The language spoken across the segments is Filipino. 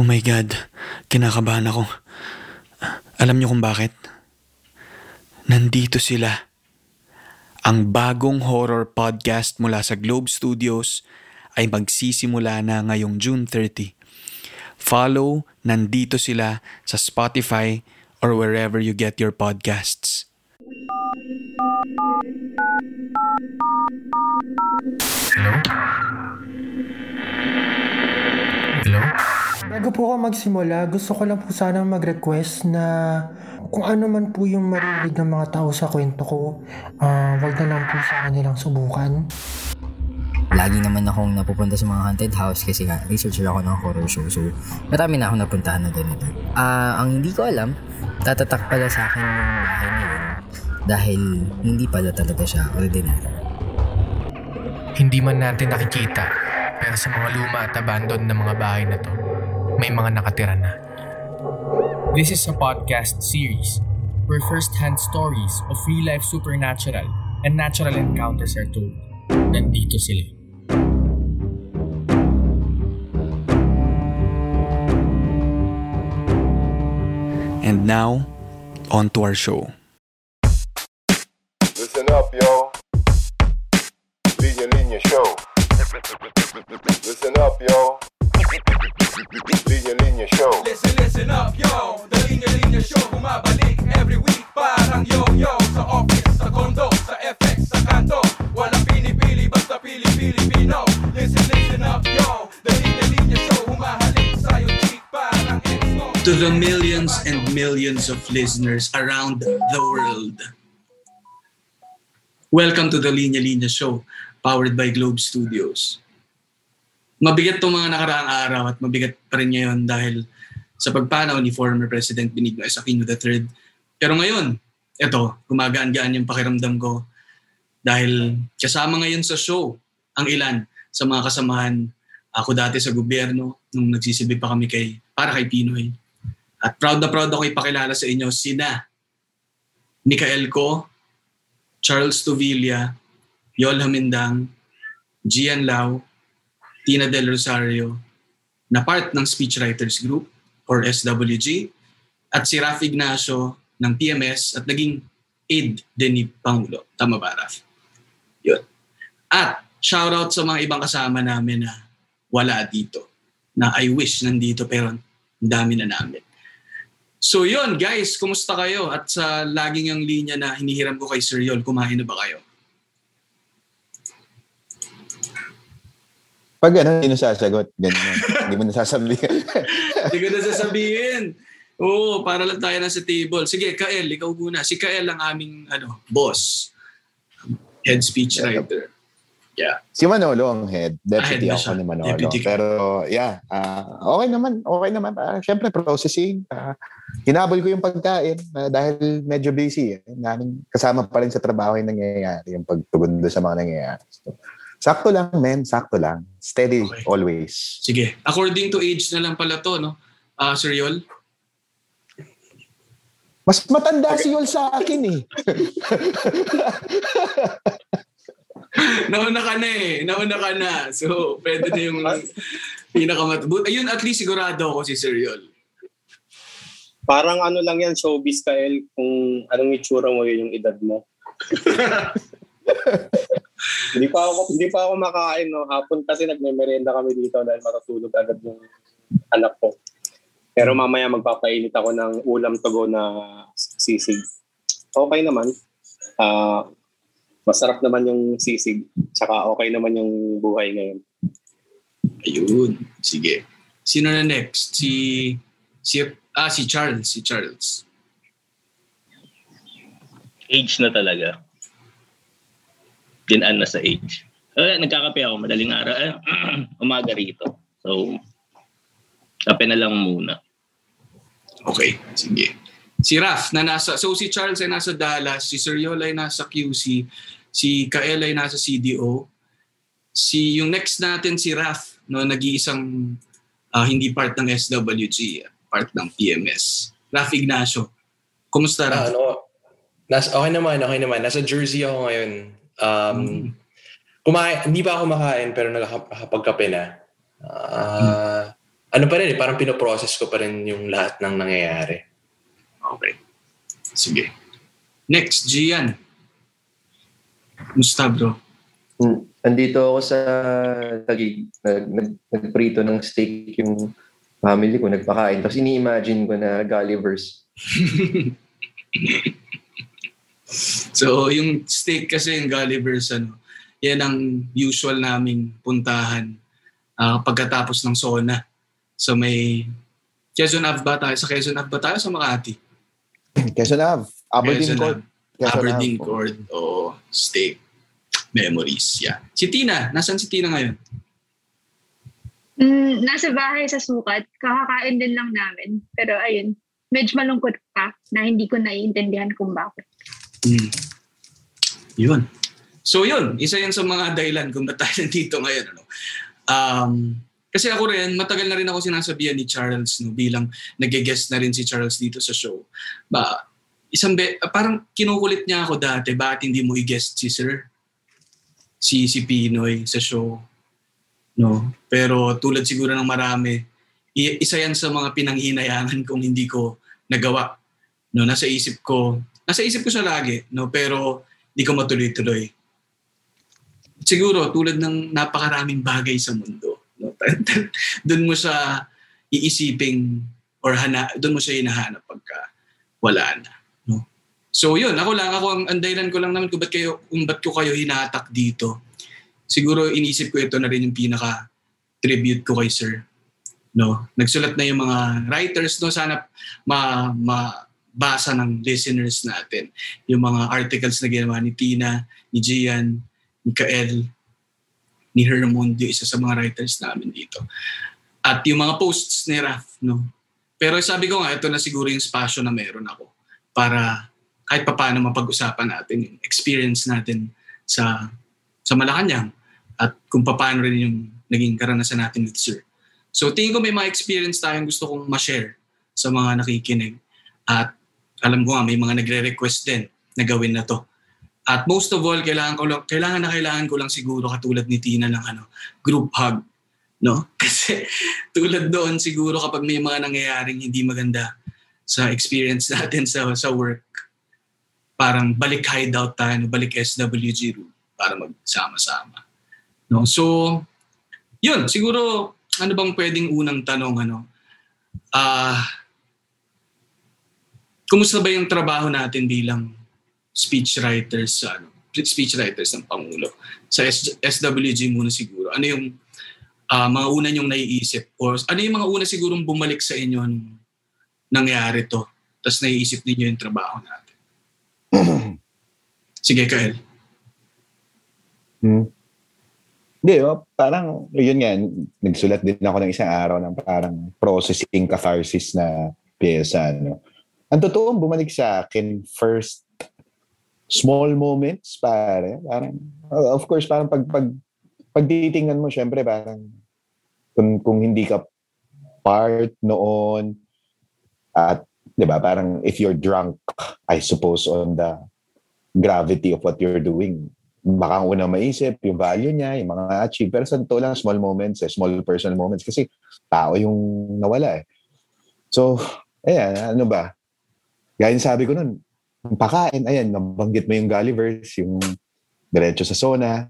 Oh my God, kinakabahan ako. Alam niyo kung bakit? Nandito sila. Ang bagong horror podcast mula sa Globe Studios ay magsisimula na ngayong June 30. Follow Nandito Sila sa Spotify or wherever you get your podcasts. Hello? Hello? Bago po ako magsimula, gusto ko lang po sanang mag-request na kung ano man po yung marinig ng mga tao sa kwento ko, ah wag na lang po sana nilang subukan. Lagi naman akong napupunta sa mga haunted house kasi nga researcher ako ng horror show. So, marami na akong napuntahan na ganito. Ah, ang hindi ko alam, tatatak pala sa akin yung bahay na yun dahil hindi pala talaga siya ordinary. Hindi man natin nakikita, pero sa mga luma at abandoned na mga bahay na to, may mga nakatira na. This is a podcast series where first-hand stories of real-life supernatural and natural encounters are told. Nandito sila. And now, on to our show. Listen up, yo. Linya Linya Show. Listen up, yo. Linya Linya Show. Listen, listen up, yo. The Linya Linya Show. Bumabalik every week Parang yo-yo Sa office, sa condo, sa FX, sa kanto. Walang pinipili, basta pili-Pilipino Listen, listen up, yo. The Linya Linya Show. Humahalik sa'yo, cheek Parang ex-no to the millions and millions of listeners around the world. Welcome to the Linya Linya Show, powered by Globe Studios. Mabigat itong mga nakaraang araw at mabigat pa rin ngayon dahil sa pagpanaw ni former President Benigno Aquino III. Pero ngayon, eto, gumagaan-gaan yung pakiramdam ko dahil kasama ngayon sa show ang ilan sa mga kasamahan ako dati sa gobyerno nung nagsisilbi pa kami kay para kay Pinoy. At proud na proud ako ipakilala sa inyo sina Mikael Ko, Charles Tuvilla, Yol Hamindang, Gian Lau, Tina Del Rosario, na part ng Speechwriters Group or SWG, at si Raf Ignacio ng PMS at naging aide din ni Pangulo. Tama ba, Raf? Yun. At shoutout sa mga ibang kasama namin na wala dito. Na I wish nandito pero ang dami na namin. So yun, guys, kumusta kayo? At sa laging ang linya na hinihiram ko kay Sir Yol, kumain na ba kayo? Pag ano, hindi sasagot. Ganyan. hindi mo nasasabihin. Hindi ko na sasabihin. Oo, para lang tayo na sa table. Sige, Kael, ikaw muna. Si Kael ang aming ano, boss. Head speechwriter. Yeah. si Manolo ang head. Ah, head Deputy na ako ni Manolo. Deputy. Pero yeah, ah, okay naman. Okay naman. Uh, Siyempre, processing. Uh, hinabol ko yung pagkain ah, dahil medyo busy. Eh. Namin, kasama pa rin sa trabaho yung nangyayari. Yung pagtugon doon sa mga nangyayari. So, sakto lang, men. Sakto lang. Steady Okay. always. Sige. According to age na lang pala to, no? Ah, Sir Yol? Mas matanda si Yol sa akin eh. Nauna ka na eh. Nauna ka na. So, pwede na yung pinakamatbut. Ayun, at least sigurado ako si Sir Yol. Parang ano lang yan, showbiz ka, El, kung anong itsura mo yun yung edad mo. hindi pa ako hindi pa ako makain no hapon kasi nagme-merienda kami dito dahil matutulog agad yung anak ko. Pero mamaya magpapainit ako ng ulam togo na sisig. Okay naman. Ah masarap naman yung sisig. Tsaka okay naman yung buhay ngayon. Ayun. Sige. Sino na next? Si... Si... Ah, si Charles. Si Charles. age na talaga. Dinaan na sa age. Eh, nagkakape ako madaling araw. Eh, umaga rito. So, kape na lang muna. Okay. Sige. Si Raf na nasa... So si Charles ay nasa Dallas. Si Sir Yol ay nasa QC. Si Kael ay nasa CDO. Si yung next natin si Raf no nag-iisang ah, hindi part ng SWG, part ng PMS. Raf Ignacio. Kumusta Ah, Raf? ano, nas, okay naman, okay naman. Nasa Jersey ako ngayon. Um, kumain, hindi pa ako makain pero nakakapagkape na. Ah, ano pa rin eh, parang pinoprocess ko pa rin yung lahat ng nangyayari. Okay. Sige. Next, Gian. Musta bro? Hmm. Andito ako sa Taguig. Nag, nag, nagprito ng steak yung family ko. Nagpakain. Tapos ini-imagine ko na Gulliver's. So, yung steak kasi yung Gulliver's, ano, yan ang usual naming puntahan ah, pagkatapos ng sauna. So, may Quezon Ave ba tayo? Sa Quezon Ave ba tayo? Sa Makati? Quezon Ave. Aberdeen Quezon Court. Ave. Quezon Aberdeen Ave. Court. Oo. Steak. Memories. Yeah. Si Tina. Nasaan si Tina ngayon? Mm, nasa bahay sa sukat. Kakakain din lang namin. Pero ayun, medyo malungkot pa na hindi ko naiintindihan kung bakit. Hmm. Yun. So yun, isa yan sa mga dahilan kung ba't tayo nandito ngayon. Ano? Um, kasi ako rin, matagal na rin ako sinasabihan ni Charles no, bilang nag-guest na rin si Charles dito sa show. Ba, isang be, parang kinukulit niya ako dati, bakit hindi mo i-guest si Sir? Si, si Pinoy sa show. No? Pero tulad siguro ng marami, isa yan sa mga pinanghinayangan kung hindi ko nagawa. No, nasa isip ko, nasa isip ko siya lagi, no, pero hindi ko matuloy-tuloy. Siguro tulad ng napakaraming bagay sa mundo, no. doon mo siya iisiping or hana, doon mo siya hinahanap pagka wala na, no. So yun, ako lang ako ang, ang dahilan ko lang naman kung ba't kayo kung ba't ko kayo hinatak dito. Siguro inisip ko ito na rin yung pinaka tribute ko kay Sir. No, nagsulat na yung mga writers no sana ma, mabasa ng listeners natin yung mga articles na ginawa ni Tina, ni Gian, ni Kael, ni Hermondo, isa sa mga writers namin dito. At yung mga posts ni Raf, no. Pero sabi ko nga, ito na siguro yung spasyo na meron ako para kahit papaano mapag-usapan natin yung experience natin sa sa Malacanang at kung paano rin yung naging karanasan natin with Sir. So tingin ko may mga experience tayong gusto kong ma-share sa mga nakikinig. At alam ko nga may mga nagre-request din na gawin na to. At most of all, kailangan, ko lang, kailangan na kailangan ko lang siguro katulad ni Tina ng ano, group hug. No? Kasi tulad doon siguro kapag may mga nangyayaring hindi maganda sa experience natin sa, sa work, parang balik hideout tayo, balik SWG room para magsama-sama. No? So, yun, siguro ano bang pwedeng unang tanong ano? Ah Kumusta ba yung trabaho natin bilang speechwriters sa ano, speechwriters ng Pangulo? Sa SWG muna siguro. Ano yung ah, mga una yung naiisip? Or ano yung mga una sigurong bumalik sa inyo nung nangyari to? Tapos naiisip ninyo yung trabaho natin. Sige, Kael. Hmm. Hindi, oh, parang, yun nga, nagsulat din ako ng isang araw ng parang processing catharsis na pyesa. No? Ang totoo, bumalik sa akin, first, small moments, pare. Parang, uh, of course, parang pag, pag, pag titingnan mo, syempre, parang, kung, kung hindi ka part noon, at, di ba, parang, if you're drunk, I suppose, on the gravity of what you're doing, baka ang unang maisip, yung value niya, yung mga achieve. Pero sa lang, small moments, eh, small personal moments. Kasi tao yung nawala eh. So, ayan, ano ba? Gaya sabi ko nun, pakain, ayan, nabanggit mo yung Gulliver's, yung diretso sa zona,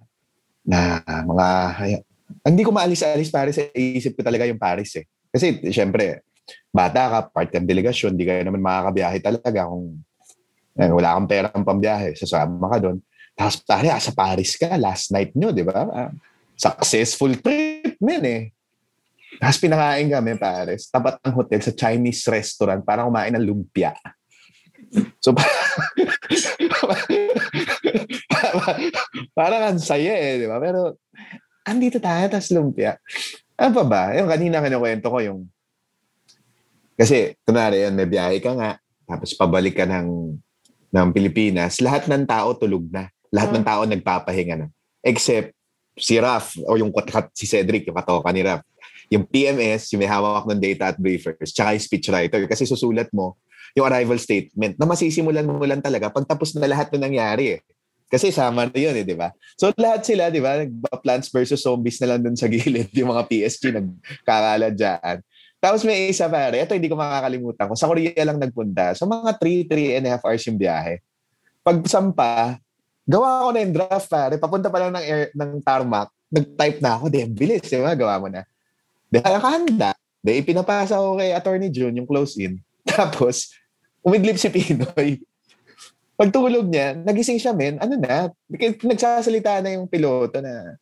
na mga, ayan, hindi ko maalis-alis Paris, eh, isip ko talaga yung Paris eh. Kasi, syempre, bata ka, part ng delegasyon, di ka naman makakabiyahe talaga kung ayan, wala kang perang pambiyahe, sasama ka doon. Tapos pare, ah, sa Paris ka, last night nyo, di ba? Ah, Successful trip men eh. Tapos pinakain kami, Paris, tapat ng hotel sa Chinese restaurant para kumain ng lumpia. So, parang ang saya eh, di ba? Pero, andito tayo, tas lumpia. Ano pa ba? Yung kanina kinukwento ko yung, kasi, kunwari yan, may biyahe ka nga, tapos pabalik ka ng, ng Pilipinas, lahat ng tao tulog na. Lahat ng tao nagpapahinga na. Except, si Raf, o yung si Cedric, yung katoka ni Raf. Yung PMS, yung may hawak ng data at briefers, tsaka yung speechwriter. Kasi susulat mo yung arrival statement na masisimulan mo lang talaga pag tapos na lahat na nangyari eh. Kasi sama na yun eh, di ba? So lahat sila, di ba, Plants versus Zombies na lang dun sa gilid, yung mga PSG nagkakala dyan. Tapos may isa pare, ito hindi ko makakalimutan ko. Sa Korea lang nagpunta. So mga 3, 3 and a half hours yung biyahe. Pag sampa, gawa ko na yung draft pare. Papunta pa lang ng, air, ng tarmac. Nag-type na ako. Di, bilis. Di ba? Gawa mo na. Di, nakahanda. Di, ipinapasa ko kay Attorney June yung close-in. Tapos, umidlip si Pinoy. Pagtulog niya, nagising siya, men. Ano na? Nagsasalita na yung piloto na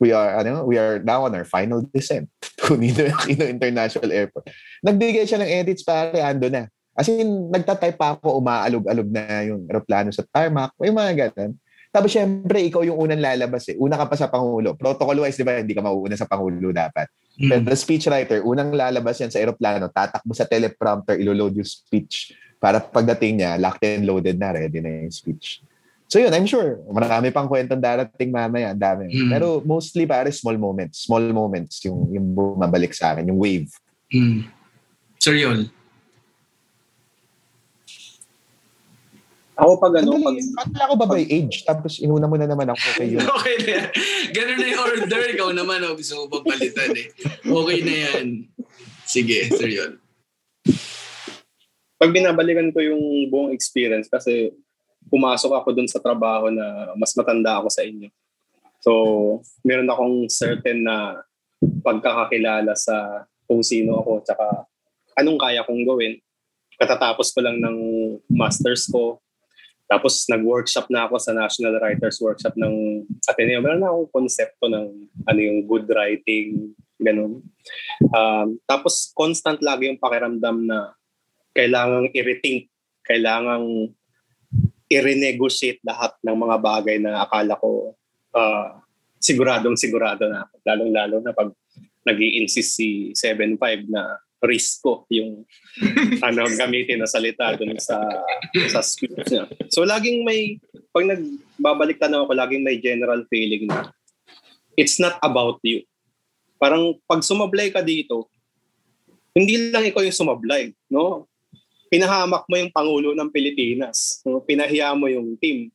we are ano we are now on our final descent to Nino Aquino International Airport. Nagbigay siya ng edits pare, ando na. As in, nagtatype pa ako, umaalog-alog na yung aeroplano sa tarmac, may mga ganun. Tapos syempre, ikaw yung unang lalabas eh. Una ka pa sa Pangulo. Protocol-wise, di ba, hindi ka mauuna sa Pangulo dapat. Mm. Pero the speechwriter, unang lalabas yan sa aeroplano, tatakbo sa teleprompter, iloload yung speech para pagdating niya, locked and loaded na, ready na yung speech. So yun, I'm sure, marami pang kwentong darating mamaya, ang dami. Mm. Pero mostly pare small moments, small moments yung, yung bumabalik sa akin, yung wave. Mm. Sir Yol. Ako pag ano, pag, Akala ko ba by age? Tapos inuna mo na naman ako kay yun. Okay na yan. Ganun na yung order. Ikaw naman, oh, gusto mo bang palitan eh. Okay na yan. Sige, Sir Yol. pag binabalikan ko yung buong experience kasi pumasok ako dun sa trabaho na mas matanda ako sa inyo. So, meron akong certain na pagkakakilala sa kung sino ako tsaka anong kaya kong gawin. Katatapos ko lang ng masters ko. Tapos nag-workshop na ako sa National Writers Workshop ng Ateneo. Meron na akong konsepto ng ano yung good writing, ganun. Um, tapos constant lagi yung pakiramdam na kailangang i-rethink, kailangang i-renegotiate lahat ng mga bagay na akala ko uh, siguradong sigurado na. Lalong-lalo na pag nag insist si 7.5 na risko yung ano gamitin na salita dun sa sa speech niya. So laging may pag nagbabalik tanaw ako laging may general feeling na it's not about you. Parang pag sumablay ka dito, hindi lang ikaw yung sumablay, no? Pinahamak mo yung pangulo ng Pilipinas, no? Pinahiya mo yung team.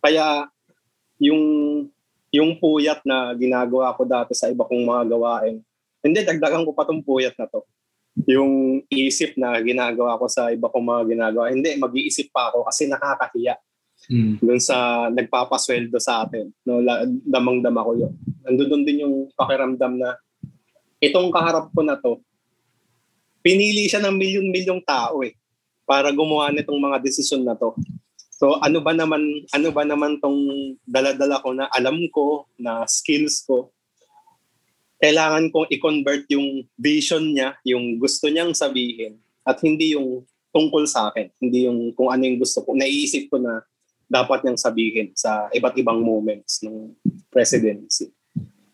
Kaya yung yung puyat na ginagawa ko dati sa iba kong mga gawain, hindi, dagdagan ko pa tong puyat na to yung isip na ginagawa ko sa iba kong mga ginagawa. Hindi, mag-iisip pa ako kasi nakakahiya. Mm. Doon sa nagpapasweldo sa atin. No, damang-dama ko yun. Nandun din yung pakiramdam na itong kaharap ko na to, pinili siya ng milyon-milyong tao eh para gumawa nitong mga desisyon na to. So ano ba naman ano ba naman tong dala-dala ko na alam ko na skills ko kailangan kong i-convert yung vision niya, yung gusto niyang sabihin, at hindi yung tungkol sa akin. Hindi yung kung ano yung gusto ko. Naiisip ko na dapat niyang sabihin sa iba't ibang moments ng presidency.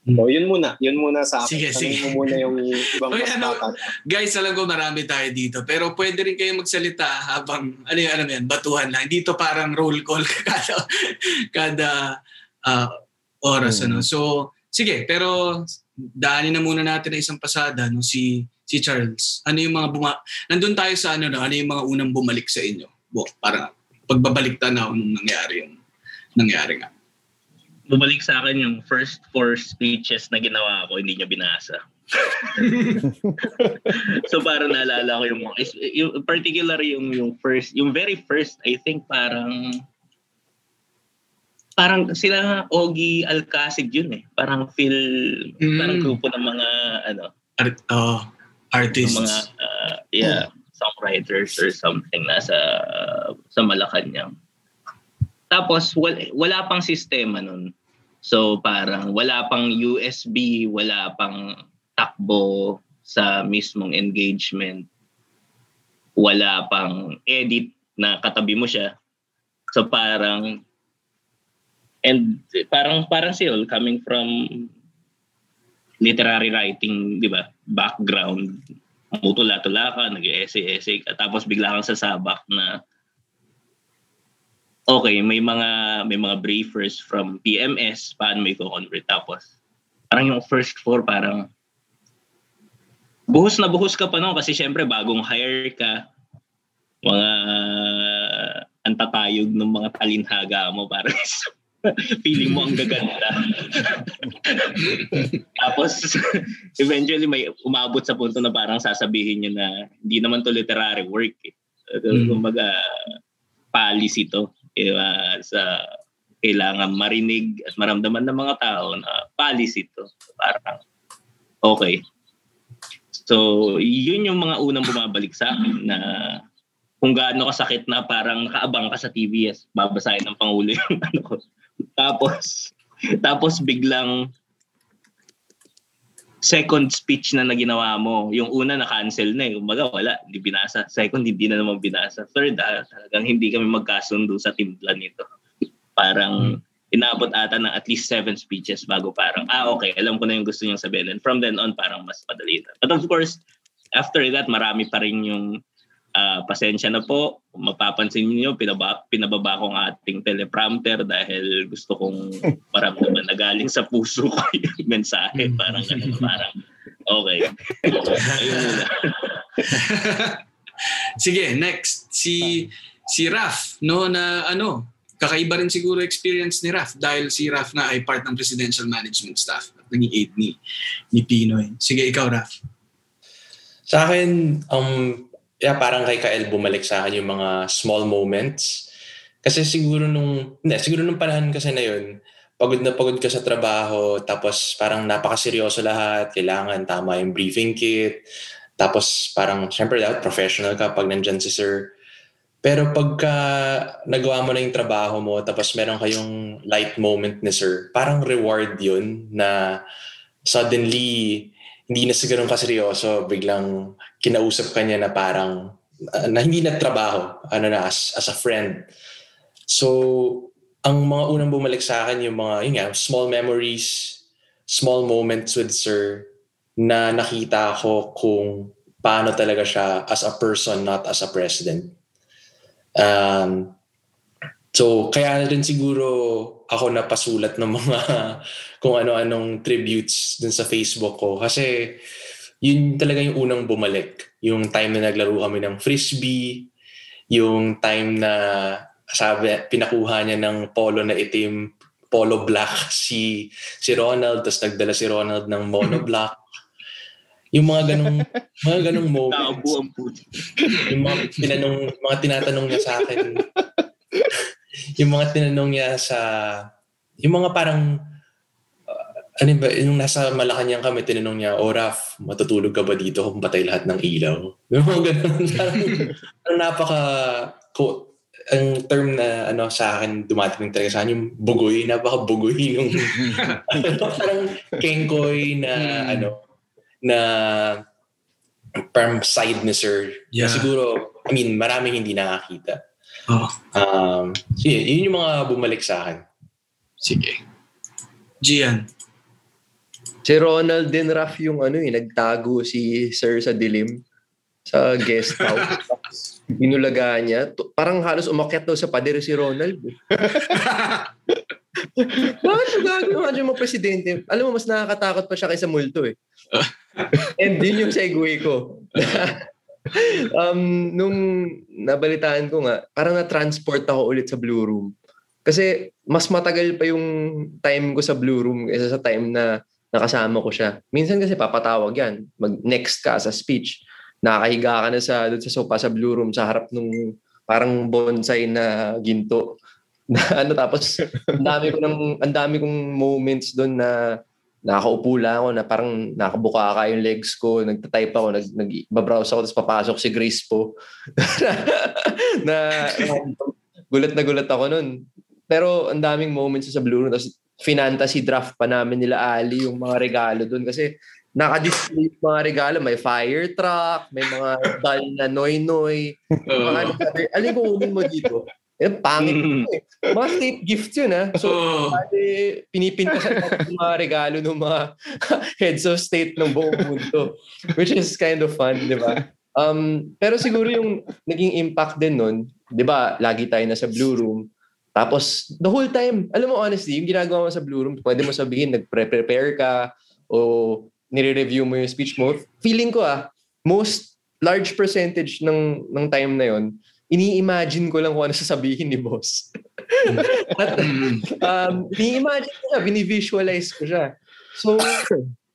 So, yun muna. Yun muna sa akin. Sige, sige. Mo muna yung ibang Oy, ano, guys, alam ko marami tayo dito. Pero pwede rin kayo magsalita habang, ano yung, ano yan, batuhan lang. Dito parang roll call kada, kada ah, oras. Ano. So, sige, pero daanin na muna natin na isang pasada no si si Charles. Ano yung mga buma Nandun tayo sa ano no, ano yung mga unang bumalik sa inyo? Bo, para pagbabalik tanaw nung nangyari yung nangyari nga. Bumalik sa akin yung first four speeches na ginawa ko, hindi niya binasa. so parang naalala ko yung, yung particular yung yung first yung very first I think parang parang sila Ogie Alcacid yun eh. Parang feel Mm. parang grupo ng mga ano Art, oh, artists. ng mga uh, yeah songwriters or something nasa sa Malacanang. Tapos wala, wala pang sistema nun. So parang wala pang USB wala pang takbo sa mismong engagement. Wala pang edit na katabi mo siya. So parang and parang parang si Ol, coming from literary writing, di ba? Background, mutula-tula ka, nag-essay-essay ka, tapos bigla kang sasabak na okay, may mga may mga briefers from PMS, paano may convert Tapos, parang yung first four, parang buhos na buhos ka pa no? Kasi syempre bagong hire ka. Mga antatayog ng mga talinhaga mo para Feeling mo ang gaganda. Tapos, eventually may umabot sa punto na parang sasabihin niya na hindi naman to literary work. Eh. Mm. Kumbaga, policy to. Diba? Sa kailangan marinig at maramdaman ng mga tao na policy to. Parang, okay. So, yun yung mga unang bumabalik sa akin na kung gaano kasakit na parang nakaabang ka sa TVS, babasahin ng Pangulo yung ano ko. Tapos, tapos biglang second speech na naginawa mo. Yung una na-cancel na eh. Kumbaga wala, hindi binasa. Second, hindi na naman binasa. Third, ah, talagang hindi kami magkasundo sa timpla nito. Parang inabot ata ng at least seven speeches bago parang, ah okay, alam ko na yung gusto niyang sabihin. And from then on, parang mas madali na. But of course, after that, marami pa rin yung ah, pasensya na po. Kung mapapansin niyo, pinaba, pinababa ko ang ating teleprompter dahil gusto kong maramdaman na galing sa puso ko yung mensahe. Parang ganun, parang okay. Sige, next. Si si Raf, no, na ano, kakaiba rin siguro experience ni Raf dahil si Raf na ay part ng presidential management staff at naging aide ni, ni Pinoy. Sige, ikaw, Raf. Sa akin, um, yeah, parang kay Kael bumalik sa akin yung mga small moments. Kasi siguro nung, hindi, siguro nung panahon kasi na yun, pagod na pagod ka sa trabaho, tapos parang napakaseryoso lahat, kailangan tama yung briefing kit, tapos parang, syempre dapat professional ka pag nandyan si sir. Pero pagka nagawa mo na yung trabaho mo, tapos meron kayong light moment ni sir, parang reward yun na suddenly, hindi na siguro kaseryoso, biglang kinausap ka niya na parang, uh, na hindi na trabaho, ano na, as, as a friend. So, ang mga unang bumalik sa akin, yung mga, yun nga, small memories, small moments with sir, na nakita ko kung paano talaga siya as a person, not as a president. Um, so, kaya rin siguro ako napasulat ng mga kung ano-anong tributes dun sa Facebook ko. Kasi yun talaga yung unang bumalik. Yung time na naglaro kami ng frisbee, yung time na sabi, pinakuha niya ng polo na itim, polo black si si Ronald, tapos nagdala si Ronald ng mono black. Yung mga ganong mga ganong moments. yung mga tinanong mga tinatanong niya sa akin. Yung mga tinanong niya sa yung mga parang uh, ano ba, yung nasa Malacanang kami, tinanong niya, oh Raf, matutulog ka ba dito kung patay lahat ng ilaw? Yung mga ganun. parang, parang napaka, ko, ang term na ano sa akin dumating talaga sa akin yung bugoy napaka bugoy nung ano, parang kengkoy na ano na parang side ni sir Yeah. siguro I mean maraming hindi nakakita Oh. um so yun, yun yung mga bumalik sa akin sige Gian Si Ronald din Raff yung ano eh, nagtago si Sir sa dilim sa guest house. Inulagaan niya. To- Parang halos umakyat daw sa pader si Ronald. eh. Bakit yung gagawa dyan mga presidente? Alam mo, mas nakakatakot pa siya kaysa multo eh. And din yung segue ko. um, nung nabalitaan ko nga, parang na-transport ako ulit sa Blue Room. Kasi mas matagal pa yung time ko sa Blue Room kaysa sa time na nakasama ko siya. Minsan kasi papatawag yan. Mag-next ka sa speech. Nakakahiga ka na sa, doon sa sopa sa Blue Room sa harap nung parang bonsai na ginto. Na ano tapos ang dami ko ng ang dami kong moments doon na nakaupo lang ako na parang nakabuka ka yung legs ko, nagta-type ako, nag, nag-browse ako, tapos papasok si Grace po. na gulat na gulat ako nun. Pero ang daming moments sa Blue Room. Tapos finantasy draft pa namin nila Ali yung mga regalo doon kasi naka-display yung mga regalo. May fire truck, may mga dal na noy-noy. Mga ano, alin ko unin mo dito? Eh, pangit Mm. eh. Mga state gifts yun ha. So, bali, pinipintasan natin yung mga regalo ng mga heads of state ng buong mundo. Which is kind of fun, di ba? Um, pero siguro yung naging impact din nun, di ba, lagi tayo nasa Blue Room. Tapos, the whole time, alam mo honestly, yung ginagawa mo sa Blue Room, pwede mo sabihin, nagpre-prepare ka o nire-review mo yung speech mo. Feeling ko ah, most large percentage ng, ng time na yon ini-imagine ko lang kung ano sasabihin ni boss. At um, ini-imagine ko siya, bini-visualize ko siya. So,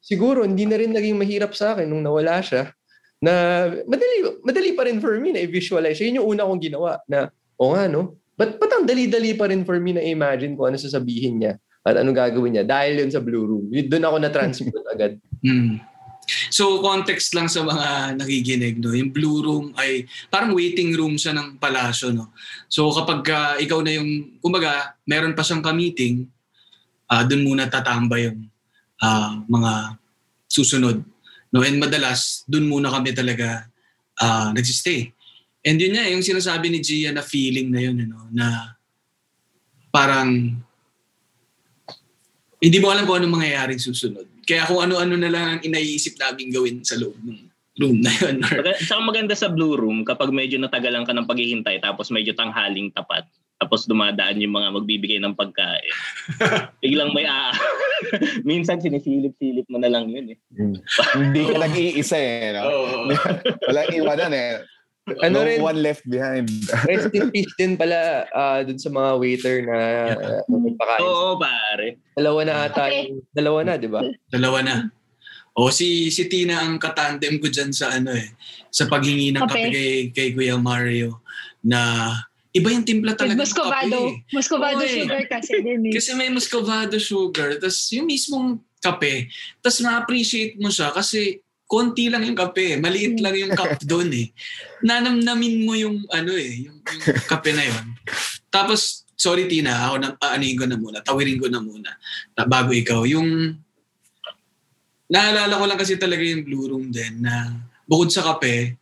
siguro hindi na rin naging mahirap sa akin nung nawala siya na madali, madali pa rin for me na i-visualize. Yun yung una kong ginawa na, o nga no, But, but ang dali-dali pa rin for me na imagine kung ano sasabihin niya at ano gagawin niya dahil yun sa Blue Room. Doon ako na-transport agad. Mm. So context lang sa mga nakikinig, no? Yung Blue Room ay parang waiting room siya ng palasyo, no? So kapag uh, ikaw na yung, kumbaga, meron pa siyang ka-meeting, uh, doon muna tatamba yung uh, mga susunod. No? And madalas, doon muna kami talaga uh, nagsistay. And yun nga, yung sinasabi ni Gia na feeling na yun, ano, na parang hindi mo alam kung anong mangyayaring susunod. Kaya kung ano-ano na lang ang inaiisip namin gawin sa loob ng room na yun. Or... Saka maganda sa Blue Room kapag medyo natagalan ka ng paghihintay tapos medyo tanghaling tapat tapos dumadaan yung mga magbibigay ng pagkain. Biglang may a Minsan sinisilip-silip mo na lang yun eh. Hindi ka nag-iisa eh. No? Oo. Walang iwanan eh. Ano no rin- one left behind. Rest in peace din pala uh, dun sa mga waiter na uh, nagpakain. Oo, pare. Dalawa na ata. yung- Dalawa na, di ba? Dalawa na. O si si Tina ang katandem ko dyan sa ano eh, sa paghingi ng Kape. kape kay, kay Kuya Mario na iba yung timpla talaga ng Muscovado. kape. Muscovado Oo eh. sugar kasi din eh. Kasi may muscovado sugar, tapos yung mismong kape, tapos na-appreciate mo siya kasi konti lang yung kape, maliit lang yung cup doon eh. Nanamnamin mo yung ano eh, yung, yung kape na yun. Tapos, sorry Tina, ako na, aanihin ko na muna, tawirin ko na muna, na, bago ikaw. Yung, naalala ko lang kasi talaga yung Blue Room din na bukod sa kape,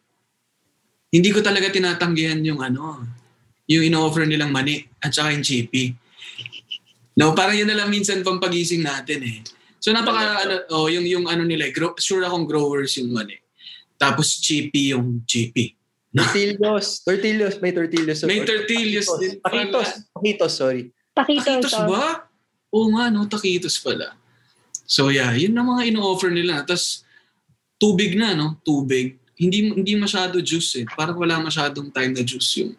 hindi ko talaga tinatanggihan yung ano, yung in-offer nilang mani at saka yung chippy. No, parang yun na lang minsan pang pagising natin eh. So napaka ano, oh, yung yung ano nila, eh, grow, sure akong growers yung mani. Tapos chippy yung chippy. Tortillos. Tortillos. May tortillos. May tortillos din. Taquitos. Taquitos, sorry. Taquitos. Taquitos ba? Oo nga, no, taquitos pala. So yeah, yun ang mga ino-offer nila. Tapos tubig na, no? Tubig. Hindi hindi masyado juice eh. Parang wala masyadong time na juice yung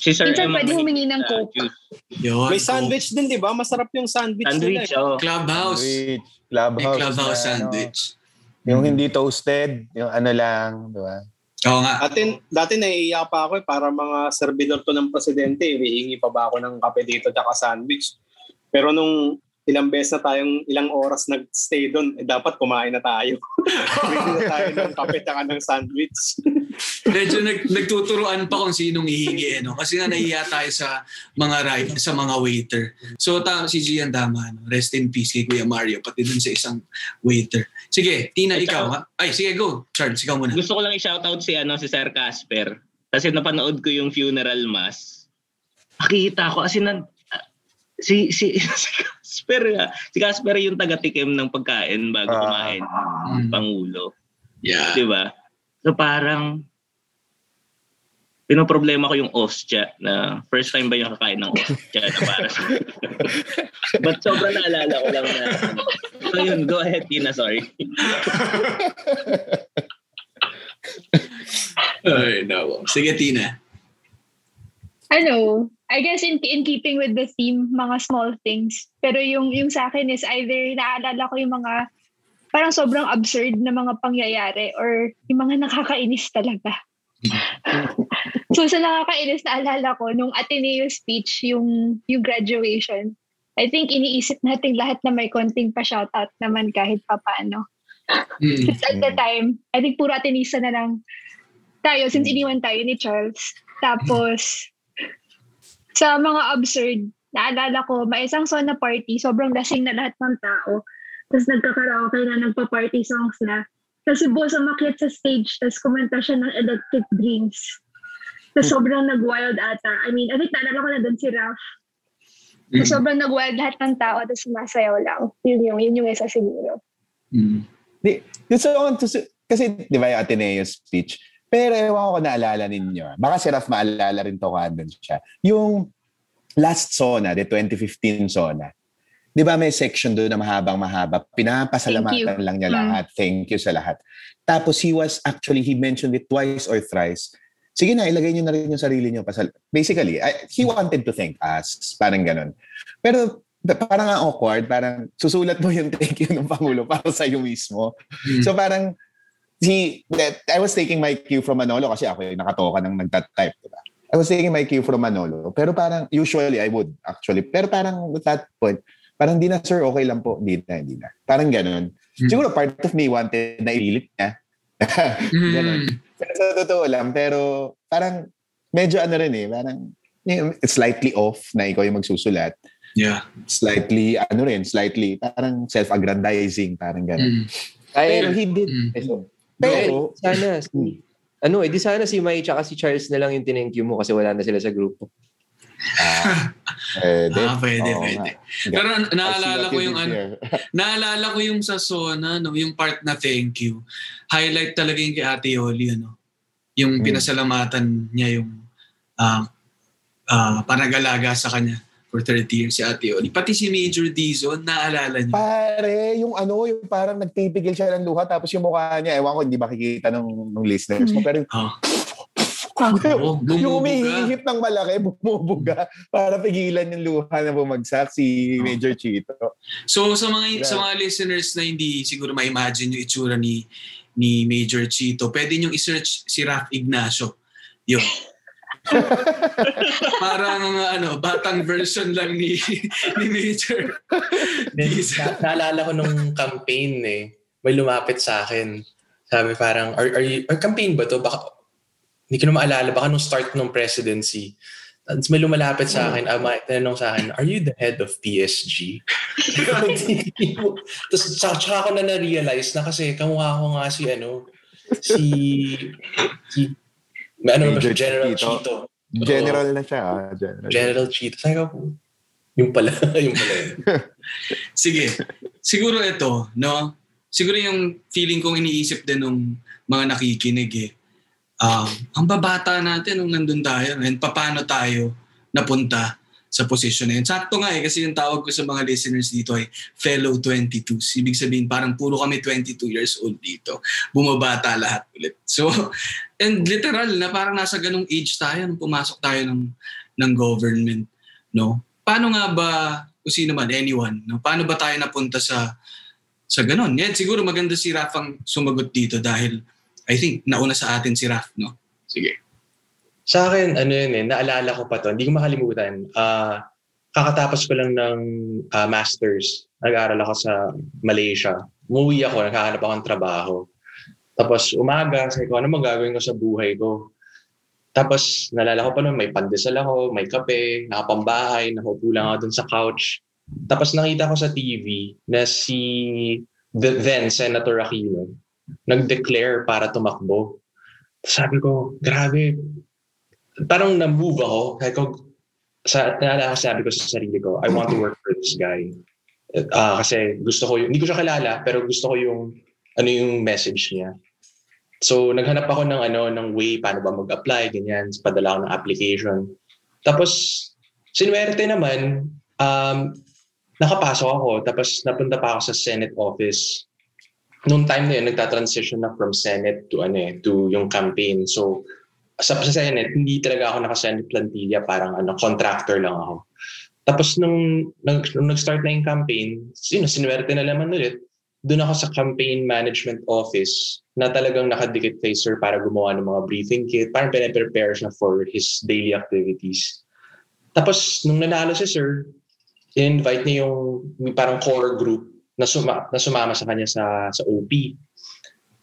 Si Sir Minsan pwede ang humingi ng coke. juice. Yun. May sandwich din, di ba? Masarap yung sandwich, Sandwich, nila. eh. oh. Clubhouse. Sandwich, May clubhouse. clubhouse na, sandwich. Ano, yung hindi toasted, yung ano lang, di ba? Oo nga. Dati, dati naiiyak pa ako eh, para mga servidor to ng presidente, eh, hihingi pa ba ako ng kape dito at sandwich. Pero nung ilang beses na tayong ilang oras nag-stay doon, eh, dapat kumain na tayo. Bigyan na tayo ng kape at ng sandwich. Medyo nag, nagtuturuan pa kung sinong hihingi eh, no? Kasi nga nahiya tayo sa mga ride, sa mga waiter. So ta, si Gian tama, no? rest in peace kay Kuya Mario, pati dun sa isang waiter. Sige, Tina, Ay, ikaw. Ha? Ay, sige, go. Charles, ikaw muna. Gusto ko lang i-shoutout si ano si Sir Casper. Kasi napanood ko yung funeral mass. Nakita ko as in nan- si si si Casper ah. si Casper yung taga-tikim ng pagkain bago Ah. kumain ng pangulo. Yeah. 'Di ba? So parang pinoproblema ko yung ostya na first time ba yung kakain ng ostya na para sa But sobrang naalala ko lang na so yun, go ahead Tina, sorry. Ay, no. Sige, Tina. ano, I guess in, in keeping with the theme, mga small things. Pero yung, yung sa akin is either naalala ko yung mga parang sobrang absurd na mga pangyayari or yung mga nakakainis talaga. so sa nakakainis na alala ko, nung Ateneo speech, yung, yung graduation, I think iniisip natin lahat na may konting pa-shoutout naman kahit papaano. Since at the time, I think puro Atenista na lang tayo since iniwan tayo ni Charles. Tapos, sa mga absurd, naalala ko, may isang sauna party, sobrang lasing na lahat ng tao. Tapos nagkakaraoke na, nagpa-party songs na. Kasi boss umakyat sa stage, tapos kumanta siya ng electric dreams. Tapos sobrang nag-wild ata. I mean, I think naalala ko na doon si Ralph. Mm. sobrang nag-wild lahat ng tao, tapos sumasayaw lang. Yun yung, yun yung isa siguro. Di, yung sa, kasi di ba yung Ateneo speech, pero ewan ko naalala ninyo. Baka si Raf maalala rin to kung andun siya. Yung last SONA, the 2015 SONA, di ba may section doon na mahabang mahaba? Pinapasalamatan lang niya Mm. lahat. Thank you sa lahat. Tapos he was actually, he mentioned it twice or thrice, sige na, ilagay nyo na rin yung sarili nyo. Pasal Basically, I, he wanted to thank us. Parang ganun. Pero parang nga awkward, parang susulat mo yung thank you ng Pangulo para sa iyo mismo. Hmm. So parang, he, that, I was taking my cue from Manolo kasi ako yung nakatoka ng nagtatype. Diba? I was taking my cue from Manolo. Pero parang, usually I would actually. Pero parang at that point, parang di na sir, okay lang po. Hindi na, hindi na. Parang ganun. Siguro part of me wanted na ipilit niya. ganun. Pero sa totoo lang, pero parang medyo ano rin eh, parang slightly off na ikaw yung magsusulat. Yeah. Slightly, ano rin, slightly, parang self-aggrandizing, parang gano'n. Mm. Pero he did, Mm. pero, Pero, pero, sana, si, ano, edi sana si Mai tsaka si Charles na lang yung tinenk you mo kasi wala na sila sa grupo. Pwede. Ah, pwede, Oo pwede. nga. Pero naalala ko yung ano, naalala ko yung sa Sona, no, yung part na thank you. Highlight talaga yung kay Ate Yoli, ano. Yung Mm. pinasalamatan niya yung uh, uh, panagalaga sa kanya for 30 years si Ate Yoli. Pati si Major Dizon, naalala niya. Pare, yung ano, yung parang nagpipigil siya ng luha tapos yung mukha niya, ewan ko, hindi makikita ng, ng listeners mo. Pero Oh. Yung, bumubuga. yung umihihip ng malaki, bumubuga para pigilan yung luha na bumagsak si Major Chito. So sa mga sa mga listeners na hindi siguro ma-imagine yung itsura ni ni Major Chito, pwede nyo i-search si Raf Ignacio. Yun. Parang ano, batang version lang ni ni Major. Na- naalala ko nung campaign eh. May lumapit sa akin. Sabi parang, are, are you, or campaign ba to? Baka, hindi ko na maalala. Baka nung start ng presidency. Tapos may lumalapit sa akin, ah, may tanong sa akin, are you the head of PSG? Tapos tsaka, tsaka ako na na-realize na kasi kamukha ko nga si ano, si, si may ano ba siya, General Chito. Chito. General na siya. ah, General. General Chito. Sabi ko, yung pala, yung pala yun. Sige. Siguro ito, no? Siguro yung feeling kong iniisip din nung mga nakikinig eh. Um, ang babata natin nung nandun tayo and paano tayo napunta sa posisyon na yun. Sakto nga eh, kasi yung tawag ko sa mga listeners dito ay fellow 22s. Ibig sabihin, parang puro kami 22 years old dito. Bumabata lahat ulit. So, and literal na parang nasa ganung age tayo nung pumasok tayo ng, ng government. No? Paano nga ba, kung sino man, anyone, no? paano ba tayo napunta sa sa ganun? Yan, siguro maganda si Raf ang sumagot dito dahil I think nauna sa atin si Raf, no? Sige. Sa akin, ano yun eh, naalala ko pa to, hindi ko makalimutan. Ah, kakatapos ko lang ng ah, master's. Nag-aaral ako sa Malaysia. Umuwi ako, naghahanap ako ng trabaho. Tapos umaga, sabi ko, ano magagawin ko sa buhay ko? Tapos nalala ko pa noon, may pandesal ako, may kape, nakapambahay, nakaupo lang ako dun sa couch. Tapos nakita ko sa TV na si the then Senator Aquino nag-declare para tumakbo. Sabi ko, grabe, parang na-move ako. Sabi ko, sa, naalala ko, sabi ko sa sarili ko, I want to work for this guy. Ah, kasi gusto ko hindi ko siya kilala, pero gusto ko yung, ano yung message niya. So, naghanap ako ng ano, ng way paano ba mag-apply, ganyan. Padala ako ng application. Tapos, sinuwerte naman, um, nakapasok ako. Tapos, napunta pa ako sa Senate office. Noong time na yun, nagta-transition na from Senate to ano eh, to yung campaign. So, sa, sa Senate, hindi talaga ako naka-Senate plantilla, parang ano, contractor lang ako. Tapos nung, nung, nung nag-start na yung campaign, sino, sinuwerte na naman ulit, doon ako sa campaign management office na talagang nakadikit kay sir para gumawa ng mga briefing kit. Parang pinaprepare siya for his daily activities. Tapos, nung nanalo si sir, in-invite niya yung parang core group na, suma, na sumama sa kanya sa, sa OP.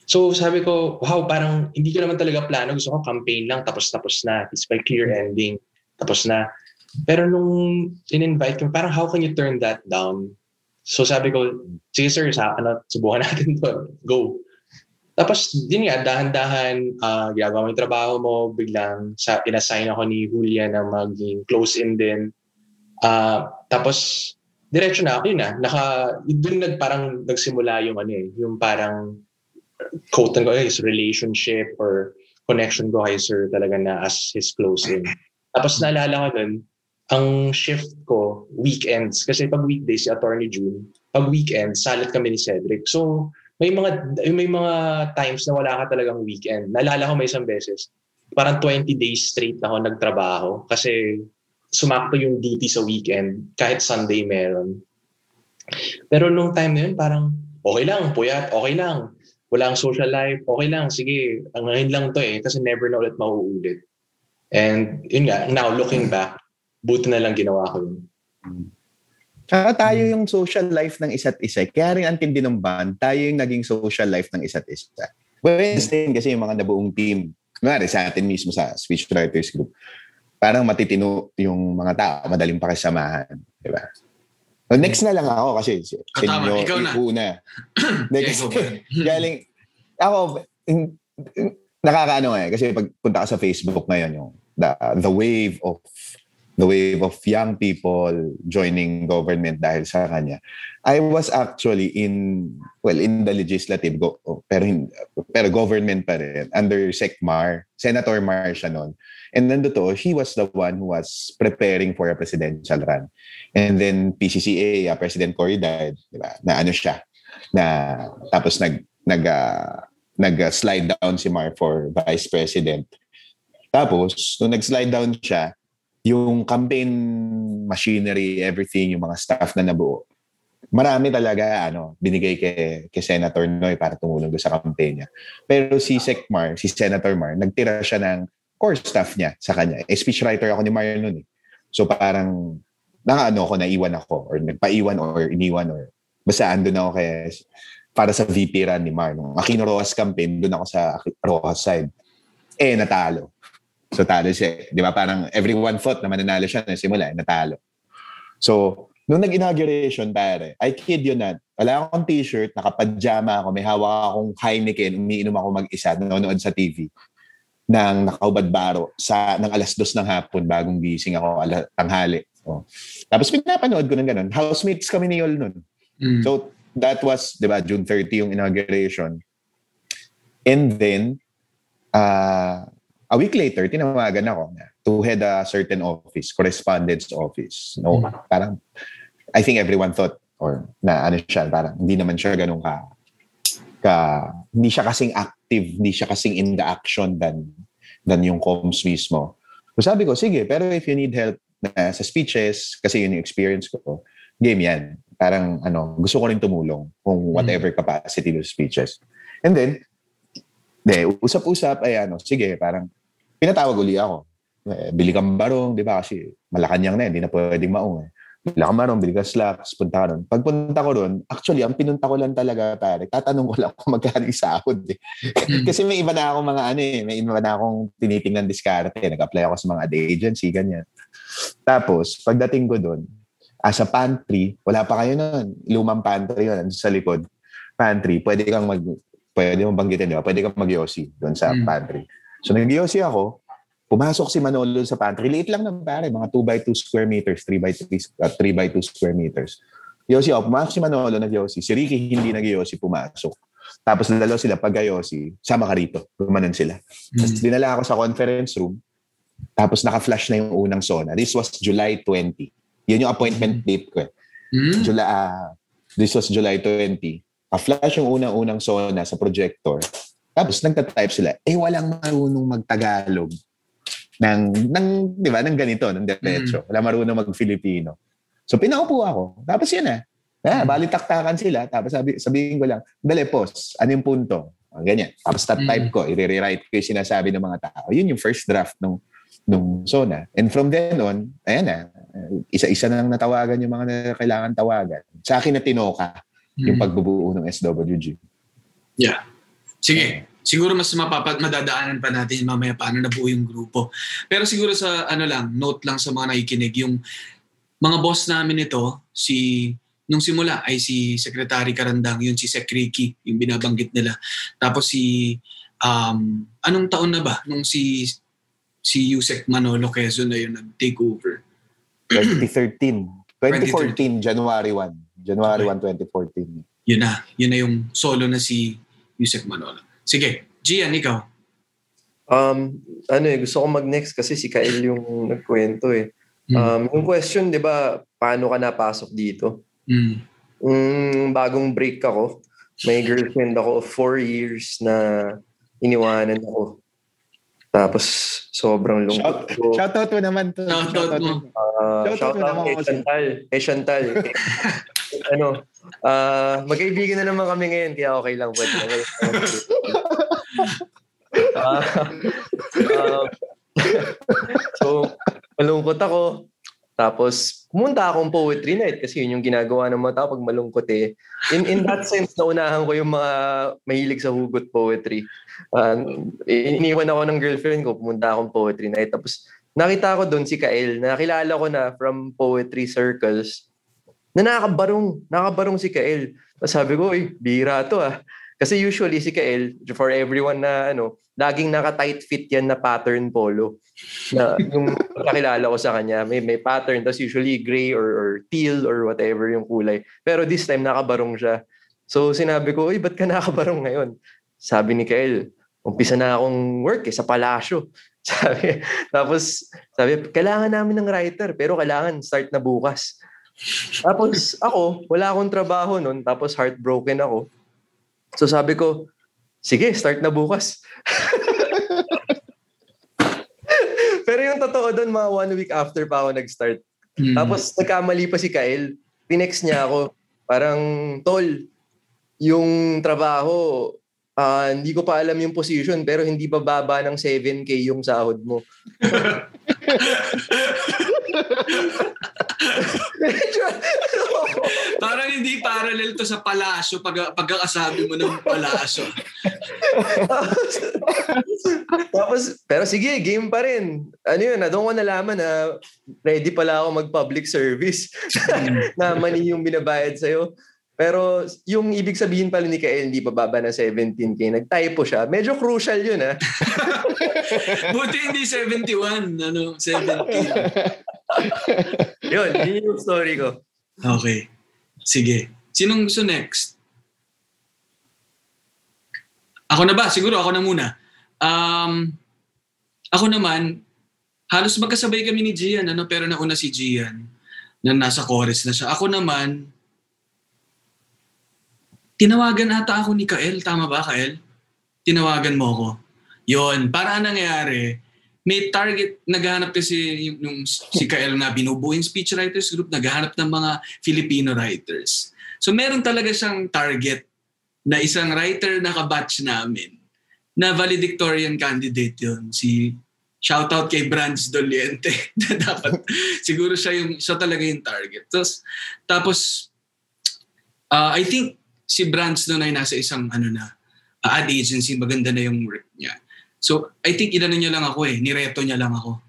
So sabi ko, wow, parang hindi ko naman talaga plano. Gusto ko campaign lang, tapos-tapos na. It's by clear ending. Tapos na. Pero nung in-invite ko, parang how can you turn that down? So sabi ko, sige sir, sa, ano, subukan natin to. Go. Tapos, din nga, dahan-dahan, uh, ginagawa mo yung trabaho mo, biglang sa, inassign ako ni Julia na maging close-in din. Uh, tapos, diretso na ako yun na. Naka, doon nag, parang nagsimula yung ano eh, yung parang quote and his relationship or connection ko kay sir talaga na as his close-in. Tapos naalala ko dun, ang shift ko, weekends. Kasi pag weekdays, si Attorney June, pag weekends, salat kami ni Cedric. So, may mga may mga times na wala ka talagang weekend. Naalala ko may isang beses, parang 20 days straight ako nagtrabaho kasi sumakto yung duty sa weekend kahit Sunday meron. Pero nung time na yun, parang okay lang, puyat, okay lang. Walang social life, okay lang, sige, ang ngayon lang to eh, kasi never na ulit mauulit. And yun nga, now looking back, buti na lang ginawa ko yun. Tsaka tayo yung social life ng isa't isa. Kaya rin ang tindi ng band, tayo yung naging social life ng isa't isa. Wednesday kasi yung mga nabuong team, kunwari sa atin mismo sa Speech Writers Group, parang matitino yung mga tao, madaling pakisamahan. Di ba? So next na lang ako kasi sa Ah, inyo, Ikaw na. una. Next, galing, ako, in- in- nakakaano eh, kasi pag punta ka sa Facebook ngayon, yung the, the wave of the wave of young people joining government dahil sa kanya. I was actually in, well, in the legislative, go, pero, pero government pa rin, under SecMar, Senator Mar siya noon. And nando to, he was the one who was preparing for a presidential run. And then PCCA, uh, President Cory died, di ba? Na ano siya, na tapos nag nag ah, nag ah, slide down si Mar for vice president. Tapos nung nag-slide down siya, yung campaign machinery, everything, yung mga staff na nabuo, marami talaga ano, binigay kay, kay Senator Noy para tumulong sa campaign niya. Pero si Sec Mar, si Senator Mar, nagtira siya ng core staff niya sa kanya. Eh, speechwriter ako ni Mar noon eh. So parang nakaano ako, naiwan ako or nagpaiwan or iniwan or basta andun ako kay para sa VP run ni Mar. Nung Aquino Rojas campaign, doon ako sa Rojas side. Eh, natalo. So, talo siya. Di ba? Parang everyone thought na mananalo siya na simula, eh, natalo. So, nung nag-inauguration, pare, I kid you not, wala akong t-shirt, nakapajama ako, may hawak akong Heineken, umiinom ako mag-isa, nanonood sa TV ng nakaubad baro sa ng alas dos ng hapon bagong gising ako ala, tanghali. Oh. Tapos pinapanood ko ng ganun. Housemates kami ni Yol nun. So that was, di ba, June 30 yung inauguration. And then, uh, a week later, tinawagan ako na to head a certain office, correspondence office. No, parang, I think everyone thought, or na ano siya, parang hindi naman siya ganun ka, ka hindi siya kasing active, hindi siya kasing in the action than, than yung comms mismo. So sabi ko, sige, pero if you need help na sa speeches, kasi yun yung experience ko, game yan. Parang ano, gusto ko rin tumulong kung whatever capacity ng speeches. And then, de, usap-usap, ay ano, sige, parang pinatawag uli ako. Eh, bili kang barong, di ba? Kasi Malacanang na, hindi na pwedeng maong. Eh. Kang slacks, punta ka ron. Pagpunta ko ron, actually, ang pinunta ko lang talaga, pare, tatanong ko lang kung magkano yung sahod. Eh. Kasi may iba na akong mga ano eh, may iba na akong tinitingnan diskarte. Nag-apply ako sa mga ad agency, ganyan. Tapos, pagdating ko doon, as a pantry, wala pa kayo noon. Lumang pantry yun, sa likod. Pantry, pwede kang mag, pwede mong banggitin, di ba? Pwede kang mag-yosi doon sa Mm. pantry. So, nag-yosi ako, pumasok si Manolo sa pantry. Liit lang ng pare, mga 2 by 2 square meters, 3 by 3, uh, 3 by 2 square meters. Yosi ako, pumasok si Manolo, nag-yosi. Si Ricky hindi nag-yosi, pumasok. Tapos dalawa sila pag-yosi, sama ka rito. Gumanon sila. Tapos dinala ako sa conference room. Tapos naka-flash na yung unang sona. This was July 20. Yun yung appointment date ko eh. July, ah, this was July 20. A-flash yung unang-unang sona sa projector. Tapos nagta-type sila. Eh, walang marunong mag-Tagalog ng, ng di ba, ng ganito, ng derecho. Wala marunong mag-Filipino. So, pinaupo ako. Tapos yun na. Ah, balitaktakan sila. Tapos sabi, sabihin ko lang, dali, pause. Ano yung punto? Ah, Ganyan. Tapos tat-type ko, i-rewrite ko yung sinasabi ng mga tao. Yun yung first draft nung nung SONA. And from then on, ayan na, isa-isa na lang natawagan yung mga na kailangan tawagan. Sa akin na tinoka yung Mm. pagbubuo ng SWG. Yeah. Sige. Siguro mas mapapa- madadaanan pa natin mamaya paano nabuo yung grupo. Pero siguro sa ano lang, note lang sa mga nakikinig, yung mga boss namin ito, si nung simula ay si Secretary Karandang, yun si Sec Ricky, yung binabanggit nila. Tapos si um, anong taon na ba nung si si Yusek Manolo Quezon na yun nag-take over? 2013. 2014, January 1. January 1, 2014. Yun na. Yun na yung solo na si Yusek Manolo. Sige, Gian, ikaw. Um, ano eh, gusto ko mag-next kasi si Kael yung nagkwento eh. Um, yung question, di ba, paano ka napasok dito? Mm. Mm, bagong break ako, may girlfriend ako of four years na iniwanan ako. Tapos, sobrang Shout, lungkot ko. shoutout mo naman to. Shoutout mo. Ah, Shoutout shout mo out naman kay. Chantal. Kay Chantal. ano, ah magkaibigan na naman kami ngayon, kaya okay lang. Pwede na ngayon. Ah, ah, so, malungkot ako. Tapos, pumunta akong poetry night kasi yun yung ginagawa ng mga tao pag malungkot eh. In, in that sense, naunahan ko yung mga mahilig sa hugot poetry. Uh, iniwan ako ng girlfriend ko, pumunta akong poetry night. Tapos, nakita ko doon si Kael. Nakilala ko na from poetry circles na nakabarong, nakabarong si Kael. Tapos sabi ko, uy, bira to ah. Kasi usually si Kael, for everyone na ano, laging naka-tight fit yan na pattern polo. Na yung nakilala ko sa kanya, may may pattern, tapos usually gray or, or teal or whatever yung kulay. Pero this time nakabarong siya. So sinabi ko, uy, ba't ka nakabarong ngayon? Sabi ni Kael, umpisa na akong work eh, sa palasyo. Sabi, tapos sabi, kailangan namin ng writer, pero kailangan start na bukas. Tapos ako, wala akong trabaho noon, tapos heartbroken ako. So sabi ko, sige, start na bukas. Pero yung totoo doon, mga one week after pa ako nag-start. Hmm. Tapos nagkamali pa si Kyle. Tinext niya ako, parang, tol, yung trabaho, ah, hindi ko pa alam yung position, pero hindi pa baba ng 7K yung sahod mo. Parang hindi parallel to sa palasyo pag pagkakasabi mo ng palasyo. Tapos, pero sige, game pa rin. Ano yun, na doon ko nalaman na ready pala ako mag-public service na money yung binabayad sa'yo. Pero yung ibig sabihin pala ni Kael, hindi pa baba ng 17K. Nag-typo siya. Medyo crucial yun, ah. Buti hindi 71, ano, 17. yun, yun yung story ko. Okay. Sige. Sinong gusto next? Ako na ba? Siguro ako na muna. Um, ako naman, halos magkasabay kami ni Gian, ano, pero nauna si Gian na nasa chorus na siya. Ako naman, tinawagan ata ako ni Kael. Tama ba, Kael? Tinawagan mo ako. Yon, para nangyari, may target, naghahanap kasi yung, yung si Kael na binubuo yung speechwriters group, naghahanap ng mga Filipino writers. So meron talaga siyang target na isang writer na kabatch namin na valedictorian candidate yon si shoutout kay Brands Doliente na dapat siguro siya yung siya talaga yung target. Tapos tapos uh, I think si Brands noon ay nasa isang ano na uh, ad agency maganda na yung work niya. So I think inano niya lang ako eh, nireto niya lang ako.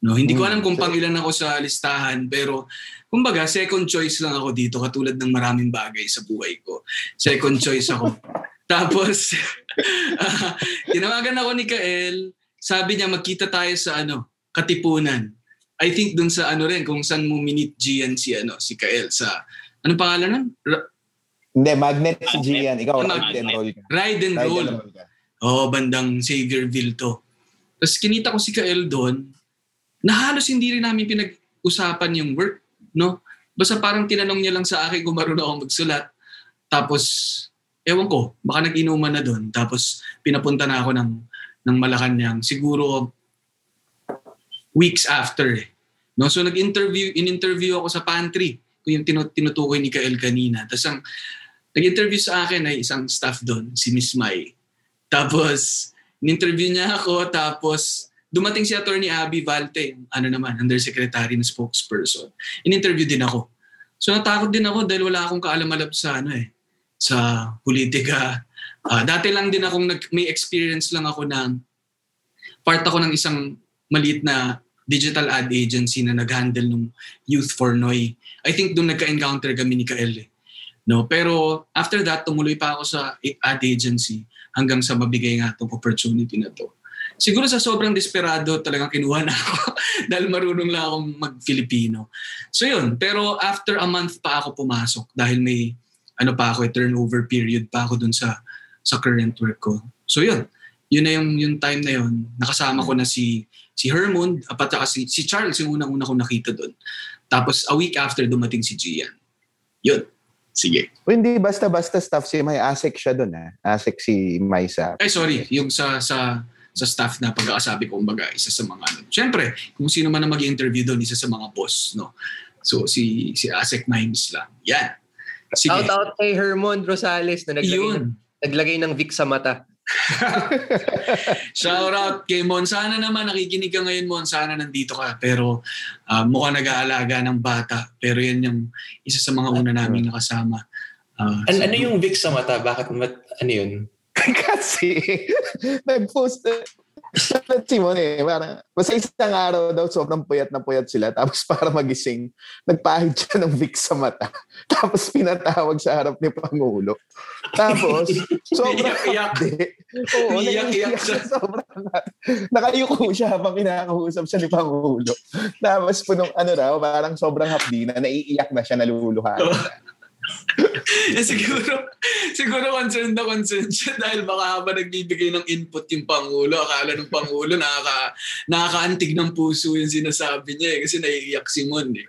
No, hindi ko alam kung pang ilan ako sa listahan pero kumbaga second choice lang ako dito katulad ng maraming bagay sa buhay ko. Second choice ako. Tapos uh, tinawagan ako ni Kael, sabi niya magkita tayo sa ano, Katipunan. I think dun sa ano rin kung saan mo minit Gian si ano si Kael sa ano pangalan nun? Ra- Hindi, magnet si Gian. Ikaw, ride and roll ka. Ride and Ride roll. and roll Oo, bandang Xavierville to. Tapos kinita ko si Kael doon, na halos hindi rin namin pinag-usapan yung work, no? Basta parang tinanong niya lang sa akin kung marunong ako magsulat. Tapos, ewan ko, baka nag-inuman na doon. Tapos, pinapunta na ako ng, ng Malacanang. Siguro, weeks after eh. No? So, nag-interview, in-interview ako sa pantry. Kung yung tinu- tinutukoy ni Kael kanina. Tapos, ang nag-interview sa akin ay isang staff doon, si Miss Mai. Tapos, in-interview niya ako, tapos dumating si Attorney Abby Valte, ano naman, undersecretary na spokesperson. In-interview din ako. So natakot din ako dahil wala akong kaalam-alam sa ano eh, sa politika. Ah, dati lang din akong nag, may experience lang ako na part ako ng isang maliit na digital ad agency na nag-handle ng Youth for Noy. I think doon nagka-encounter kami ni Kael eh. No, pero after that, tumuloy pa ako sa ad agency hanggang sa mabigay nga itong opportunity na to. Siguro sa sobrang desperado talagang kinuha na ako dahil marunong lang akong mag-Filipino. So yun, pero after a month pa ako pumasok dahil may ano pa ako, eh, turnover period pa ako dun sa sa current work ko. So yun, yun na yung, yung time na yun. Nakasama ko na si si Hermond, at saka si, si Charles yung unang-una ko nakita doon. Tapos a week after dumating si Gian. Yun. Sige. O, hindi basta-basta stuff si May Asik siya doon ah. Asik si May sa... Ay sorry, yung sa sa sa staff na pagkakasabi ko, kumbaga, isa sa mga, ano. Siyempre, kung sino man na mag-interview doon, isa sa mga boss, no? So, si, si Asek Mimes lang. Yan. Sige. Shout out kay Hermon Rosales na naglagay, Yun. ng, naglagay ng Vic sa mata. Shout out kay Mon. Sana naman nakikinig ka ngayon, Mon. Sana nandito ka. Pero uh, mukhang nag-aalaga ng bata. Pero yan yung isa sa mga una naming nakasama. Uh, An- ano yung Vic sa mata? Bakit, mat- ano yun? Kasi, nag-post, Sulat si Mon eh. Parang, basta isang araw daw, sobrang puyat na puyat sila. Tapos para magising, nagpahid siya ng Vic sa mata. Tapos pinatawag sa harap ni Pangulo. Tapos, sobrang hapde. Oo, Iyak-iyak naiiyak siya. Sobrang Nakayuko siya habang kinakausap siya ni Pangulo. Tapos punong ano raw, parang sobrang hapdi na naiiyak na siya, naluluha. eh, siguro, siguro concerned na concerned siya dahil baka habang nagbibigay ng input yung Pangulo, akala ng Pangulo nakaka, nakakaantig ng puso yung sinasabi niya eh, kasi naiiyak si Mon eh.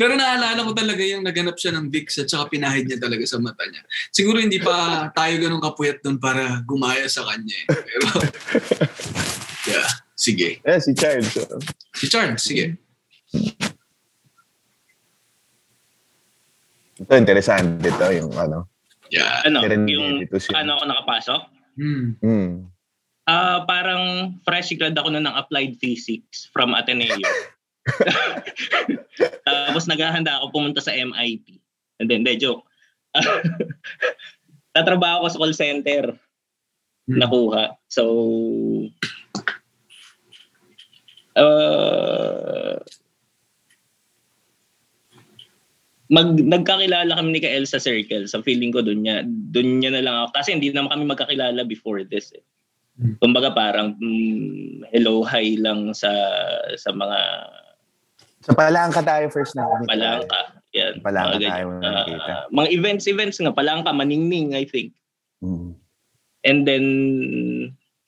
Pero naalala ko talaga yung naganap siya ng Vicks at saka pinahid niya talaga sa mata niya. Siguro hindi pa tayo ganun kapuyat doon para gumaya sa kanya eh. Pero, yeah, sige. Eh, si Charles. oh. Si Charles, sige. Ito, interesante ito, yung ano. Yeah. Ano, yung to ano ako nakapasok? Hmm. Hmm. Ah, parang fresh grad ako na ng applied physics from Ateneo. Tapos naghahanda ako pumunta sa MIT. And then, de, joke. Tatrabaho ko sa call center. Nakuha. So, uh, mag nagkakilala kami ni Kael sa circle. Sa feeling ko doon niya, doon niya na lang ako. Kasi hindi naman kami magkakilala before this. Eh. Kumbaga parang mm, hello, hi lang sa sa mga Sa Palangka tayo first na. palangka. Yan. Palangka mga tayo ganyan. nakikita. Ah, mga events, events nga. Palangka, maningning, I think. Hmm. And then,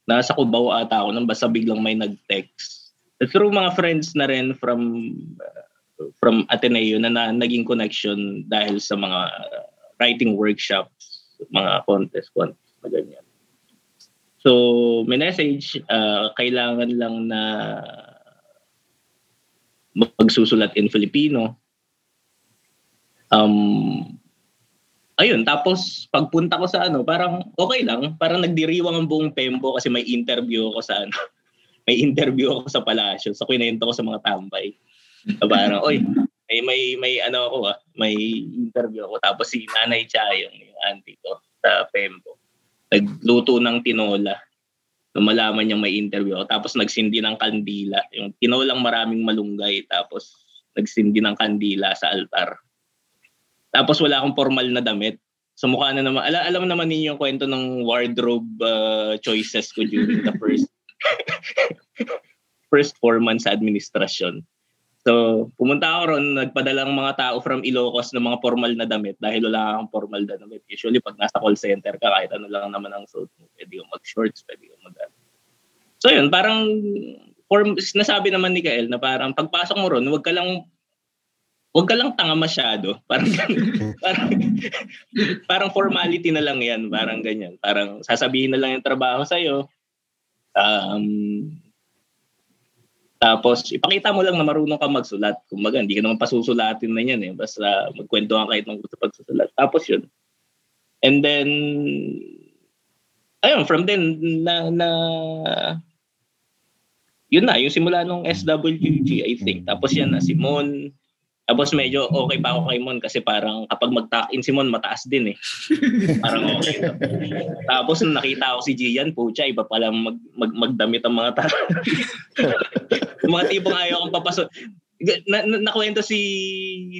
nasa Cubao ata ako nang basta biglang may nag-text. Through mga friends na rin from uh, from Ateneo na, na naging connection dahil sa mga writing workshops, mga contest, contest na ganyan. So, may message, uh, kailangan lang na magsusulat in Filipino. Um, ayun, tapos pagpunta ko sa ano, parang okay lang. Parang nagdiriwang ang buong Pembo kasi may interview ako sa ano. May interview ako sa palasyo. So, kinento ko sa mga tambay. Parang, oy, may, may, may ano ako ah, may interview ako. Tapos si Nanay Chayong, yung auntie ko sa Pembo. Nagluto ng tinola. Nung malaman niyang may interview ako. Tapos nagsindi ng kandila. Yung tinolang maraming malunggay. Tapos nagsindi ng kandila sa altar. Tapos wala akong formal na damit. So mukha na naman, ala, alam naman ninyo yung kwento ng wardrobe uh, choices ko during the first first four months sa administrasyon. So, pumunta ako ron, nagpadalang mga tao from Ilocos ng mga formal na damit dahil wala akong formal na damit. Usually, pag nasa call center ka, kahit ano lang naman ang suit mo, pwede kang mag-shorts, pwede kang mag So, yun, parang, form, nasabi naman ni Kael na parang pagpasok mo ron, huwag ka lang Huwag ka lang tanga masyado. Parang parang parang formality na lang 'yan, parang ganyan. Parang sasabihin na lang yung trabaho sa iyo. Um, tapos, ipakita mo lang na marunong ka magsulat. Kumbaga, hindi ka naman pasusulatin na yan eh. Basta magkwentuhan kahit ng gusto pagsusulat. Tapos yun. And then, ayun, from then, na, na, yun na, yung simula nung SWG, I think. Tapos yan na, Simon. Tapos medyo okay pa ako kay Mon kasi parang kapag mag-tuck-in si Mon, mataas din eh. parang okay. Tapos nung nakita ko si Gian, pucha, iba pala mag, mag, magdamit ang mga tao. Mga tipong ayaw kong papasok. Na, na, nakwento si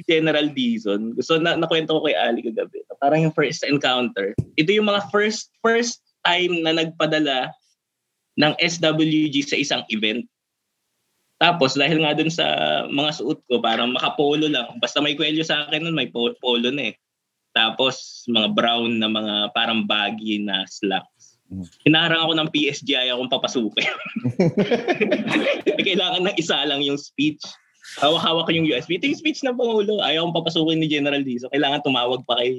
General Dizon. Gusto na nakwento ko kay Ali kagabi. Parang yung first encounter. Ito yung mga first first time na nagpadala ng SWG sa isang event. Tapos dahil nga dun sa mga suot ko, parang makapolo lang. Basta may kwelyo sa akin nun, may po- polo na eh. Tapos mga brown na mga parang baggy na slacks. Hinaharang ako ng PSG, ayaw akong papasukin. Kailangan ng isa lang yung speech. Hawak-hawak ko yung USB. Ito yung speech ng Pangulo. Ayaw akong papasukin ni General Dizon. Kailangan tumawag pa kay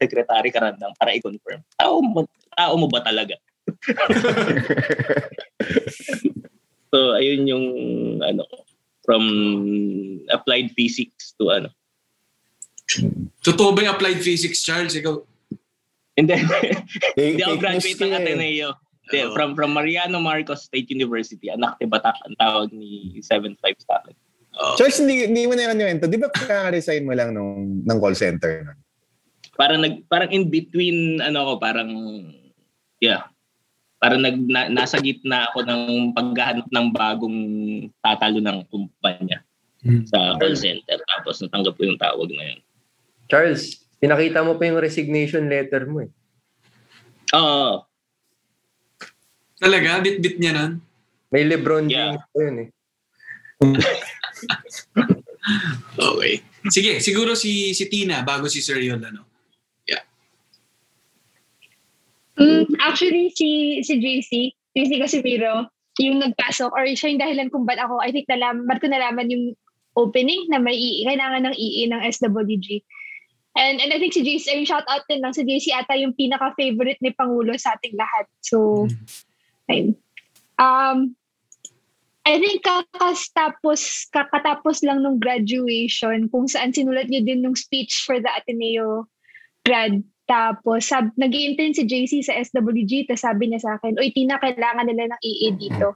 Secretary Karandang para i-confirm. Tao mo, tao mo ba talaga? so, ayun yung, ano, from applied physics to ano. Totoo ba yung applied physics, Charles? Ikaw? Hindi. Hindi ako graduate ng eh. Ateneo. Hindi, from from Mariano Marcos State University. Anak ni Batak ang tawag ni 75 sa akin. Charles, hindi, hindi mo na yung kwento. Di ba kaka-resign mo lang nung, ng call center? Parang nag parang in between ano ko parang yeah. Parang nag na, nasa gitna ako ng paghahanap ng bagong tatalo ng kumpanya sa call center tapos natanggap ko yung tawag na yun. Charles, pinakita mo pa yung resignation letter mo eh. Oo. Talaga? Bit-bit niya nun? May Lebron James pa yun eh. Okay. Sige, siguro si si Tina bago si Sir Yol, ano? Mm, actually, si si JC, JC Casimiro, yung nagpasok or siya yung dahilan kung ba't ako, I think nalam, ba't ko nalaman yung opening na may EE, kailangan ng EE ng SWG. And, and I think si JC, yung shout out din lang, si JC ata yung pinaka-favorite ni Pangulo sa ating lahat. So, ayun. Um, I think kakatapos, kakatapos lang nung graduation kung saan sinulat niyo din nung speech for the Ateneo grad. Tapos, sab, nag intern si JC sa SWG, tapos sabi niya sa akin, Uy, Tina, kailangan nila ng EA dito.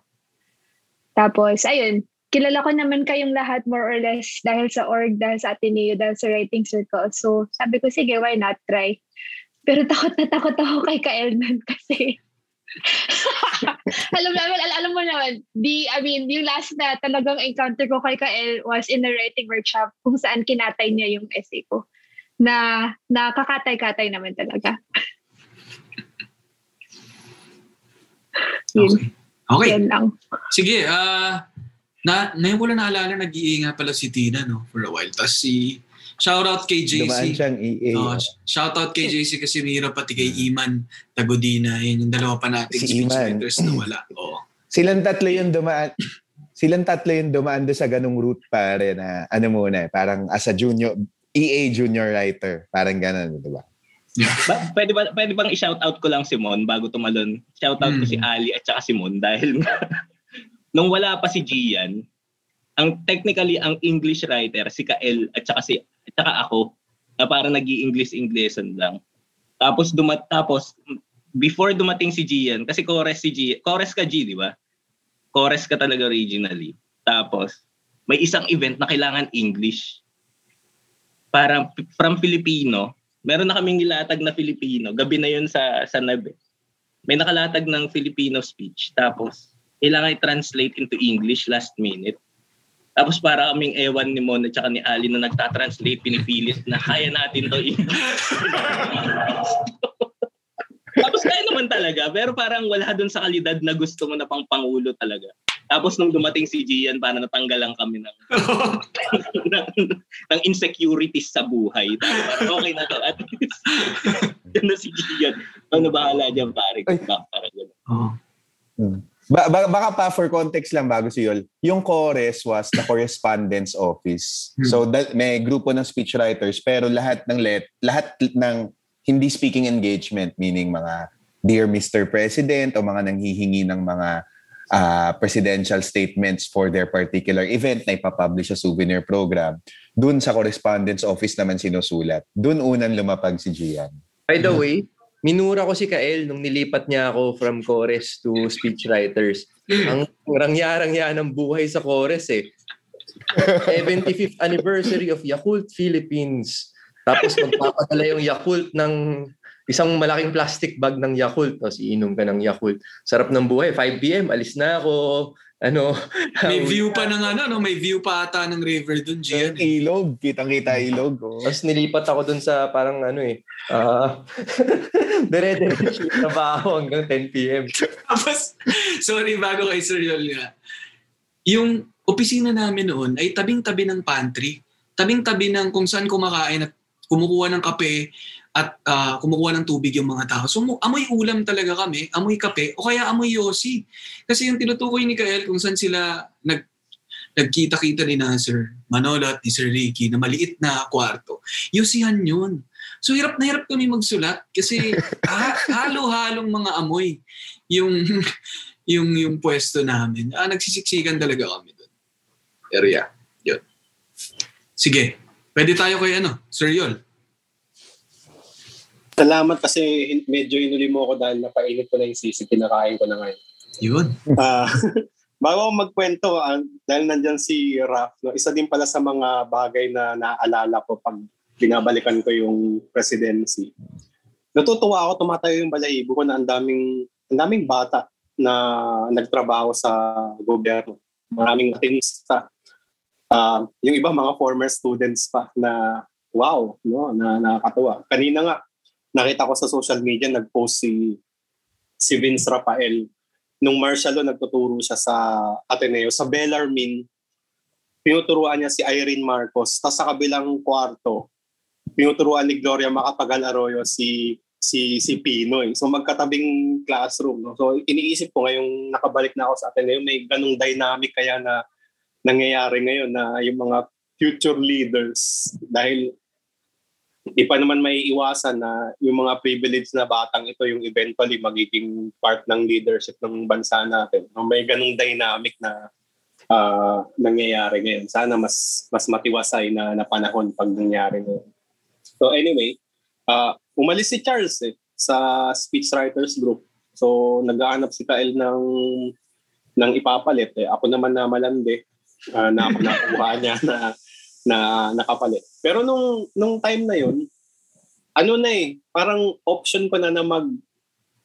Tapos, ayun, kilala ko naman kayong lahat more or less dahil sa org, dahil sa Ateneo, dahil sa writing circle. So, sabi ko, sige, why not try? Pero takot na takot ako kay Kaelman kasi alam naman, al- alam mo naman, di, I mean, yung last na talagang encounter ko kay Kael was in a writing workshop kung saan kinatay niya yung essay ko. Na nakakatay-katay naman talaga. Yun. Okay. Yan lang. Sige, ah na ngayon ko lang naalala nag-EA nga pala si Tina no for a while. Tapos si shoutout kay JC. Dumaan siyang EA. Oh, shoutout kay JC Casimiro pati kay Iman Tagodina. Yan yung dalawa pa nating Si speech Iman. na wala. Oo. Silang tatlo yung dumaan. Silang tatlo yung dumaan doon sa ganung route pare na ano muna eh, parang as a junior EA junior writer. Parang ganun, di ba? Ba, pwede ba pwede bang i-shout out ko lang si Mon bago tumalon? Shout out ko si Ali at saka si Mon dahil nung wala pa si Gian, ang technically ang English writer si Kael at saka si at saka ako na parang nag-i-English Englishan lang. Tapos dumat tapos before dumating si Gian kasi chorus si Gian, chorus ka G, di ba? Chorus ka talaga originally. Tapos may isang event na kailangan English. Parang from Filipino, meron na kaming nilatag na Filipino. Gabi na yun sa sa NAB. eh. May nakalatag ng Filipino speech. Tapos, kailangan i-translate into English last minute. Tapos para kaming ewan ni Mon at ni Ali na nagtatranslate, pinipilit na kaya natin to. Tapos kaya naman talaga, pero parang wala dun sa kalidad na gusto mo na pang pangulo talaga. Tapos nung dumating si Gian, para natanggalan kami ng, ng, ng insecurities sa buhay. Tapos parang okay na to. At least, yun na si Gian. Ano bahala dyan, pare? Back, parang gano'n. Hmm. Ba- ba- baka pa for context lang bago si Yol, yung chorus was the correspondence office. So that, may grupo ng speechwriters pero lahat ng let lahat ng hindi speaking engagement meaning mga dear Mr. President o mga nanghihingi ng mga ah, presidential statements for their particular event na ipapublish sa souvenir program. Doon sa correspondence office naman sinusulat. Doon unang lumapag si Gian. By the way, minura ko si Kael nung nilipat niya ako from chorus to speechwriters. Ang rangyarang-ya ng buhay sa chorus eh. 75th anniversary of Yakult Philippines. Tapos magpapadala yung Yakult ng isang malaking plastic bag ng Yakult. Tapos iinom ka ng Yakult. Sarap ng buhay. 5 p.m. Alis na ako. Ano? May view pa ng ano, no? may view pa ata ng river dun, Gian. Ilog, kitang-kita ilog. Oh. Tapos nilipat ako dun sa parang ano eh. ah Dire-diretso yung trabaho hanggang 10 p.m. Tapos, sorry, bago kay Sir Yol nga. Yung opisina namin noon ay tabing-tabi ng pantry. Tabing-tabi ng kung saan kumakain at kumukuha ng kape at ah, kumukuha ng tubig yung mga tao. So, amoy ulam talaga kami, amoy kape, o kaya amoy yosi. Kasi yung tinutukoy ni Kael kung saan sila nag nagkita-kita ni na Sir Manolo at ni Sir Ricky na maliit na kwarto. Yosihan yun. So hirap na hirap kami magsulat kasi ha- halo-halong mga amoy. Yung yung, yung pwesto namin. Ah, nagsisiksikan talaga kami doon. Area. Yun. Sige. Pwede tayo kay ano, Sir Yol. Salamat kasi medyo inuli mo ako dahil napainit ko na yung sisi, kinakain ko na ngayon. Yun. Ah, bago ako magkwento, ah, dahil nandyan si Raf, no, isa din pala sa mga bagay na naaalala ko pag binabalikan ko yung presidency. Natutuwa ako, tumatayo yung balahibo ko na ang daming, ang daming bata na nagtrabaho sa gobyerno. Maraming atinista. Ah, yung iba mga former students pa na wow, no, na nakakatuwa. Kanina nga, nakita ko sa social media, nag-post si si Vince Rafael. Nung martial law, nagtuturo siya sa Ateneo. Sa Bellarmine, tinuturuan niya si Irene Marcos. Tapos sa kabilang kwarto, tinuturuan ni Gloria Macapagal Arroyo si si si Pinoy. So magkatabing classroom. No? So iniisip ko ngayong nakabalik na ako sa Ateneo, may ganong dynamic kaya na nangyayari ngayon na yung mga future leaders dahil di pa naman may iwasan na yung mga privileged na batang ito yung eventually magiging part ng leadership ng bansa natin. No, May ganong dynamic na ah, nangyayari ngayon. Sana mas mas matiwasay na, na panahon pag nangyari ngayon. So anyway, ah, umalis si Charles eh, sa speechwriters group. So nag-aanap si Kael ng ng ipapalit eh. Ako naman na malandi ah, na nakuha niya na na nakapalit. Pero nung nung time na yun, ano na eh, parang option ko na na mag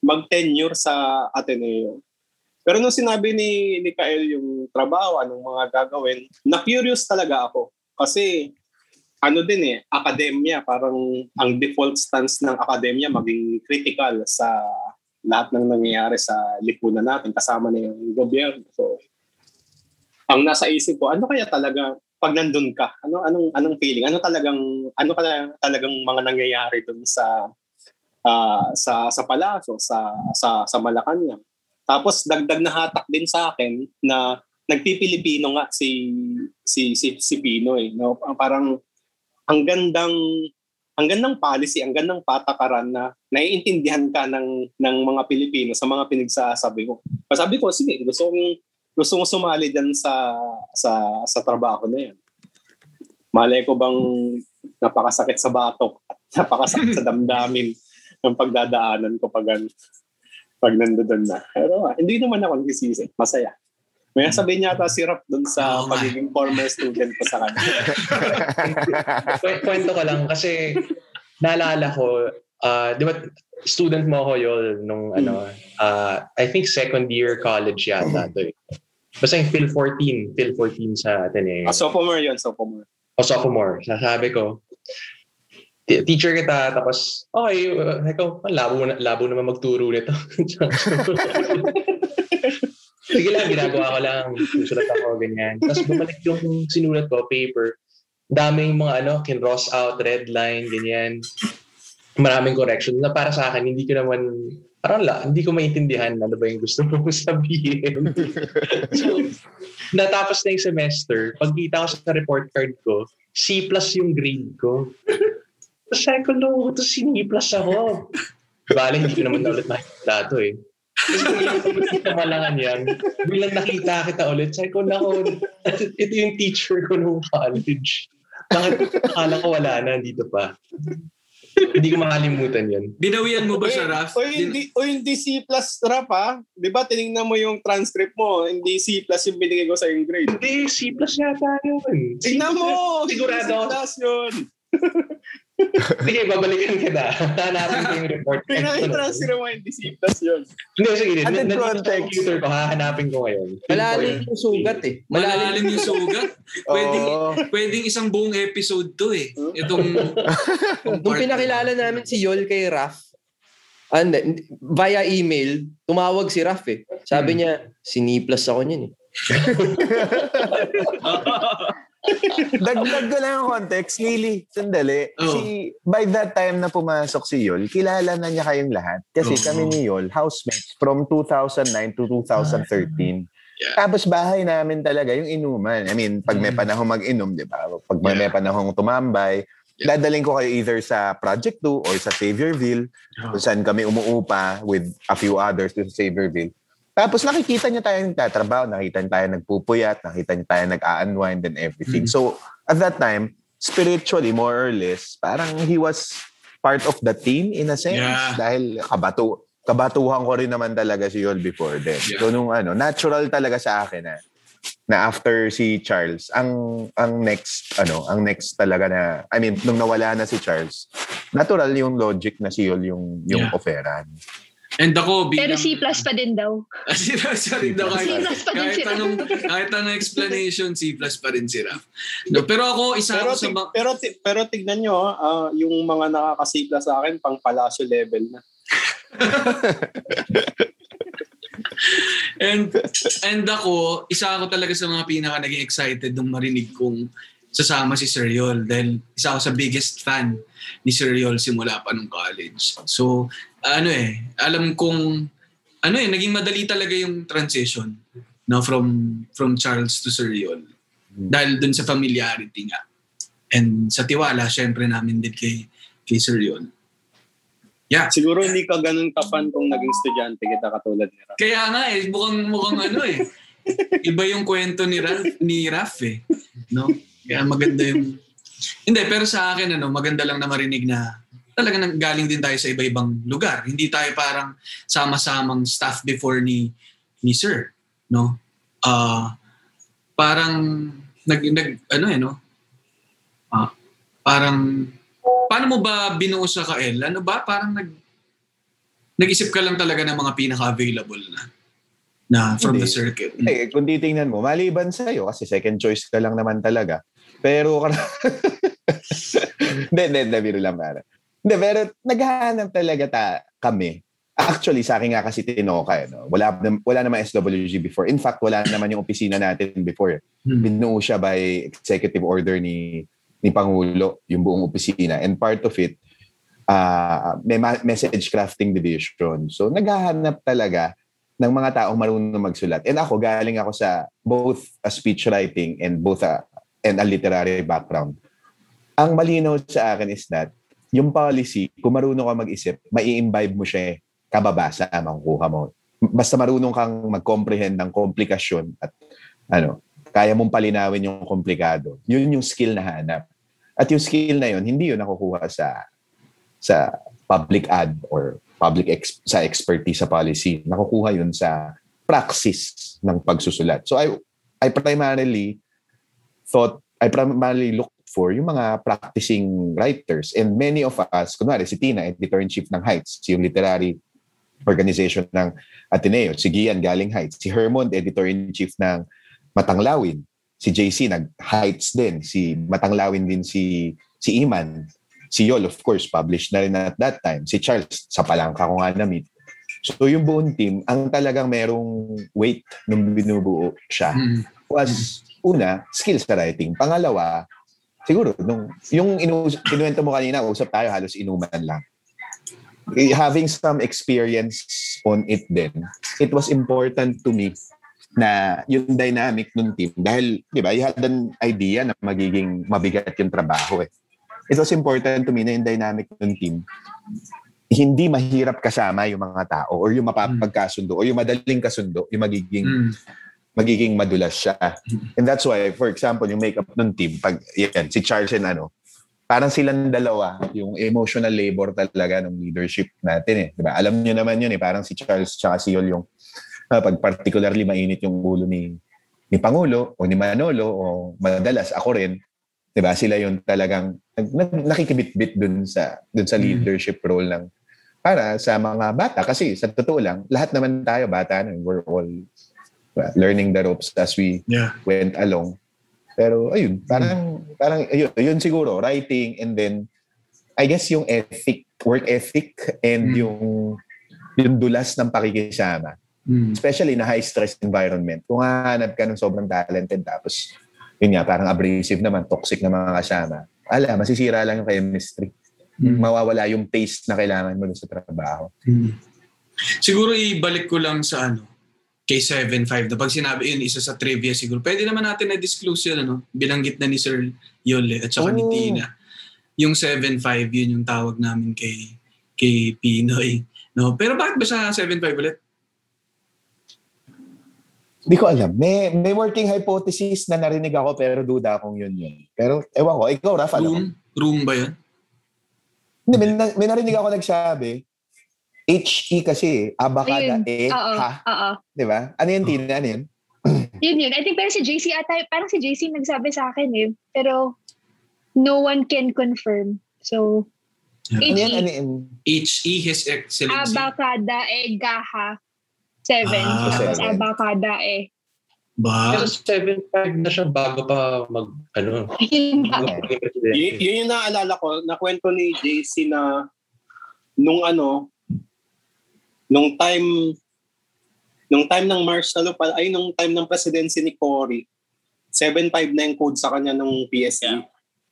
mag tenure sa Ateneo. Pero nung sinabi ni ni Kael yung trabaho, anong mga gagawin, na curious talaga ako. Kasi ano din eh, akademya, parang ang default stance ng akademya maging critical sa lahat ng nangyayari sa lipunan natin, kasama na yung gobyerno. So, ang nasa isip ko, ano kaya talaga pag nandun ka, ano anong anong feeling? Ano talagang ano kaya talagang mga nangyayari dun sa ah, sa sa palasyo, sa sa sa Malacanang. Tapos dagdag na hatak din sa akin na nagpipilipino nga si si si, si Pinoy, no? Parang ang gandang ang gandang policy, ang gandang patakaran na naiintindihan ka ng ng mga Pilipino sa mga pinagsasabi ko. Sabi ko, sige, gusto kong gusto mo sumali dyan sa sa sa trabaho na yan. Malay ko bang napakasakit sa batok at napakasakit sa damdamin ng pagdadaanan ko pag, pag nandoon na. Pero ah, hindi naman ako nagsisisi. Masaya. May sabihin niya ata si Rap doon sa pagiging former student ko sa kanya. Kwen- Kwento ko lang kasi naalala ko, ah, di ba student mo ako yun nung ano, ah, I think second year college yata to eh. Basta yung Phil 14, Phil 14 sa Ateneo. Ah, sophomore yun, sophomore. o sophomore, sasabi ko, "T- teacher kita, tapos, okay, uh, ikaw, ah, labo, na, labo naman magturo nito. Sige lang, ginagawa ko lang. Susulat ako, ganyan. Tapos bumalik yung sinulat ko, paper. Daming mga ano, kinross out, red line, ganyan. Maraming correction na para sa akin, hindi ko naman, parang la, hindi ko maintindihan ano ba yung gusto mo sabihin. so, natapos na yung semester, pagkita ko sa report card ko, C plus yung grade ko. Tapos sabi ko, no, ito C plus ako. Bale, hindi ko naman na ulit makikita to eh. Tapos kung yung sa malangan yan, bilang nakita kita ulit, sabi ko, nako, ito yung teacher ko nung college. Bakit akala ko wala na, dito pa. Hindi ko makalimutan yun. Binawian mo ba siya, Raf? O hindi, o hindi C plus rap ha? Di ba tinignan mo yung transcript mo, hindi C plus yung binigay ko sa yung grade. Hindi, C plus yata yun. Tingnan mo! Sigurado C plus yun. Sige, babalikan kita. Hanapin ko yung report. card ko mo hindi C plus yun. Hindi, sige. Nandito sa context. computer ko, hahanapin ko ngayon. Malalim yung sugat eh. Malalim yung sugat. Pwedeng, pwedeng isang buong episode to eh. Itong... Nung pinakilala namin si Yol kay Raf, and, via email, tumawag si Raf eh. Sabi niya, siniplas ako niyan eh. Dagdag ko lang ang context, Lily. Sandali. Oh. Si, by that time na pumasok si Yol, kilala na niya kayong lahat. Kasi Oo. kami ni Yol, housemates from 2009 to 2013. Yeah. Tapos bahay namin talaga yung inuman. I mean, pag may panahon mag-inom, di ba? Pag may, may panahon tumambay, dadaling ko kayo either sa Project 2 or sa Saviorville, kung saan kami umuupa with a few others to sa Saviorville. Tapos nakikita niya tayo nagtatrabaho, nakita niya tayo nagpupuyat, nakita niya tayo nag-unwind and everything. Mm. So, at that time, spiritually, more or less, parang he was part of the team in a sense. Yeah. Dahil kabatu kabatuhan ko rin naman talaga si Yol before then. Yeah. So, nung ano, natural talaga sa akin na na after si Charles, ang ang next ano, ang next talaga na I mean, nung nawala na si Charles, natural yung logic na si Yol yung yung Yeah. oferan. And ako, Pero bilang... C plus pa din daw. Ah, C plus pa rin daw. Kahit, C plus pa din kahit anong, kahit anong explanation, C plus pa rin si Raf. No, pero ako, isa Pero, ako sa mga... pero, ti- pero tignan nyo, ah, yung mga nakakasigla sa akin, pang palasyo level na. And, and ako, isa ako talaga sa mga pinaka naging excited nung marinig kong sasama si Sir Yol dahil isa ako sa biggest fan ni Sir Yol simula pa nung college. So, ano eh, alam kong, ano eh, naging madali talaga yung transition no, from from Charles to Sir Yol. Dahil dun sa familiarity nga. And sa tiwala, syempre namin din kay, kay Sir Yol. Yeah. Siguro hindi ka ganun kapan kung naging estudyante kita katulad ni Raf. Kaya nga eh, mukhang, mukhang ano eh. Iba yung kwento ni Raf, ni Raf eh. No? Kaya maganda yung... Hindi, pero sa akin ano, maganda lang na marinig na talaga nang galing din tayo sa iba-ibang lugar. Hindi tayo parang sama-samang staff before ni ni Sir, no? Ah, parang nag, nag ano eh, no? Ah, parang paano mo ba binuo sa Kael? Ano ba? Parang nag nag-isip ka lang talaga ng mga pinaka-available na na from the Hindi. circuit. Eh, kung titingnan mo, maliban sa'yo, kasi second choice ka lang naman talaga. Pero, hindi, hindi, hindi, biro lang para. Hindi, pero naghahanap talaga ta, kami. Actually, sa akin nga kasi tinoka, eh, no? wala, wala naman SWG before. In fact, wala naman yung opisina natin before. Hmm. Binuo siya by executive order ni ni Pangulo, yung buong opisina. And part of it, uh, may ma- message crafting division. So, naghahanap talaga ng mga taong marunong magsulat. And ako, galing ako sa both a speech writing and both a, and a literary background. Ang malinaw sa akin is that yung policy, kung marunong ka mag-isip, mai-imbibe mo siya eh. Kababasa, makukuha mo. Basta marunong kang mag-comprehend ng komplikasyon at ano, kaya mong palinawin yung komplikado. Yun yung skill na hanap. At yung skill na yun, hindi yun nakukuha sa sa public ad or public ex- sa expertise sa policy. Nakukuha yun sa praxis ng pagsusulat. So I I primarily thought I primarily looked for yung mga practicing writers and many of us, kunwari si Tina, editor-in-chief ng Heights, yung literary organization ng Ateneo, si Gian galing Heights, si Hermond, editor-in-chief ng Matanglawin, si JC nag-Heights din, si Matanglawin din si si Iman, si Yol of course published na rin at that time, si Charles sa palangka ko nga na-meet. So yung buong team, ang talagang merong weight nung binubuo siya was una, skills sa writing. Pangalawa, siguro, nung, yung inu- kinuwento mo kanina, usap tayo, halos inuman lang. Eh, Having some experience on it then, it was important to me na yung dynamic ng team. Dahil, di ba, you had an idea na magiging mabigat yung trabaho eh. It was important to me na yung dynamic ng team hindi mahirap kasama yung mga tao or yung mapapagkasundo o yung madaling kasundo, yung magiging magiging madulas siya. And that's why, for example, yung makeup ng team, pag yan, si Charles and ano, parang silang dalawa, yung emotional labor talaga ng leadership natin eh. Diba? Alam niyo naman yun eh, parang si Charles tsaka si Yol yung ah, pag particularly mainit yung ulo ni ni Pangulo o ni Manolo o madalas ako rin, 'di ba? Sila yung talagang nag, nag- nakikibit-bit dun sa dun sa leadership role ng para sa mga bata kasi sa totoo lang, lahat naman tayo bata na we're all learning the ropes as we Yeah. went along. Pero ayun, parang parang ayun, yun siguro writing and then I guess yung ethic, work ethic and yung yung dulas ng pakikisama. Especially na high stress environment. Kung hahanap ka ng sobrang talented tapos yun nga, parang abrasive naman, toxic na mga kasama. Ala, masisira lang yung chemistry. Mawawala yung taste na kailangan mo sa trabaho. Siguro ibalik ko lang sa ano, kay 7.5 na pag sinabi yun, isa sa trivia siguro. Pwede naman natin na-disclose yun, ano? Binanggit na ni Sir Yole at saka ni Oh. Tina. Yung 7.5, yun yung tawag namin kay kay Pinoy. No? Pero bakit ba sa 7.5 ulit? Hindi ko alam. May, may working hypothesis na narinig ako pero duda akong yun yun. Pero ewan ko. Ikaw, Raf, alam mo? Room? Room ba yun? Hindi, may, may narinig ako nagsabi, HE kasi, abakada, Ayun. eh, ha. oo. Di ba? Ano yun, Tina? Ano yun? Yun yun. I think pero si JC ata, parang si JC nagsabi sa akin eh. Pero no one can confirm. So, Ano yan? HE. Ano yun? HE, His Excellency. Abacada e gaha. Seven. Ah, Tapos seven. abacada e. Ba? Pero 7.5 na siya bago pa mag, ano, bago pa. Y- yun yung naalala ko, na kwento ni JC na nung ano, nung time nung time ng martial law pa, ay nung time ng presidency ni Cory, 7.5 na yung code sa kanya ng PSE.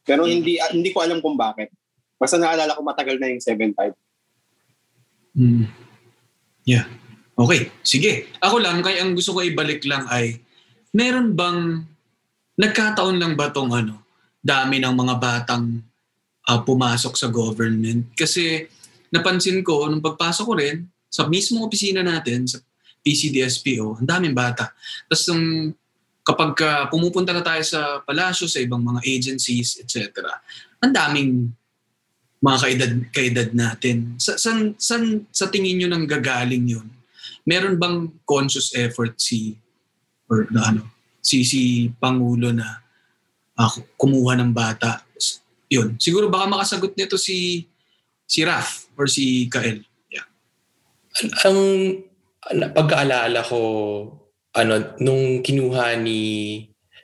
Pero hindi ah, hindi ko alam kung bakit. Basta naalala ko matagal na yung 7.5. Hmm. Yeah. Okay, sige. Ako lang, kaya ang gusto ko ibalik lang ay, meron bang, nagkataon lang ba tong ano, dami ng mga batang ah, pumasok sa government? Kasi napansin ko, nung pagpasok ko rin, sa mismong opisina natin, sa PCDSPO, ang daming bata. Tapos nung kapag ka pumupunta na tayo sa palasyo, sa ibang mga agencies, etc., ang daming mga kaedad, kaedad natin. Sa, san, san, sa tingin nyo nang gagaling yun? Meron bang conscious effort si or na ano, si si Pangulo na ah, kumuha ng bata? Yun. Siguro baka makasagot nito si si Raf or si Kael. Ang pagkaalala ko ano nung kinuha ni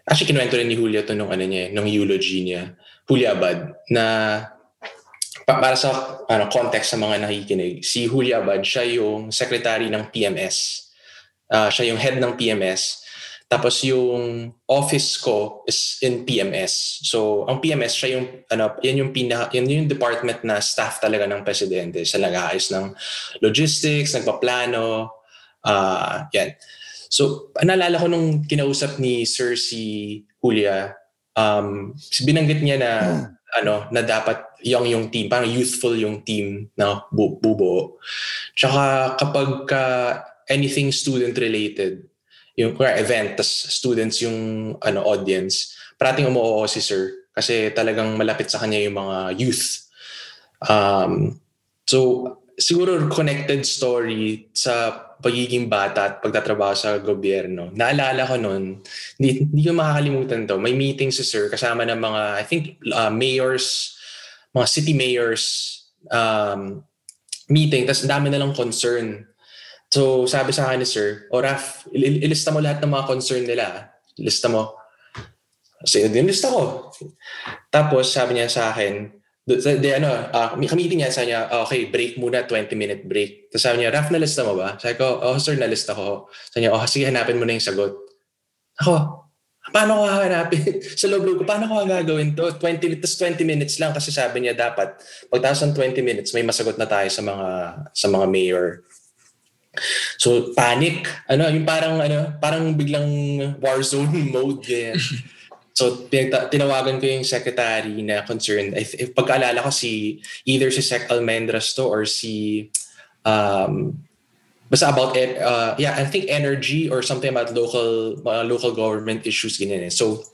actually kinuwento rin ni Julia to nung ano niya nung eulogy niya Julia Abad na pa- para sa ano context sa mga nakikinig si Julia Abad siya yung secretary ng PMS Ah, siya yung head ng PMS tapos yung office ko is in PMS. So, ang PMS, siya yung, ano, yan yung, pinaka, yan yung department na staff talaga ng presidente. Sa nag-aayos ng logistics, nagpaplano, ah yan. So, naalala ko nung kinausap ni Sir si Julia, um, binanggit niya na, ano, na dapat young yung team, parang youthful yung team na bu- bubuo. Tsaka kapag ka anything student related, yung kaya event, tas students yung ano audience, parating umuoo si sir kasi talagang malapit sa kanya yung mga youth. Um, so, siguro connected story sa pagiging bata at pagtatrabaho sa gobyerno. Naalala ko noon, hindi, hindi ko makakalimutan to. May meeting si sir kasama ng mga, I think, uh, mayors, mga city mayors um, meeting. Tapos dami na lang concern So, sabi sa akin ni Sir, o Raf, il- il- ilista mo lahat ng mga concern nila. ah. Ilista mo. So, yun, ilista ko. Tapos, sabi niya sa akin, d- sa- di, ano, uh, kamitin niya sa niya, "Ah, okay, break muna, 20-minute break. Tapos sabi niya, Raf, nalista mo ba? Sabi ko, oh, sir, nalista ko. Sabi niya, oh, sige, hanapin mo na yung sagot. Ako, paano ko hahanapin? sa loob-loob ko, paano ko gagawin to? 20, tas 20 minutes lang kasi sabi niya dapat, pagtaas ng 20 minutes, may masagot na tayo sa mga sa mga mayor. So panic, ano, yung parang ano, parang biglang war zone mode ganyan. So tinawagan ko yung secretary na concerned. I th- pagkaalala ko si either si Sec Almendras to or si um basta about it, uh, yeah, I think energy or something about local mga local government issues ganyan eh. So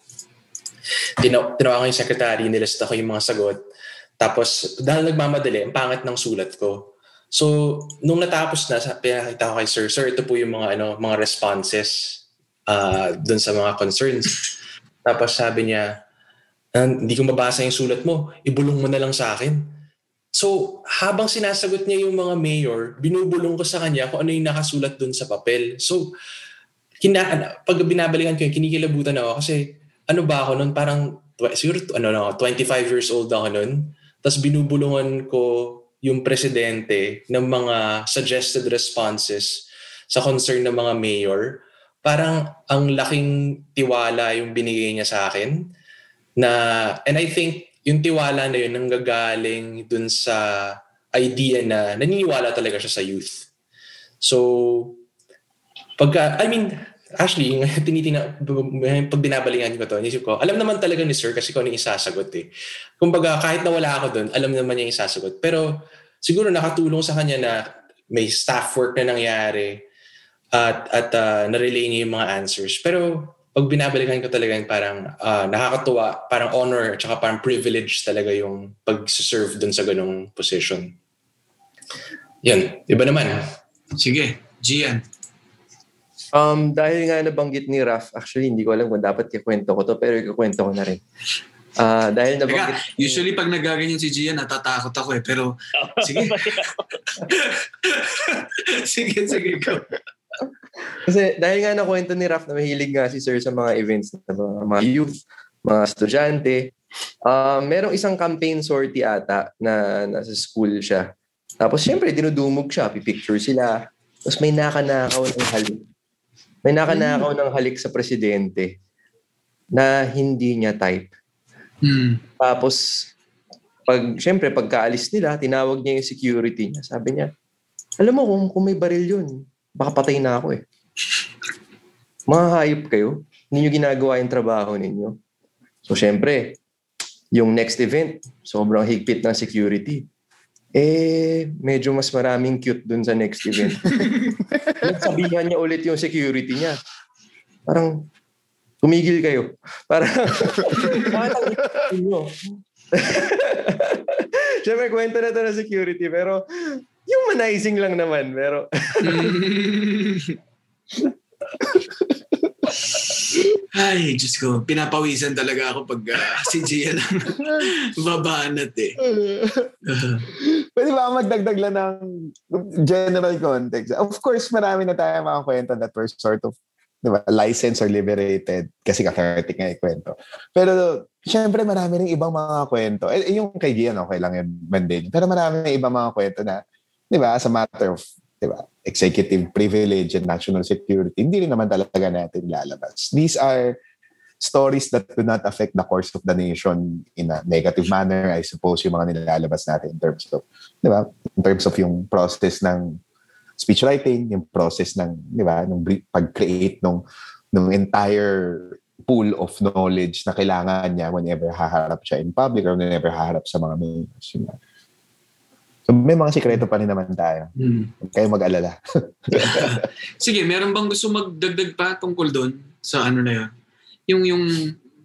tina- tinawagan ko yung secretary, nilista ko yung mga sagot. Tapos dahil nagmamadali, ang pangit ng sulat ko. So, nung natapos na, pinakita ko kay sir, sir, ito po yung mga ano, mga responses uh, dun sa mga concerns. Tapos sabi niya, "Ah, hindi ko mabasa yung sulat mo, ibulong mo na lang sa akin. So, habang sinasagot niya yung mga mayor, binubulong ko sa kanya kung ano yung nakasulat dun sa papel. So, kina, ano, pag binabalikan ko yun, kinikilabutan ako kasi ano ba ako nun, parang siguro ano, no, 25 years old ako nun. Tapos binubulungan ko yung presidente ng mga suggested responses sa concern ng mga mayor, parang ang laking tiwala yung binigay niya sa akin. Na, and I think yung tiwala na yun nanggagaling dun sa idea na naniniwala talaga siya sa youth. So, pagka, I mean, actually, tinitina, pag binabalingan ko to, inisip ko, alam naman talaga ni sir kasi kung ano yung isasagot eh. Kumbaga, kahit nawala ako doon, alam naman niya yung isasagot. Pero siguro nakatulong sa kanya na may staff work na nangyari. at at uh, na-relay niya yung mga answers. Pero pag binabalikan ko talaga parang uh, nakakatuwa, parang honor at saka parang privilege talaga yung pag-serve dun sa ganong position. Yan. Iba naman. Sige. Gian. Um, dahil nga nabanggit ni Raf, actually hindi ko alam kung dapat kikwento ko to, pero ikukwento ko na rin. Ah, dahil nabanggit... Teka, usually pag nagaganyan si Gian, natatakot ako eh. Pero, sige. sige, sige, go. Kasi dahil nga nakwento ni Raf na mahilig nga si Sir sa mga events ng mga, mga youth, mga estudyante, uh, merong isang campaign sortie ata na nasa school siya. Tapos syempre dinudumog siya, pipicture sila. Tapos may nakanakaw ng halik. May nakanakaw ng halik sa presidente na hindi niya type. Hmm. Tapos pag syempre pagkaalis nila, tinawag niya yung security niya. Sabi niya, alam mo kung, kung may baril yun, baka patay na ako eh. Mga hayop kayo. Hindi nyo ginagawa yung trabaho ninyo. So, syempre, yung next event, sobrang higpit ng security. Eh, medyo mas maraming cute dun sa next event. Sabihan niya ulit yung security niya. Parang, tumigil kayo. Parang, nyo. Siyempre, kwento na to ng security, pero humanizing lang naman, pero... Ay, Diyos ko, pinapawisan talaga ako pag uh, si Gian ang babanat eh. Pwede ba magdagdag lang ng general context? Of course, marami na tayo mga kwento that were sort of di ba, licensed or liberated kasi cathartic nga ikwento. Pero syempre marami rin ibang mga kwento. Eh, yung kay Gian, okay lang yun, Mandela. Pero marami rin ibang mga kwento na, di ba, as a matter of di ba, executive privilege and national security, hindi rin naman talaga natin lalabas. These are stories that do not affect the course of the nation in a negative manner, I suppose, yung mga nilalabas natin in terms of, di ba, in terms of yung process ng speech writing, yung process ng, di ba, ng pag-create ng, ng entire pool of knowledge na kailangan niya whenever haharap siya in public or whenever haharap sa mga mayors. Yun na. So may mga sikreto pa rin naman tayo. Hmm. Huwag kayong mag-alala. Sige, meron bang gusto magdagdag pa tungkol doon sa ano na yun? Yung, yung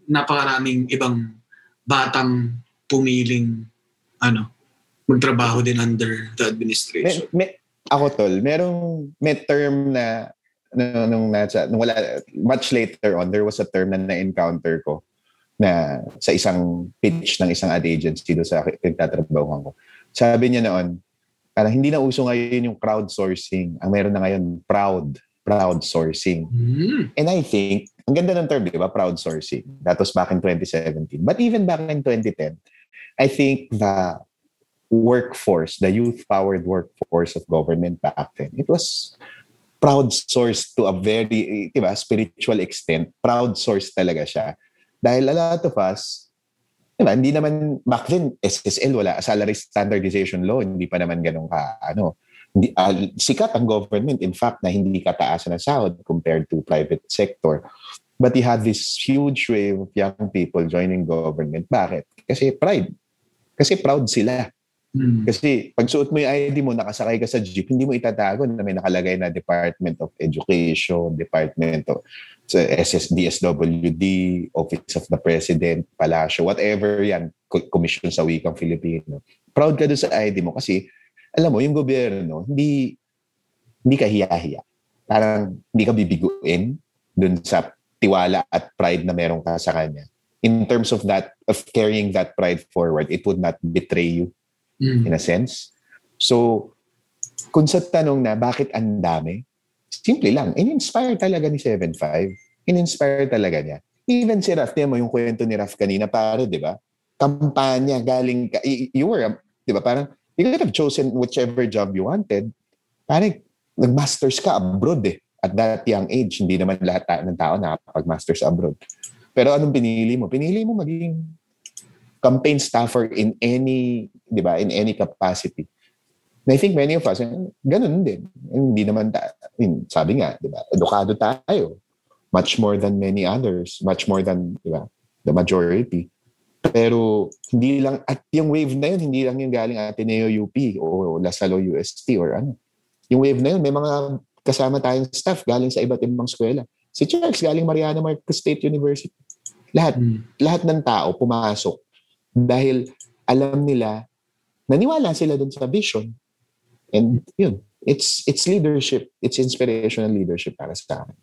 napakaraming ibang batang pumiling ano, magtrabaho din under the administration. May, may, ako tol, merong may term na nung, nung nasa, nung wala, much later on, there was a term na na-encounter ko na sa isang pitch ng isang ad agency doon sa nagtatrabahuhan ko. Sabi niya noon, parang hindi na uso ngayon yung crowdsourcing. Ang meron na ngayon, proud. Proud sourcing. Mm. And I think, ang ganda ng term, di ba? Proud sourcing. That was back in 2017. But even back in 2010, I think the workforce, the youth-powered workforce of government back then, it was proud source to a very, di ba, spiritual extent. Proud source talaga siya. Dahil a lot of us, Diba? Hindi naman, back then, SSL, wala, salary standardization law, hindi pa naman ganun ka, ano, hindi, uh, sikat ang government, in fact, na hindi kataasan ng sahod compared to private sector. But you had this huge wave of young people joining government. Bakit? Kasi pride. Kasi proud sila. Hmm. Kasi pag suot mo yung ID mo, nakasakay ka sa jeep, hindi mo itatago na may nakalagay na Department of Education, Department of sa SSDSWD, Office of the President, Palasyo, whatever yan, Commission sa Wikang Filipino. Proud ka doon sa ID mo kasi, alam mo, yung gobyerno, hindi, hindi ka hiya-hiya. Parang hindi ka bibiguin doon sa tiwala at pride na meron ka sa kanya. In terms of that, of carrying that pride forward, it would not betray you Mm. in a sense. So, kung sa tanong na bakit ang dami, simple lang. In-inspire talaga ni 7.5. In-inspire talaga niya. Even si Raf, mo yung kwento ni Raf kanina, pare, di ba? Kampanya, galing ka. You were, di ba, parang, you could have chosen whichever job you wanted. Parang, nag-masters ka abroad eh. At that young age, hindi naman lahat ng tao nakapag-masters abroad. Pero anong pinili mo? Pinili mo maging campaign staffer in any, di ba, in any capacity. And I think many of us, ganun din. Hindi naman, ta- I mean, sabi nga, di ba, edukado tayo. Much more than many others. Much more than, di ba, the majority. Pero hindi lang, at yung wave na yun, hindi lang yung galing Ateneo UP o Lasalo UST or ano. Yung wave na yun, may mga kasama tayong staff galing sa iba't ibang eskwela. Si Charles galing Mariana Marcos State University. Lahat, lahat ng tao pumasok dahil alam nila, naniwala sila dun sa vision. And yun, it's it's leadership. It's inspirational leadership para sa akin.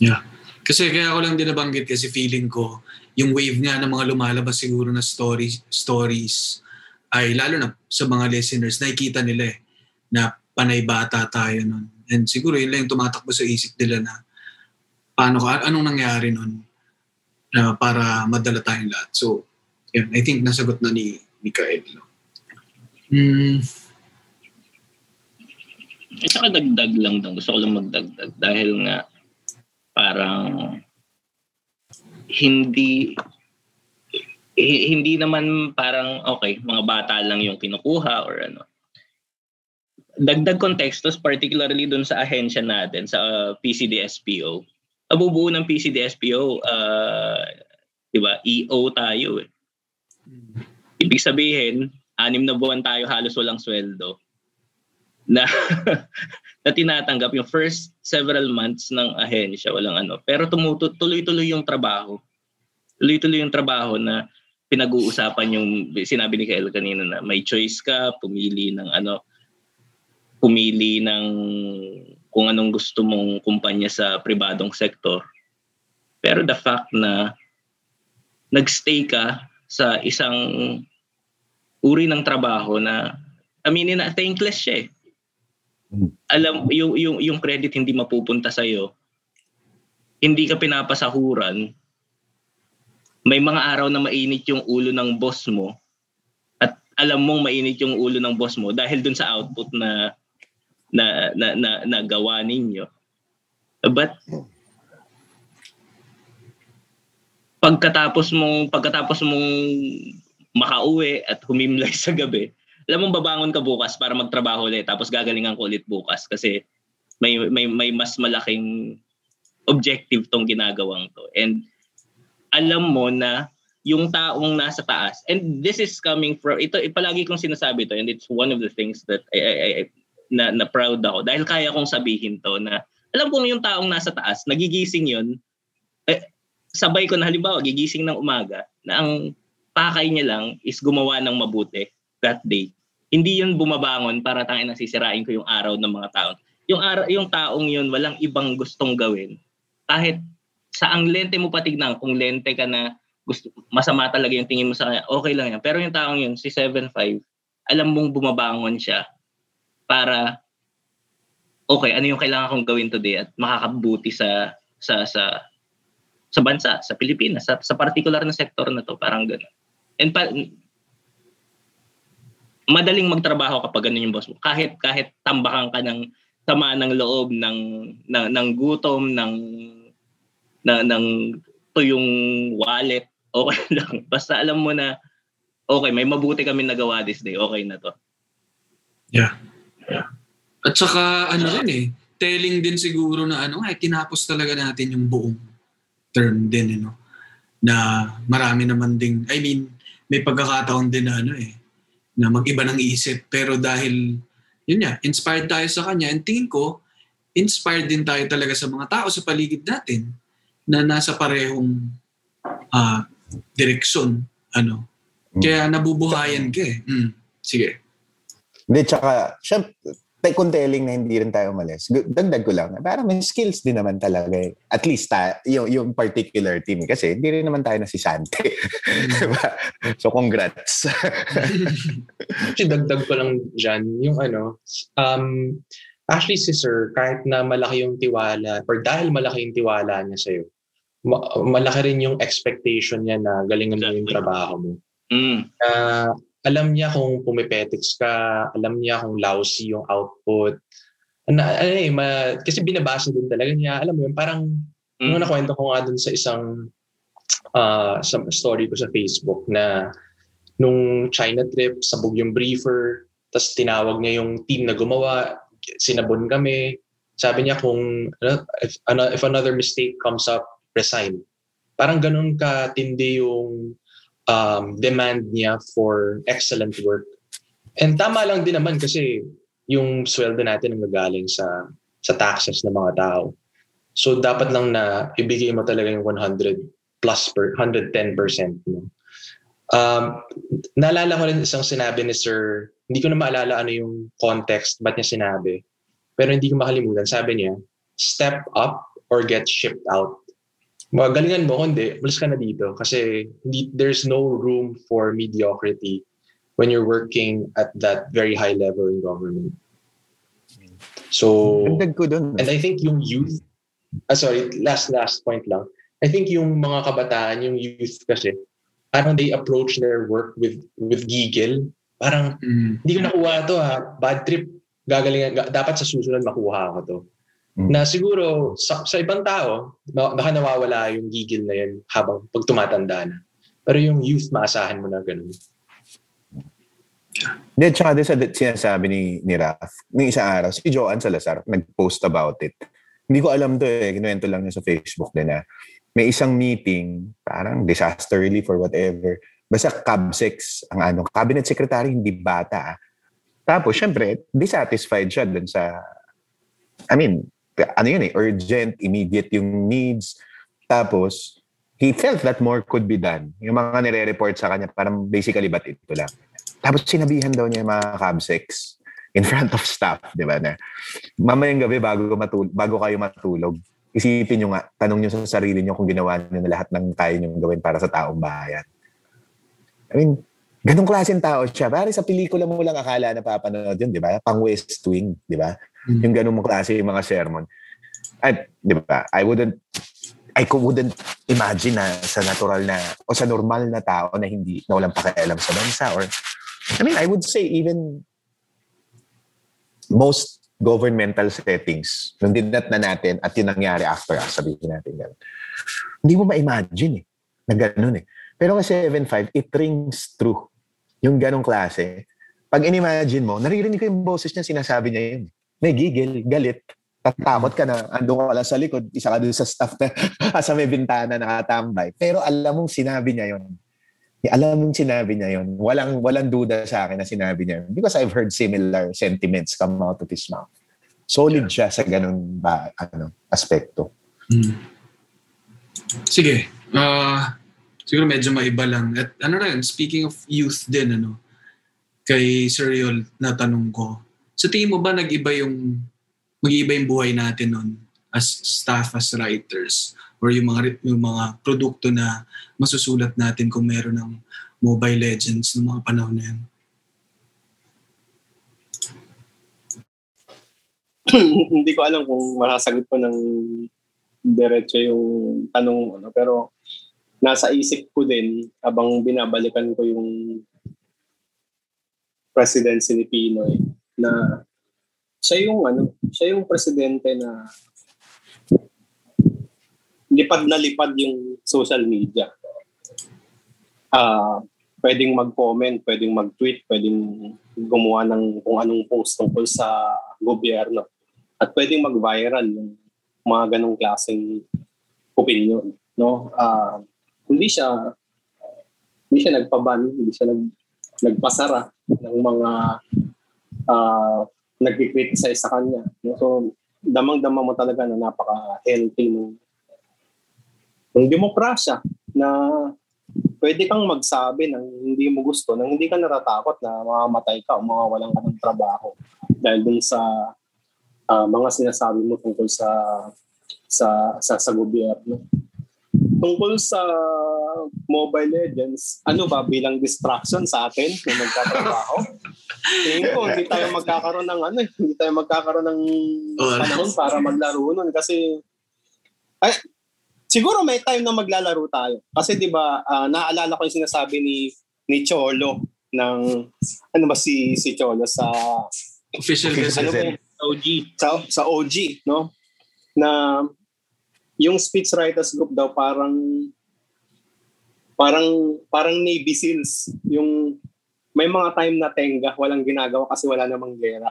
Yeah. Kasi kaya ako lang din nabanggit kasi feeling ko, yung wave nga ng mga lumalabas siguro na stories, stories ay lalo na sa mga listeners, nakikita nila eh, na panay bata tayo nun. And siguro yun lang yung tumatakbo sa isip nila na paano ka, anong nangyari nun na para madala tayong lahat. So, yun, I think nasagot na ni Mikael. No? Hmm, saka dagdag lang daw. Gusto ko lang magdagdag. Dahil nga, parang hindi hi- hindi naman parang okay, mga bata lang yung kinukuha or ano. Dagdag contextos, particularly dun sa ahensya natin, sa uh, PCDSPO. Abubuo ng PCDSPO, uh, di ba, EO tayo eh. Ibig sabihin, anim na buwan tayo halos walang sweldo na na tinatanggap yung first several months ng ahensya, walang ano. Pero tumutu- tuloy-tuloy yung trabaho. Tuloy-tuloy yung trabaho na pinag-uusapan yung sinabi ni Kael kanina na may choice ka, pumili ng ano, pumili ng kung anong gusto mong kumpanya sa pribadong sektor. Pero the fact na nagstay ka sa isang uri ng trabaho na aminin na thankless siya eh. Alam yung yung yung credit hindi mapupunta sa iyo hindi ka pinapasahuran. May mga araw na mainit yung ulo ng boss mo at alam mong mainit yung ulo ng boss mo dahil dun sa output na na na na, na gawa ninyo. But pagkatapos mong pagkatapos mong makauwi at humimlay sa gabi. Alam mong babangon ka bukas para magtrabaho ulit tapos gagalingan ko ulit bukas kasi may may may mas malaking objective tong ginagawang to. And alam mo na yung taong nasa taas and this is coming from ito ipalagi kong sinasabi to and it's one of the things that I, I, I na, na proud ako. Dahil kaya kong sabihin to na alam kong yung taong nasa taas nagigising yun eh, sabay ko na halimbawa gigising ng umaga na ang pakay niya lang is gumawa ng mabuti that day. Hindi yun bumabangon para tangin na sisirain ko yung araw ng mga tao. Yung araw, yung taong yun walang ibang gustong gawin. Kahit sa ang lente mo patignan, kung lente ka na gusto masama talaga yung tingin mo sa kanya, okay lang yan. Pero yung taong yun, si 7'5, alam mong bumabangon siya para okay, ano yung kailangan kong gawin today at makakabuti sa sa sa sa bansa, sa Pilipinas, sa, sa particular na sektor na to, parang gano'n. And pa, madaling magtrabaho kapag ganun yung boss mo. Kahit kahit tambakan ka ng sama ng loob ng ng, ng gutom ng ng, ng tuyong wallet, okay lang. Basta alam mo na okay, may mabuti kami nagawa this day. Okay na to. Yeah. yeah. At saka ano rin eh, telling din siguro na ano, ay tinapos talaga natin yung buong term din, eh, no? Na marami naman ding, I mean, may pagkakataon din na ano eh, na mag-iba ng isip. Pero dahil, yun nga, inspired tayo sa kanya. And tingin ko, inspired din tayo talaga sa mga tao sa paligid natin na nasa parehong uh, direksyon. Ano. Kaya nabubuhayan ka eh. Mm, sige. Hindi, tsaka, syempre, telling na hindi rin tayo umalis, dagdag ko lang, parang may skills din naman talaga eh. At least, ta, yung, yung particular team. Kasi hindi rin naman tayo nasisante. diba? So, congrats. Actually, dagdag ko lang dyan, yung ano, um, actually si Sir, kahit na malaki yung tiwala, or dahil malaki yung tiwala niya sa'yo, ma- malaki rin yung expectation niya na galingan mo yung trabaho mo. Mm. Uh, alam niya kung pumipetics ka, alam niya kung lousy yung output. Na, ano eh, ma, kasi binabasa din talaga niya. Alam mo yun, parang, mm. nung nakwento ko nga dun sa isang uh, sa story ko sa Facebook na nung China trip, sabog yung briefer, tapos tinawag niya yung team na gumawa, sinabon kami. Sabi niya kung ano, if, ano, if another mistake comes up, resign. Parang ganun katindi yung um, demand niya for excellent work. And tama lang din naman kasi yung sweldo natin ang gagaling sa sa taxes ng mga tao. So dapat lang na ibigay mo talaga yung 100 plus per 110%. No? Um, naalala ko rin isang sinabi ni Sir, hindi ko na maalala ano yung context, ba't niya sinabi. Pero hindi ko makalimutan. Sabi niya, step up or get shipped out. Magalingan mo, kundi, malis ka na dito. Kasi hindi, there's no room for mediocrity when you're working at that very high level in government. So, and I think yung youth, ah, sorry, last last point lang. I think yung mga kabataan, yung youth kasi, parang they approach their work with with giggle. Parang, hindi ko nakuha to ha. Bad trip. Gagalingan. ga- Dapat sa susunod makuha ko to. Na siguro, sa, sa ibang tao, baka nawawala yung giggle na yun habang pag tumatanda na. Pero yung youth, maasahan mo na ganun. Then, tsaka din sa sinasabi ni, ni Raf, ng isang araw, si Joanne Salazar, nag-post about it. Hindi ko alam to eh, kinuwento lang niya sa Facebook din na may isang meeting, parang disaster relief or whatever. Basta CABSEX, ang ano, cabinet secretary, hindi bata. ah. Tapos, syempre, dissatisfied siya dun sa, I mean, ano yun eh, urgent, immediate yung needs. Tapos, he felt that more could be done. Yung mga nire-report sa kanya, parang basically ba't ito lang. Tapos sinabihan daw niya yung mga cabsex in front of staff, di ba? Na, mamayang gabi bago, matul- bago kayo matulog, isipin nyo nga, tanong nyo sa sarili nyo kung ginawa nyo na lahat ng kaya nyo gawin para sa taong bayan. I mean, ganong klaseng tao siya. Pare sa pelikula mo lang akala na papanood yun, di ba? Pang West Wing, di ba? Yung ganong klase yung mga sermon. At, di ba? I wouldn't I wouldn't imagine na sa natural na o sa normal na tao na hindi na walang pakialam sa bansa or I mean I would say even most governmental settings nung dinat na natin at yun nangyari after us sabihin natin ganun. Hindi mo ma-imagine eh na ganun eh. Pero kasi 7.5 it rings true yung ganong klase. Pag in-imagine mo, naririnig ko yung boses niya sinasabi niya yun. May gigil, galit, tatakot ka na, andun ka lang sa likod, isa ka dun sa staff na sa may bintana nakatambay. Pero alam mong sinabi niya yon. Alam mong sinabi niya yon. Walang, walang duda sa akin na sinabi niya yun. Because I've heard similar sentiments come out of his mouth. Solid siya sa ganun ba, ano, aspekto. Sige. Ah, siguro medyo maiba lang. At ano rin, speaking of youth din, ano, kay Sir Yol, natanong ko, sa tingin mo ba nag-iba yung mag-iiba yung buhay natin nun as staff, as writers, or yung mga, yung mga produkto na masusulat natin kung meron ng Mobile Legends ng mga panahon na yan? hindi ko alam kung masasagot ko ng diretso yung tanong ano pero nasa isip ko din abang binabalikan ko yung presidency ni Pinoy na siya yung ano siya yung presidente na lipad na lipad yung social media. Ah pwedeng mag-comment pwedeng mag-tweet pwedeng gumawa ng kung anong post tungkol sa gobyerno at pwedeng mag-viral yung mga ganong klaseng opinion no? Ah, hindi siya hindi siya nagpaban hindi siya nag nagpasara ng mga uh, nagki-criticize sa kanya so damang-dama mo talaga na napaka-healthy ng ng demokrasya na pwede kang magsabi ng hindi mo gusto, nang hindi ka natatakot na mamamatay ka o mawawalan ka ng trabaho dahil dun sa ah, mga sinasabi mo tungkol sa sa sa, sa gobyerno. Tungkol sa Mobile Legends, ano ba bilang distraction sa atin kung magtatrabaho? Tingin ko, hindi tayo magkakaroon ng ano, hindi tayo magkakaroon ng panahon para maglaro nun kasi ay, siguro may time na maglalaro tayo. Kasi 'di ba, ah, naalala ko yung sinasabi ni ni Cholo ng ano ba si si Cholo sa Official ano ba yun? OG sa sa OG, no? Na yung speech writers group daw parang parang parang Navy SEALs yung may mga time na tenga walang ginagawa kasi wala namang gera.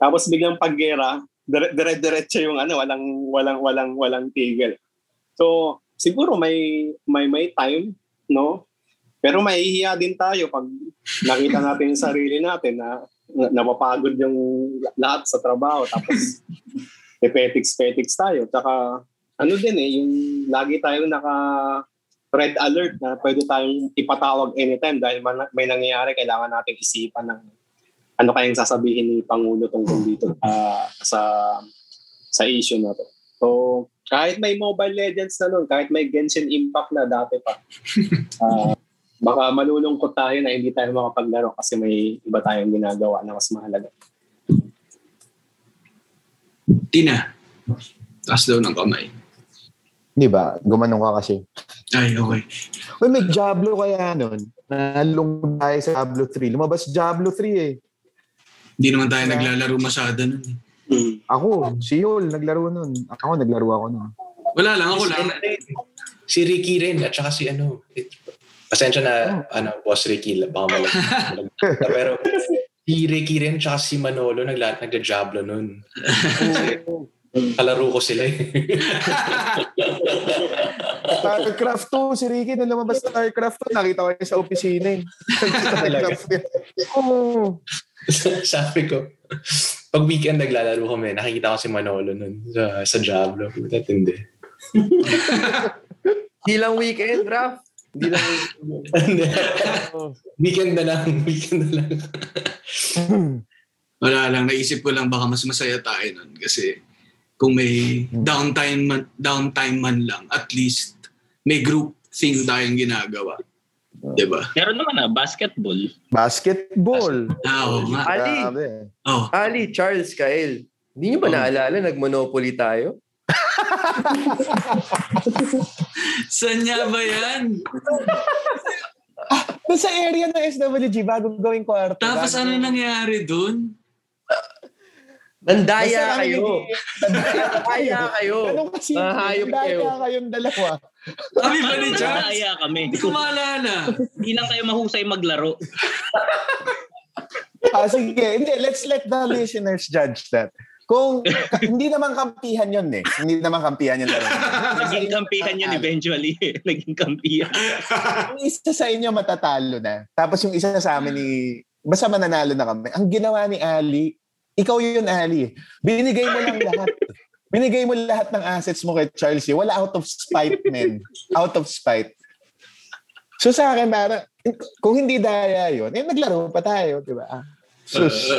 Tapos biglang pag gera, dire- dire-diretso yung ano, walang walang walang walang tigil. So, siguro may may may time, no? Pero mahihiya din tayo pag nakita natin yung sarili natin na na- napapagod yung lahat sa trabaho tapos pepetics-petics tayo. Tsaka ano din eh, yung lagi tayo naka red alert na pwede tayong ipatawag anytime dahil man- may nangyayari, kailangan nating isipan ng ano kayang sasabihin ni Pangulo tungkol dito ah, sa sa issue na to. So, kahit may Mobile Legends na nun, kahit may Genshin Impact na dati pa, ah, baka malulungkot tayo na hindi tayo makapaglaro kasi may iba tayong ginagawa na mas mahalaga. Tina, taas daw ng kamay. Di ba? Gumanong ka kasi. Ay, okay. Uy, may Diablo kaya nun. Nalungkot tayo sa Diablo 3. Lumabas Diablo 3 eh. Hindi naman tayo naglalaro masyado nun. Ako, si Yol, naglaro nun. Ako, naglaro ako nun. Wala lang, ako lang. Si Ricky rin at saka si ano. it- Pasensya na, ano, boss Ricky, baka malag. pero si Ricky rin at saka si Manolo nagla, nagda-jablo nun. Kalaro ko sila eh. StarCraft 2, si Ricky, nung lumabas StarCraft 2, nakita ko yun sa opisina eh. StarCraft yun. Oo. Sabi ko, pag weekend naglalaro kami, nakikita ko si Manolo nun sa, sa Diablo. Putat hindi. Hindi lang weekend, Raf. Hindi lang Hindi. weekend na lang. Weekend na lang. Wala lang, naisip ko lang baka mas masaya tayo nun. Kasi kung may downtime man, downtime man lang, at least may group thing tayong ginagawa. Diba? Meron naman na, basketball. Basketball. Ah, oo nga. Ali, Oh. Ali, Charles, Kael. Hindi niyo ba naalala, nag-monopoly tayo? Saan niya ba yan? Doon sa area ng SWG, bago gawing kwarto. Tapos bago- ano nangyari dun? Nandaya Basta kami kayo. Nandaya Nandaya kayo. Ganun kasi, Mahayop nandaya kayo. kayong dalawa. Kami ba ni Charles? Nandaya kami. Hindi ko maalala. Hindi lang kayo mahusay maglaro. Ah, sige, hindi, let's let the listeners judge that. Kung hindi naman kampihan yun eh. Hindi naman kampihan yun. Naging kampihan yun eventually. Naging kampihan. Yung isa sa inyo matatalo na. Tapos yung isa sa amin ni... Basta mananalo na kami. Ang ginawa ni Ali, ikaw yun Ali. Binigay mo lang lahat. Binigay mo lahat ng assets mo kay Charles. eh. Wala out of spite, men. Out of spite. So sa akin, parang, kung hindi daya yun, eh naglaro pa tayo, di ba? Ah, Sus.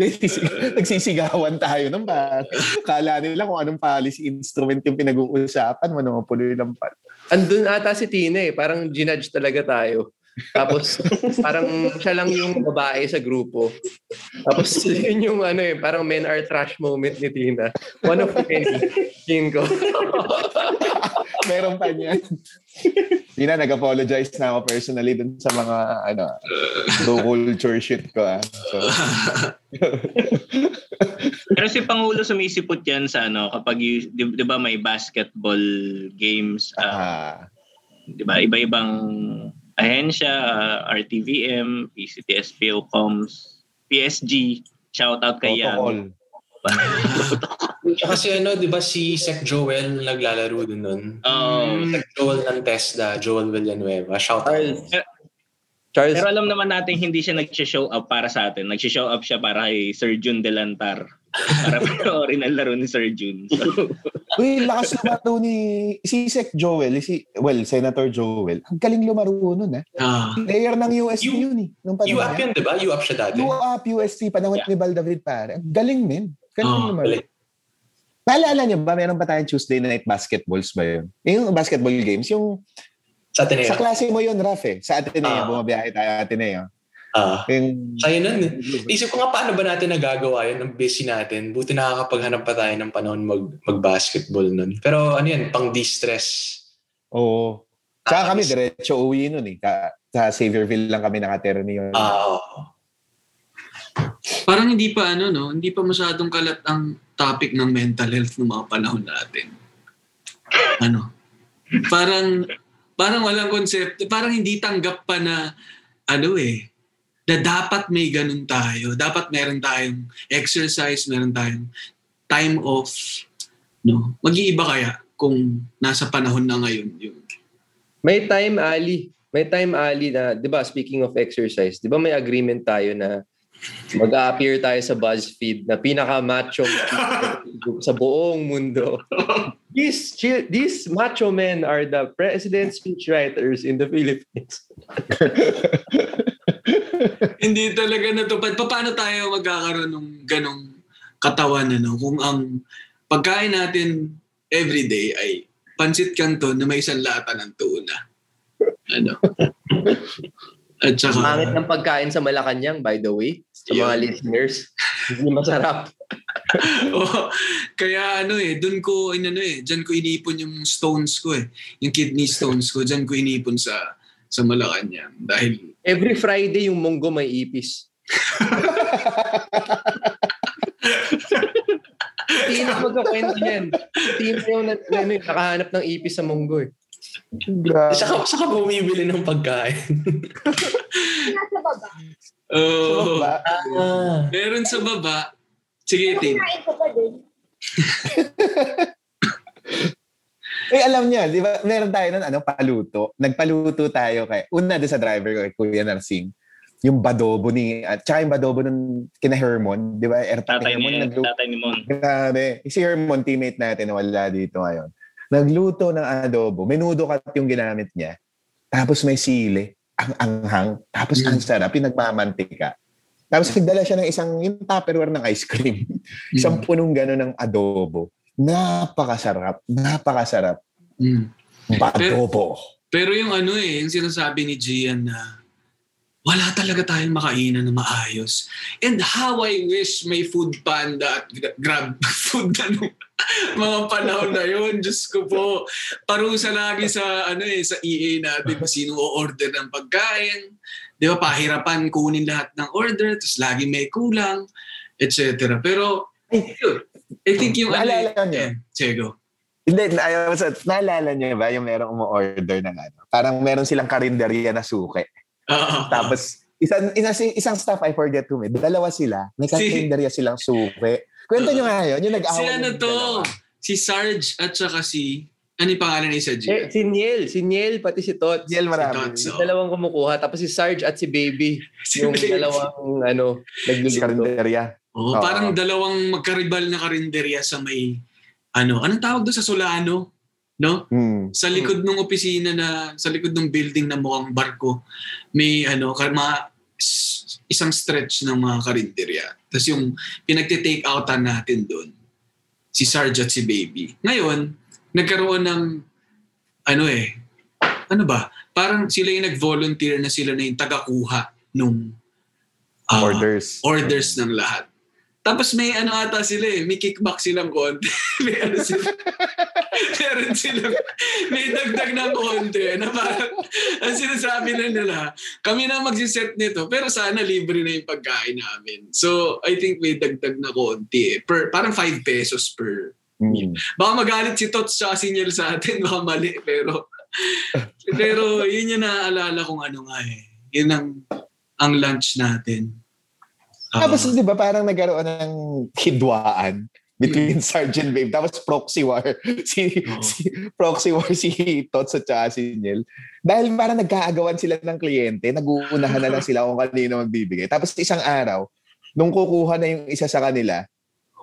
Nagsisig- Nagsisigawan tayo ng ba? Kala nila kung anong policy instrument yung pinag-uusapan, monopoly lang pa. Andun ata si Tina eh. Parang ginudge talaga tayo. Tapos parang siya lang yung babae sa grupo. Tapos yun yung ano eh, parang men are trash moment ni Tina. One of many. King ko. Meron pa niyan. Hindi na, nag-apologize na ako personally dun sa mga, ano, low culture shit ko. Ah. So, Pero si Pangulo sumisipot yan sa ano, kapag you, di, di ba may basketball games, ah, di ba, iba-ibang ahensya, ah, RTVM, PCTS, PhilComs, PSG, shout out kay protocol. Kasi ano, di ba si Sec Joel naglalaro din nun? Oo. Sec Joel ng TESDA, Joel Villanueva. Shout out. Charles. Pero alam naman natin hindi siya nag-show up para sa atin. Nag-show up siya para kay Sir Jun Delantar. Para panoorin ang laro ni Sir Jun. So, Uy, lakas lumaro ni si Sec Joel, si, well, Senator Joel. Ang galing lumaro nun, ah. Ah. Player ng USP yun, eh. Nung panahon UAP yun, di ba? UAP siya dati. UAP, UST, panahon ni Val David, pare. Ang galing, men. Galing Oh, lumaro. galing. Naalala niyo ba, meron pa tayong Tuesday night basketballs ba yun? Yung basketball games, yung Sa Ateneo. sa klase mo yun, Raf, eh. Sa Ateneo, Ah. bumabiyahe tayo Ateneo. Ah. Yung, Kaya nun. eh. Isip ko nga paano ba natin nagagawa yun? Ang busy natin. Buti nakakapaghanap pa tayo ng panahon mag, mag-basketball nun. Pero ano yan, pang de-stress. Oo. Tsaka kami, diretso uwi nun eh. Ka, sa Saviorville lang kami nakatira niyo. Ah, Parang hindi pa ano, no? Hindi pa masyadong kalat ang topic ng mental health ng mga panahon natin. Ano? Parang, parang walang concept. Parang hindi tanggap pa na, ano eh, na dapat may ganun tayo. Dapat meron tayong exercise, meron tayong time off. No? Mag-iiba kaya kung nasa panahon na ngayon yun. May time, Ali. May time, Ali, na, di ba, speaking of exercise, di ba may agreement tayo na Mag-appear tayo sa BuzzFeed na pinaka-macho sa buong mundo. These, these macho men are the president speechwriters in the Philippines. Hindi talaga natupad. Pa- Paano tayo magkakaroon ng ganong katawan ano? Kung ang pagkain natin everyday ay pansit canton na may isang lata ng tuna. Ano? At saka, Pangit ng pagkain sa Malacanang, by the way, sa mga listeners. Hindi masarap. Oo. kaya ano eh, doon ko, inano eh, dyan ko inipon yung stones ko eh. Yung kidney stones ko, dyan ko inipon sa sa Malacanang. Dahil, Every Friday yung munggo may ipis. Na magkakwento niyan. Na yung, na, ano, yung nakahanap ng ipis sa munggo eh. Saka, saka bumibili ng pagkain. Nasa baba. oh, Ah. meron sa baba. Sige, Tin. Kain ko pa din. Eh, alam niya, di ba, meron tayo nun, ano, paluto. Nagpaluto tayo kay, una doon sa driver ko, kay Kuya Narsing, yung badobo ni, at saka yung badobo nun, kina Hermon, di ba? Erpa Tatay Hermon, ni, nagluto. tatay ni Mon. Grabe. Si Hermon, teammate natin, na wala dito ngayon. Nagluto ng adobo. Menudo kat yung ginamit niya. Tapos may sili. Ang anghang. Tapos ang sarap. Pinagmamantika. Tapos nagdala siya ng isang, yung tupperware ng ice cream. isang punong gano'n ng adobo. Napakasarap. Napakasarap. Mm. Adobo. Pero yung ano eh, yung sinasabi ni Gian na wala talaga tayong makainan na maayos. And how I wish may food panda at gra- grab food na nung mga panahon na yun. Diyos ko po. Parusa lagi sa ano eh, sa EA natin kung sino o-order ng pagkain. Di ba, pahirapan kunin lahat ng order, tapos lagi may kulang, etc. Pero, yun. I think yung ano Naalala eh, niyo? eh, Chego. Hindi, na, ayaw sa, naalala niyo ba yung merong umu-order ng ano? Parang meron silang karinderya na suke. Tapos, isang, isang, isang staff, I forget who, eh. dalawa sila. May Si- karinderya silang suke. Kwento nyo nga yun, yung nag-away. Si ano to? dalawa. Si Sarge at saka si... Ano yung pangalan ni sa Eh, si Niel, si Niel, pati si Tots. Niel marami. Tots, Yung oh. dalawang kumukuha. Tapos si Sarge at si Baby. Si yung Baby. dalawang, ano, Si nagluluto. Karinderya. Oh, Oo. parang dalawang magkaribal na karinderya sa may... Ano, anong tawag doon sa Solano? No? Hmm. Sa likod ng opisina na, sa likod ng building na mukhang barko, may ano, mga isang stretch ng mga karinderya. Tapos yung pinagte-take outan natin doon, si Sarge at si Baby. Ngayon, nagkaroon ng ano eh, ano ba? Parang sila yung nag-volunteer na sila na yung tagakuha nung ah, orders. orders ng lahat. Tapos may ano ata sila eh, may kickback silang konti. may ano sila. Meron silang, may dagdag ng konti na parang, ang sinasabi na nila, kami na magsiset nito, pero sana libre na yung pagkain namin. So, I think may dagdag na konti eh. Per, parang 5 pesos per Hmm. Baka magalit si Tots sa sinyal sa atin, baka mali, pero pero yun yung naaalala kong ano nga eh. Yun ang, ang lunch natin. Ah, Tapos, di ba, parang nagkaroon ng hidwaan between Hmm. Sergeant Babe. Tapos proxy war. Si, si proxy war si Tots at saka si Niel. Dahil parang nagkaagawan sila ng kliyente, nag-uunahan na lang sila kung kanino magbibigay. Tapos isang araw, nung kukuha na yung isa sa kanila,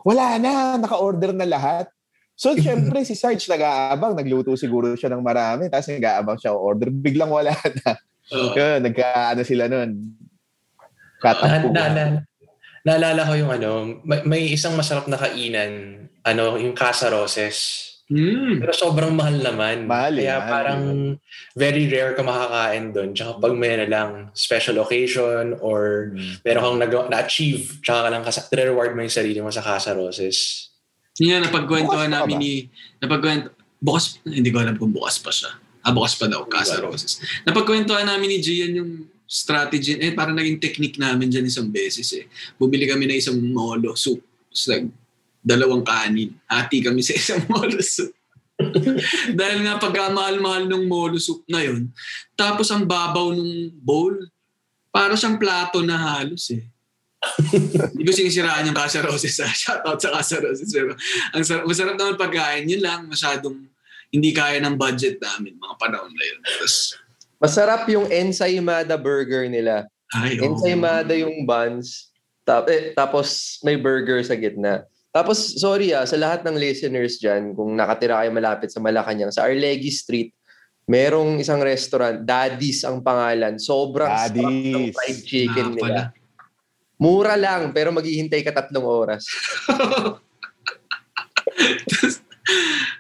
wala na, naka-order na lahat. So, syempre, si Sarge nag-aabang. Nagluto siguro siya ng marami. Tapos nag-aabang siya order. Biglang wala na. Oo. Yun, nagka-ano sila nun. Na, na, na, naalala ko yung ano, may, may isang masarap na kainan, ano, yung Casa Roses. Mm. Pero sobrang mahal naman. Mahal Kaya mahal. parang very rare ka makakain doon. Tsaka pag may na lang special occasion or Hmm. meron kang nag- na-achieve, tsaka ka lang kas- reward mo yung sarili mo sa Casa Roses. Yan, napagkwentuhan Bukas pa namin ba? ni... Napagkwento, bukas, hindi ko alam kung bukas pa siya. Ah, bukas pa daw, Casa Roses. Napagkwentuhan namin ni Gian yung strategy, eh parang naging technique namin dyan isang beses eh. Bumili kami ng isang molo soup. It's like, dalawang kanin. Hati kami sa isang molo soup. Dahil nga pagkamahal-mahal ng molo soup na yun, tapos ang babaw ng bowl, para siyang plato na halos eh. Hindi ko sinisiraan yung Casa Roses. ah. Shoutout sa Casa Roses. Pero ang sarap, masarap naman pagkain. Yun lang, masyadong hindi kaya ng budget namin mga panahon na yun. Tapos, Masarap yung ensaymada burger nila. ay, oh. Ensaymada yung buns. Tap, eh, tapos may burger sa gitna. Tapos, sorry ah, sa lahat ng listeners dyan, kung nakatira kayo malapit sa Malacanang, sa Arlegui Street, merong isang restaurant, Daddy's ang pangalan. Sobrang sarap ng Daddy's. fried chicken Ah, nila. pala. Mura lang, pero maghihintay ka tatlong oras.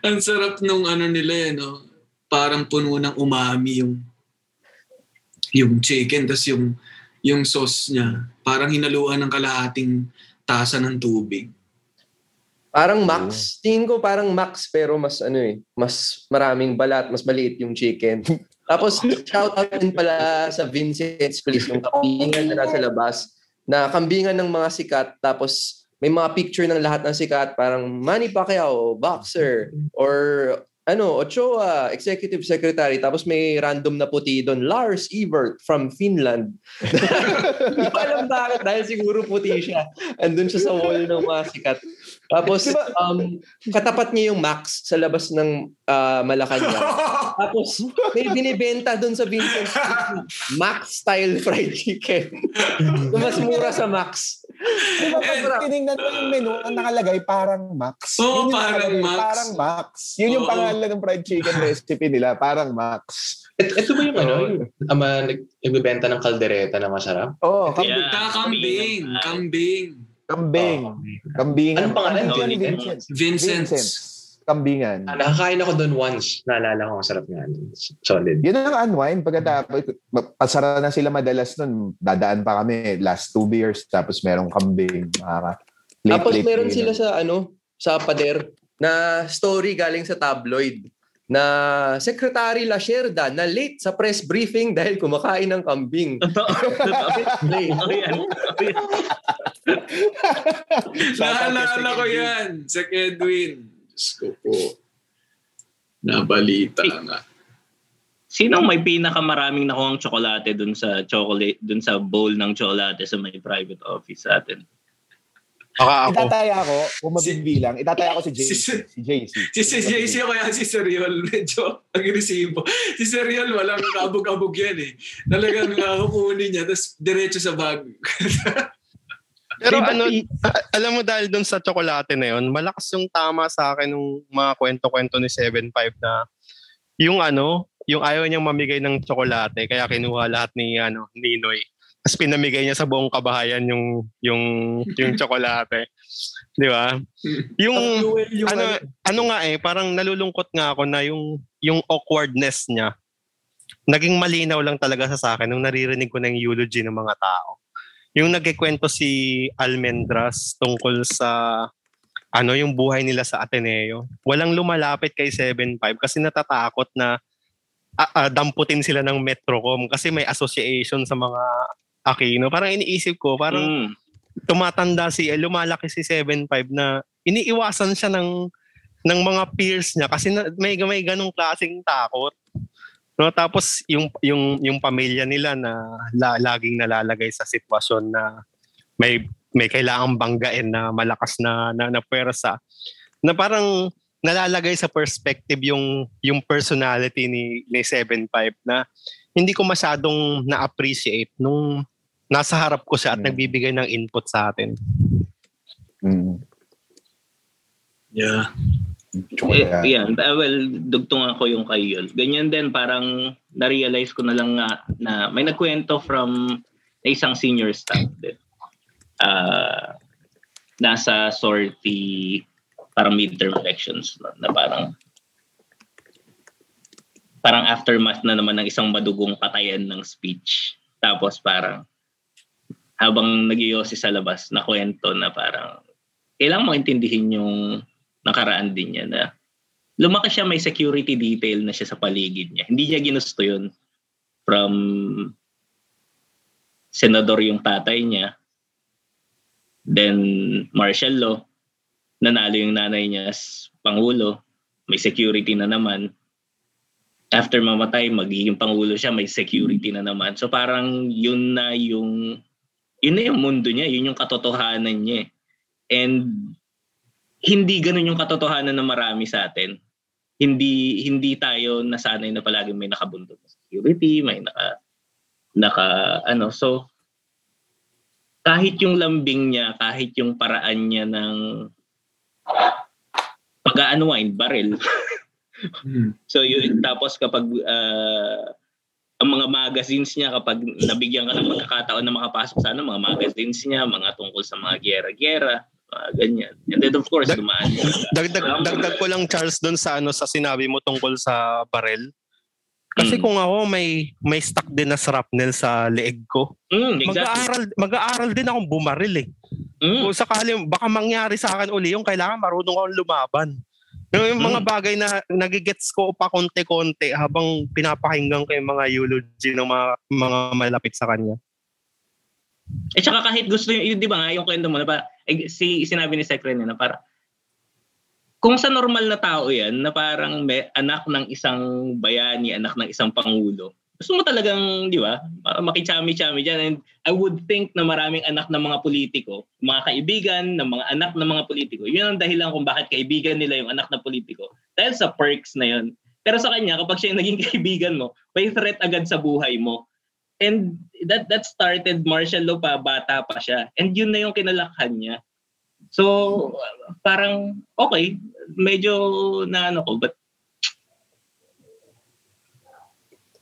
Ang sarap nung ano nila eh, no? Parang puno ng umami yung yung chicken tas yung yung sauce niya. Parang hinaluan ng kalahating tasa ng tubig. Parang max. Tingin ko parang max pero mas ano eh, mas maraming balat, mas maliit yung chicken. Tapos shout out din pala sa Vincent's Place, yung kambingan na nasa labas, na kambingan ng mga sikat tapos may mga picture ng lahat ng sikat parang Manny Pacquiao, boxer, or ano, Ochoa, executive secretary, tapos may random na puti doon, Lars Evert from Finland. Hindi ko alam bakit, dahil siguro puti siya. Andun siya sa wall ng mga sikat. Tapos, um, katapat niya yung Max sa labas ng uh, Malacanang. Tapos, may binibenta doon sa Vincent Street, Max style fried chicken. Mas mura sa Max. Di ba pag tinignan mo yung menu, ang nakalagay parang Max. Oo, Yun yung parang Max. Parang Max. Yun yung Oo. pangalan ng fried chicken recipe nila, parang Max. Et, ito ba yung ano, yung ama nag, nagbebenta ng kaldereta na masarap? Oo, oh, Kambing. kambing. Kambing. Kambing. Kambing. Anong pangalan? Ano? Vincent. Vincent. Vincent. Kambingan. Ah, nakakain ako doon once. Naalala ko, masarap nga. Solid. Yun ang unwind. Pagkatapos, pasara na sila madalas nun. Dadaan pa kami last two beers. Tapos merong kambing. Makaka, late, Tapos late meron dinner. sila sa ano, sa pader na story galing sa tabloid na Secretary Lasherda na late sa press briefing dahil kumakain ng kambing. Late. Naalala ko yan. Sa Edwin. Diyos ko po. Nabalita nga. Sino may pinakamaraming nakuhang tsokolate dun sa chocolate dun sa bowl ng tsokolate sa may private office sa atin? Baka ako. Itataya ko, kung mabibilang, itataya ko si JC. Si, Si JC. si, si JC o kaya si Seriol, medyo agresibo. Si Seriol, walang kabog-kabog yan eh. Talagang uh, kukunin niya, tapos diretso sa bag. Pero ano, a- alam mo dahil dun sa tsokolate na yon, malakas yung tama sa akin ng mga kwento-kwento ni 75 na yung ano, yung ayaw niyang mamigay ng tsokolate kaya kinuha lahat ni ano, Ninoy. Tapos pinamigay niya sa buong kabahayan yung yung yung tsokolate. 'Di ba? Yung ano ano nga eh, parang nalulungkot nga ako na yung yung awkwardness niya. Naging malinaw lang talaga sa akin nung naririnig ko na yung eulogy ng mga tao. Yung nagkikwento si Almendras tungkol sa ano yung buhay nila sa Ateneo. Walang lumalapit kay 75 kasi natatakot na ah, ah, damputin sila ng Metrocom kasi may association sa mga Aquino. Parang iniisip ko, parang Mm. tumatanda si, eh, lumalaki si 75 na iniiwasan siya ng ng mga peers niya kasi na, may may ganong klaseng takot. No, tapos yung yung yung pamilya nila na la, laging nalalagay sa sitwasyon na may may kailangang banggain na malakas na na, na pwersa na parang nalalagay sa perspective yung yung personality ni ni 75 na hindi ko masyadong na-appreciate nung nasa harap ko siya at nagbibigay ng input sa atin. Mm. Yeah. Eh, yan. Uh, well, dugtong ako yung kay Yul. Ganyan din, parang na-realize ko na lang nga na may nagkwento from isang senior staff din. Uh, nasa sortie parang midterm elections na, na parang parang aftermath na naman ng isang madugong patayan ng speech. Tapos parang habang nagyosi sa labas na kwento na parang kailangan mo intindihin yung nakaraan din niya na lumaki siya may security detail na siya sa paligid niya. Hindi niya ginusto yun from senador yung tatay niya. Then martial law. Nanalo yung nanay niya as pangulo. May security na naman. After mamatay, magiging pangulo siya, may security na naman. So parang yun na yung yun na yung mundo niya, yun yung katotohanan niya. eh. And hindi ganun yung katotohanan ng marami sa atin. Hindi hindi tayo nasanay na palagi may nakabundok na security, may naka naka ano so kahit yung lambing niya, kahit yung paraan niya ng pag-unwind, barrel. so yun, tapos kapag uh, ang mga magazines niya kapag nabigyan ka ng pagkakataon na makapasok sa ano, mga magazines niya, mga tungkol sa mga gera-gera, mga ganyan. And then of course, Dag- dumaan. Dagdag, dagdag ko lang Charles doon sa ano sa sinabi mo tungkol sa barel. Kasi Mm. kung ako may may stock din na shrapnel sa leeg ko. Mm, exactly. Mag-aaral mag-aaral din akong bumaril eh. Mm. Kung sakali baka mangyari sa akin uli yung kailangan marunong akong lumaban. Yung, yung mga bagay na nagigets ko pa konti-konti habang pinapakinggan ko yung mga eulogy ng mga mga malapit sa kanya. Eh tsaka kahit gusto yung, di ba nga, yung kwento mo na pa, si, sinabi ni Secretary na para, kung sa normal na tao yan, na parang may anak ng isang bayani, anak ng isang pangulo, gusto mo talagang, di ba, makichami-chami dyan. And I would think na maraming anak ng mga politiko, mga kaibigan ng mga anak ng mga politiko, yun ang dahilan kung bakit kaibigan nila yung anak na politiko. Dahil sa perks na yun. Pero sa kanya, kapag siya yung naging kaibigan mo, may threat agad sa buhay mo. And that that started martial law pa, bata pa siya. And yun na yung kinalakhan niya. So, parang, okay, medyo na ano ko, but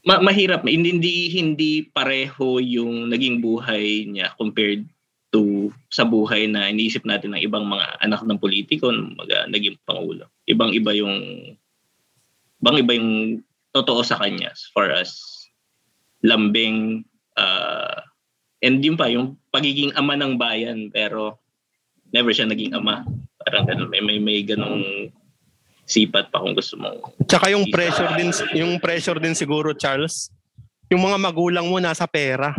ma- mahirap. Hindi, hindi, hindi pareho yung naging buhay niya compared to sa buhay na iniisip natin ng ibang mga anak ng politiko mga naging pangulo. Ibang-iba yung ibang-iba yung totoo sa kanya as far as lambing uh, and yun pa yung pagiging ama ng bayan pero never siya naging ama. Parang ganun. May, may, may ganong sipat pa kung gusto mo. Tsaka yung pressure din yung pressure din siguro Charles. Yung mga magulang mo nasa pera.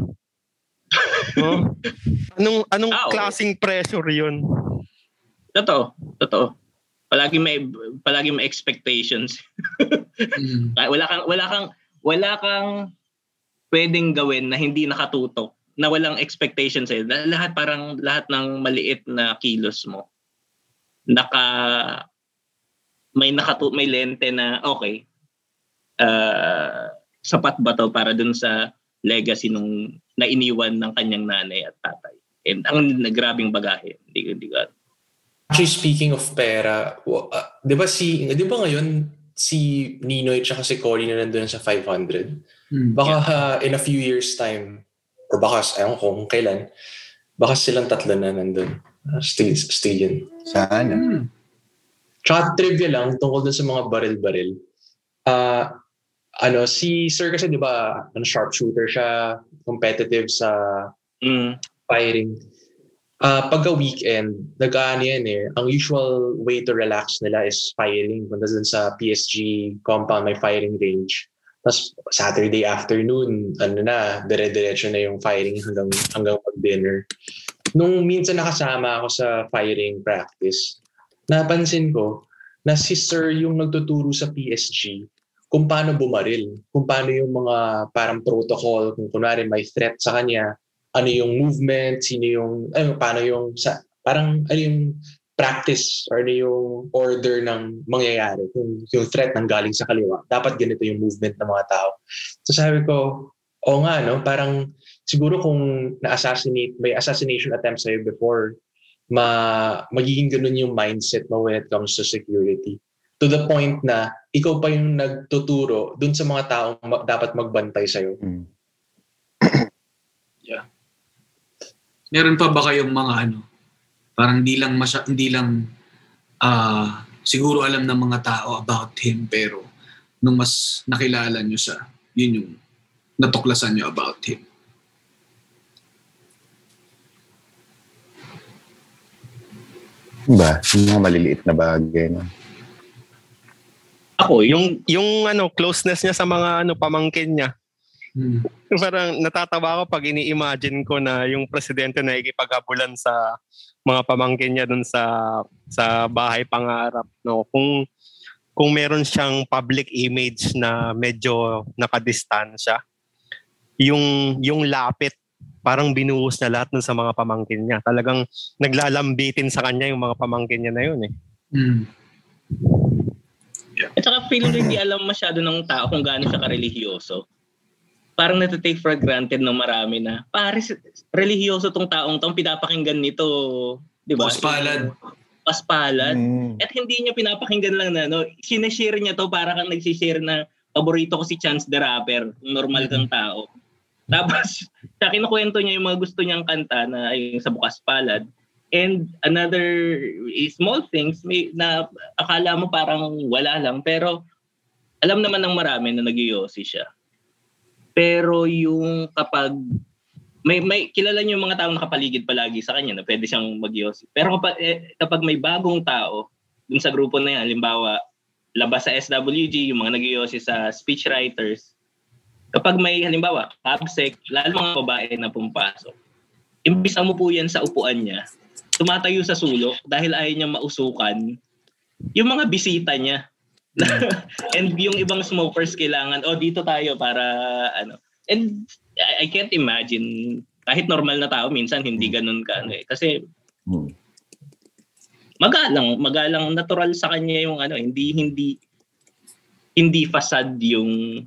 no? Anong anong klasing pressure 'yun? Totoo, totoo. Palagi may palagi may expectations. wala kang wala kang wala kang pwedeng gawin na hindi nakatutok, na walang expectation sa'yo. Lahat parang lahat ng maliit na kilos mo naka may nakatu may lente na okay. Uh, sapat ba to para dun sa legacy nung nainiwan ng kanyang nanay at tatay. And ang nagrabing bagahe. Hindi, hindi ko Actually, speaking of pera, uh, di ba si, di ba ngayon si Ninoy at si Cory na nandun sa 500? Baka uh, in a few years time, or baka, ayaw ko kung kailan, baka silang tatlo na nandun. Uh, still, still yun. Sana. Hmm. Tsaka trivia lang tungkol dun sa mga baril-baril. Uh, ano, si Sir kasi di ba, ano, sharpshooter siya, competitive sa mm. firing. Uh, pagka weekend, nag-ano yan eh. Ang usual way to relax nila is firing. Punta dun sa PSG compound, may firing range. Tapos Saturday afternoon, ano na, dire-diretso na yung firing hanggang, hanggang mag-dinner. Nung minsan nakasama ako sa firing practice, napansin ko na si Sir yung nagtuturo sa PSG kung paano bumaril, kung paano yung mga parang protocol, kung kunwari may threat sa kanya, ano yung movement, sino yung, ano, paano yung, sa, parang ano yung practice or ano yung order ng mangyayari, kung yung threat nang galing sa kaliwa, dapat ganito yung movement ng mga tao. So sabi ko, o nga, no, parang siguro kung na-assassinate, may assassination attempt sa'yo before, ma magiging ganun yung mindset mo when it comes to security. To the point na ikaw pa yung nagtuturo dun sa mga taong ma- dapat magbantay sa'yo. Mm. yeah. Meron pa ba kayong mga ano, parang di lang masya, hindi lang uh, siguro alam ng mga tao about him pero nung mas nakilala nyo siya, yun yung natuklasan nyo about him. Ba, yung mga maliliit na bagay. No? Ako, yung yung ano closeness niya sa mga ano pamangkin niya. Hmm. Parang natatawa ako pag ini-imagine ko na yung presidente na ikipaghabulan sa mga pamangkin niya dun sa sa bahay pangarap no kung kung meron siyang public image na medyo nakadistansya yung yung lapit parang binuhos na lahat dun sa mga pamangkin niya talagang naglalambitin sa kanya yung mga pamangkin niya na yun eh mm. At saka feeling hindi alam masyado ng tao kung gaano siya karelihiyoso. Parang natitake for granted ng marami na, pare, religyoso tong taong tong pinapakinggan nito, di ba? Paspalad. Paspalad. Mm. At hindi niya pinapakinggan lang na, no, sinashare niya to para kang nagsishare na paborito ko si Chance the Rapper, normal kang tao. Tapos, sa kinukwento niya yung mga gusto niyang kanta na yung sa bukas palad. And another eh, small things may, na akala mo parang wala lang pero alam naman ng marami na nag siya. Pero yung kapag may may kilala niyo yung mga taong nakapaligid palagi sa kanya na pwede siyang mag Pero kapag, eh, kapag may bagong tao dun sa grupo na yan, halimbawa labas sa SWG, yung mga nag sa speechwriters, kapag may halimbawa, absec, lalo mga babae na pumapasok, imbis ang po yan sa upuan niya, tumatayo sa sulok dahil ayaw niya mausukan yung mga bisita niya. and yung ibang smokers kailangan, oh dito tayo para ano. And I, can't imagine, kahit normal na tao, minsan hindi ganun ka. Ano, eh. Kasi magalang, magalang natural sa kanya yung ano, hindi hindi hindi fasad yung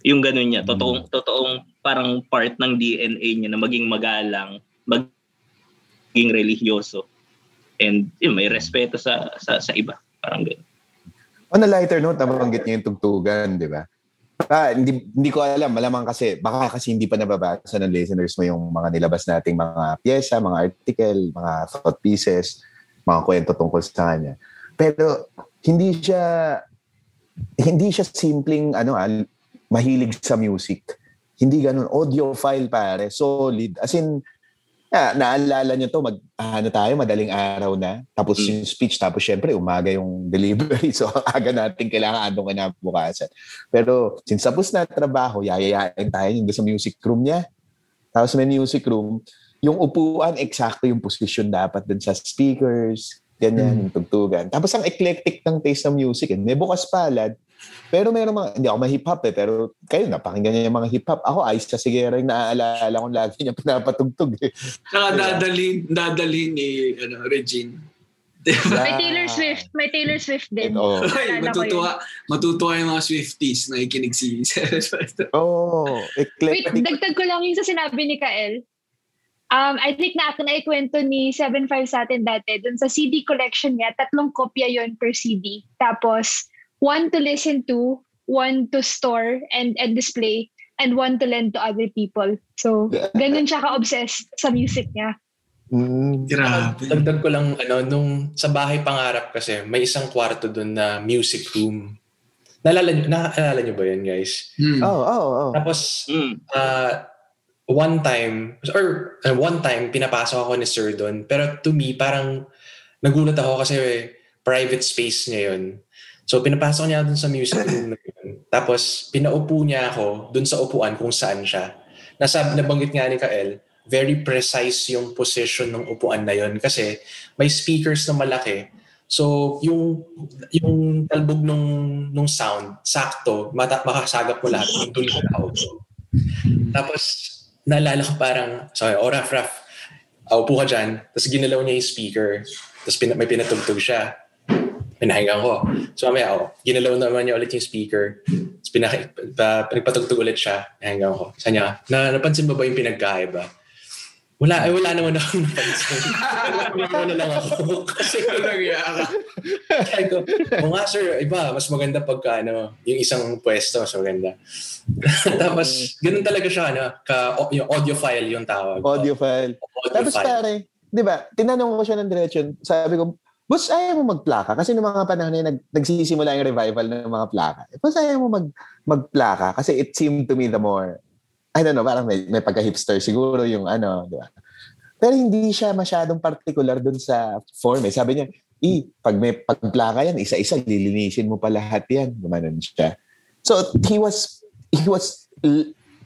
yung ganun niya. Totoong totoong parang part ng DNA niya na maging magalang, maging religyoso. And yun, may respeto sa sa sa iba. Parang ganun. On a lighter note, nabanggit niya yung tugtugan, di ba? Ah, hindi, hindi ko alam, malamang kasi, baka kasi hindi pa nababasa ng listeners mo yung mga nilabas nating mga pyesa, mga article, mga thought pieces, mga kwento tungkol sa kanya. Pero hindi siya hindi siya simpleng ano ah, mahilig sa music. Hindi ganun. Audiophile pare. Solid. As in, ah, naalala nyo to, mag, ano tayo, madaling araw na. Tapos Mm. yung speech, tapos syempre, umaga yung delivery. So, aga natin kailangan andong kinabukasan. Pero, since tapos na trabaho, yayayain tayo yung sa music room niya. Tapos may music room, yung upuan, eksakto yung position dapat dun sa speakers, ganyan, yung tugtugan. Tapos ang eclectic ng taste ng music, eh. may bukas palad, pero meron mga, hindi ako ma-hip-hop eh, pero kayo, napakinggan niya yung mga hip-hop. Ako, Ice sa Sigera yung naaalala kong lagi niya pinapatugtog eh. Saka dadalhin, dadalhin ni ano, Regine. May Taylor Swift. May Taylor Swift din. Oo. Ay, matutuwa, matutuwa yung mga Swifties na ikinig si Oo, oh, Wait, eclectic. dagdag ko lang yung sa sinabi ni Kael. Um, I think na naikwento ni 75 sa atin dati, dun sa CD collection niya, tatlong kopya yon per CD. Tapos, one to listen to, one to store and, and display, and one to lend to other people. So, ganun siya ka-obsessed sa music niya. Mm. Dagdag ko lang, ano, nung sa bahay pangarap kasi, may isang kwarto doon na music room. Naalala nyo, naalala nyo ba yun, guys? Oo, oo, oo. Tapos, uh, one time, or uh, one time, pinapasok ako ni Sir doon. Pero to me, parang nagulat ako kasi private space niya yun. So, pinapasok niya doon sa music room na yun. Tapos, pinaupo niya ako doon sa upuan kung saan siya. Nasab, nabanggit nga ni Kael, very precise yung position ng upuan na yun kasi may speakers na malaki. So, yung yung talbog nung nung sound, sakto, mata, makasagap mo lahat kung doon ka nakaupo. Tapos, naalala ko parang, sorry, oh, Raf, Raf, uh, upo ka dyan. Tapos ginalaw niya yung speaker. Tapos pin- may pinatugtog siya. Pinahingan ko. So mamaya, oh, ginalaw naman niya ulit yung speaker. Tapos pinaki- pa, pinagpatugtog ulit siya. Pinahingan ko. Sa niya, na, napansin mo ba yung pinagkaiba? Wala, ay wala naman akong napansin. Wala na lang ako. Kasi nangyari. Sabi ko, o nga sir, iba, mas maganda pagka ano, yung isang pwesto, mas maganda. Tapos, ganun talaga siya, ano, ka, yung audiophile yung tawag. Audiophile. Tapos pare, di ba, tinanong ko siya ng direction, sabi ko, Boss, ayaw mo magplaka? Kasi noong mga panahon na nag, nagsisimula yung revival ng mga plaka. Boss, ayaw mo mag, magplaka? Kasi it seemed to me the more, I don't know, parang may, may pagka-hipster siguro yung ano, di ba? Pero hindi siya masyadong particular dun sa form. Eh. Sabi niya, i, pag may pagplaka yan, isa-isa, lilinisin mo pa lahat yan. Gumanon siya. So, he was, he was,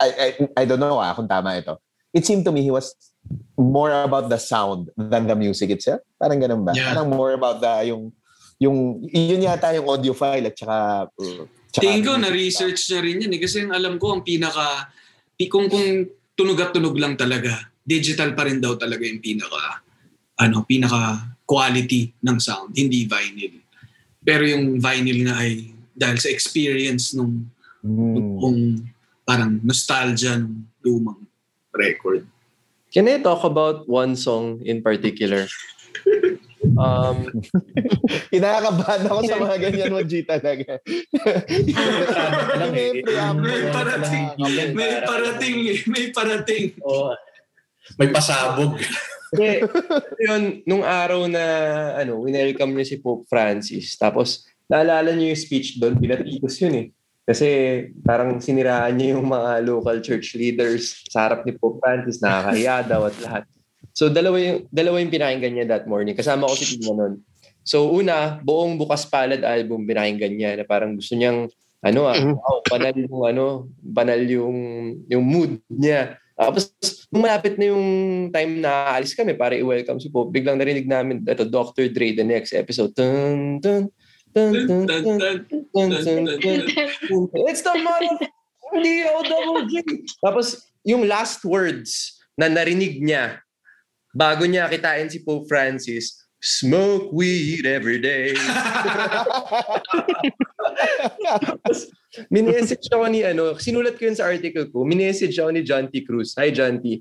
I, I, I don't know ah, kung tama ito. It seemed to me he was more about the sound than the music itself. Parang ganun ba? Yeah. Parang more about the, yung, yung, yun yata yung audiophile at saka, uh, tsaka Tingin ko na-research niya rin yan eh. Kasi ang alam ko, ang pinaka, pi- kung, kung tunog at tunog lang talaga, digital pa rin daw talaga yung pinaka, ano, pinaka quality ng sound, hindi vinyl. Pero yung vinyl nga ay dahil sa experience nung, nung parang nostalgia ng lumang record. Can I talk about one song in particular? Um, Kinakabahan ako sa mga ganyan mo, G talaga. May parating, may parating, eh, may parating. Oh. May pasabog. Hindi. yun, nung araw na ano, winelcome niya si Pope Francis. Tapos, naalala niyo yung speech doon, pinatikos yun eh. Kasi parang siniraan niya yung mga local church leaders sa harap ni Pope Francis, nakakahiya daw at lahat. So dalawa yung, dalawa yung pinakinggan niya that morning. Kasama ko si Tina noon. So una, buong Bukas Palad album pinakinggan niya na parang gusto niyang ano ah, wow, banal yung ano, banal yung yung mood niya. Tapos, nung malapit na yung time na aalis kami para i-welcome si Pope, biglang narinig namin, ito, Dr. Dre, the next episode. Dun, dun, dun, dun, dun. It's the mother D-O-double-G. Tapos, yung last words na narinig niya, bago niya kitain si Pope Francis, smoke weed every day. Minessage ako ni ano, sinulat ko yun sa article ko, minessage ako ni John T. Cruz. Hi, John T.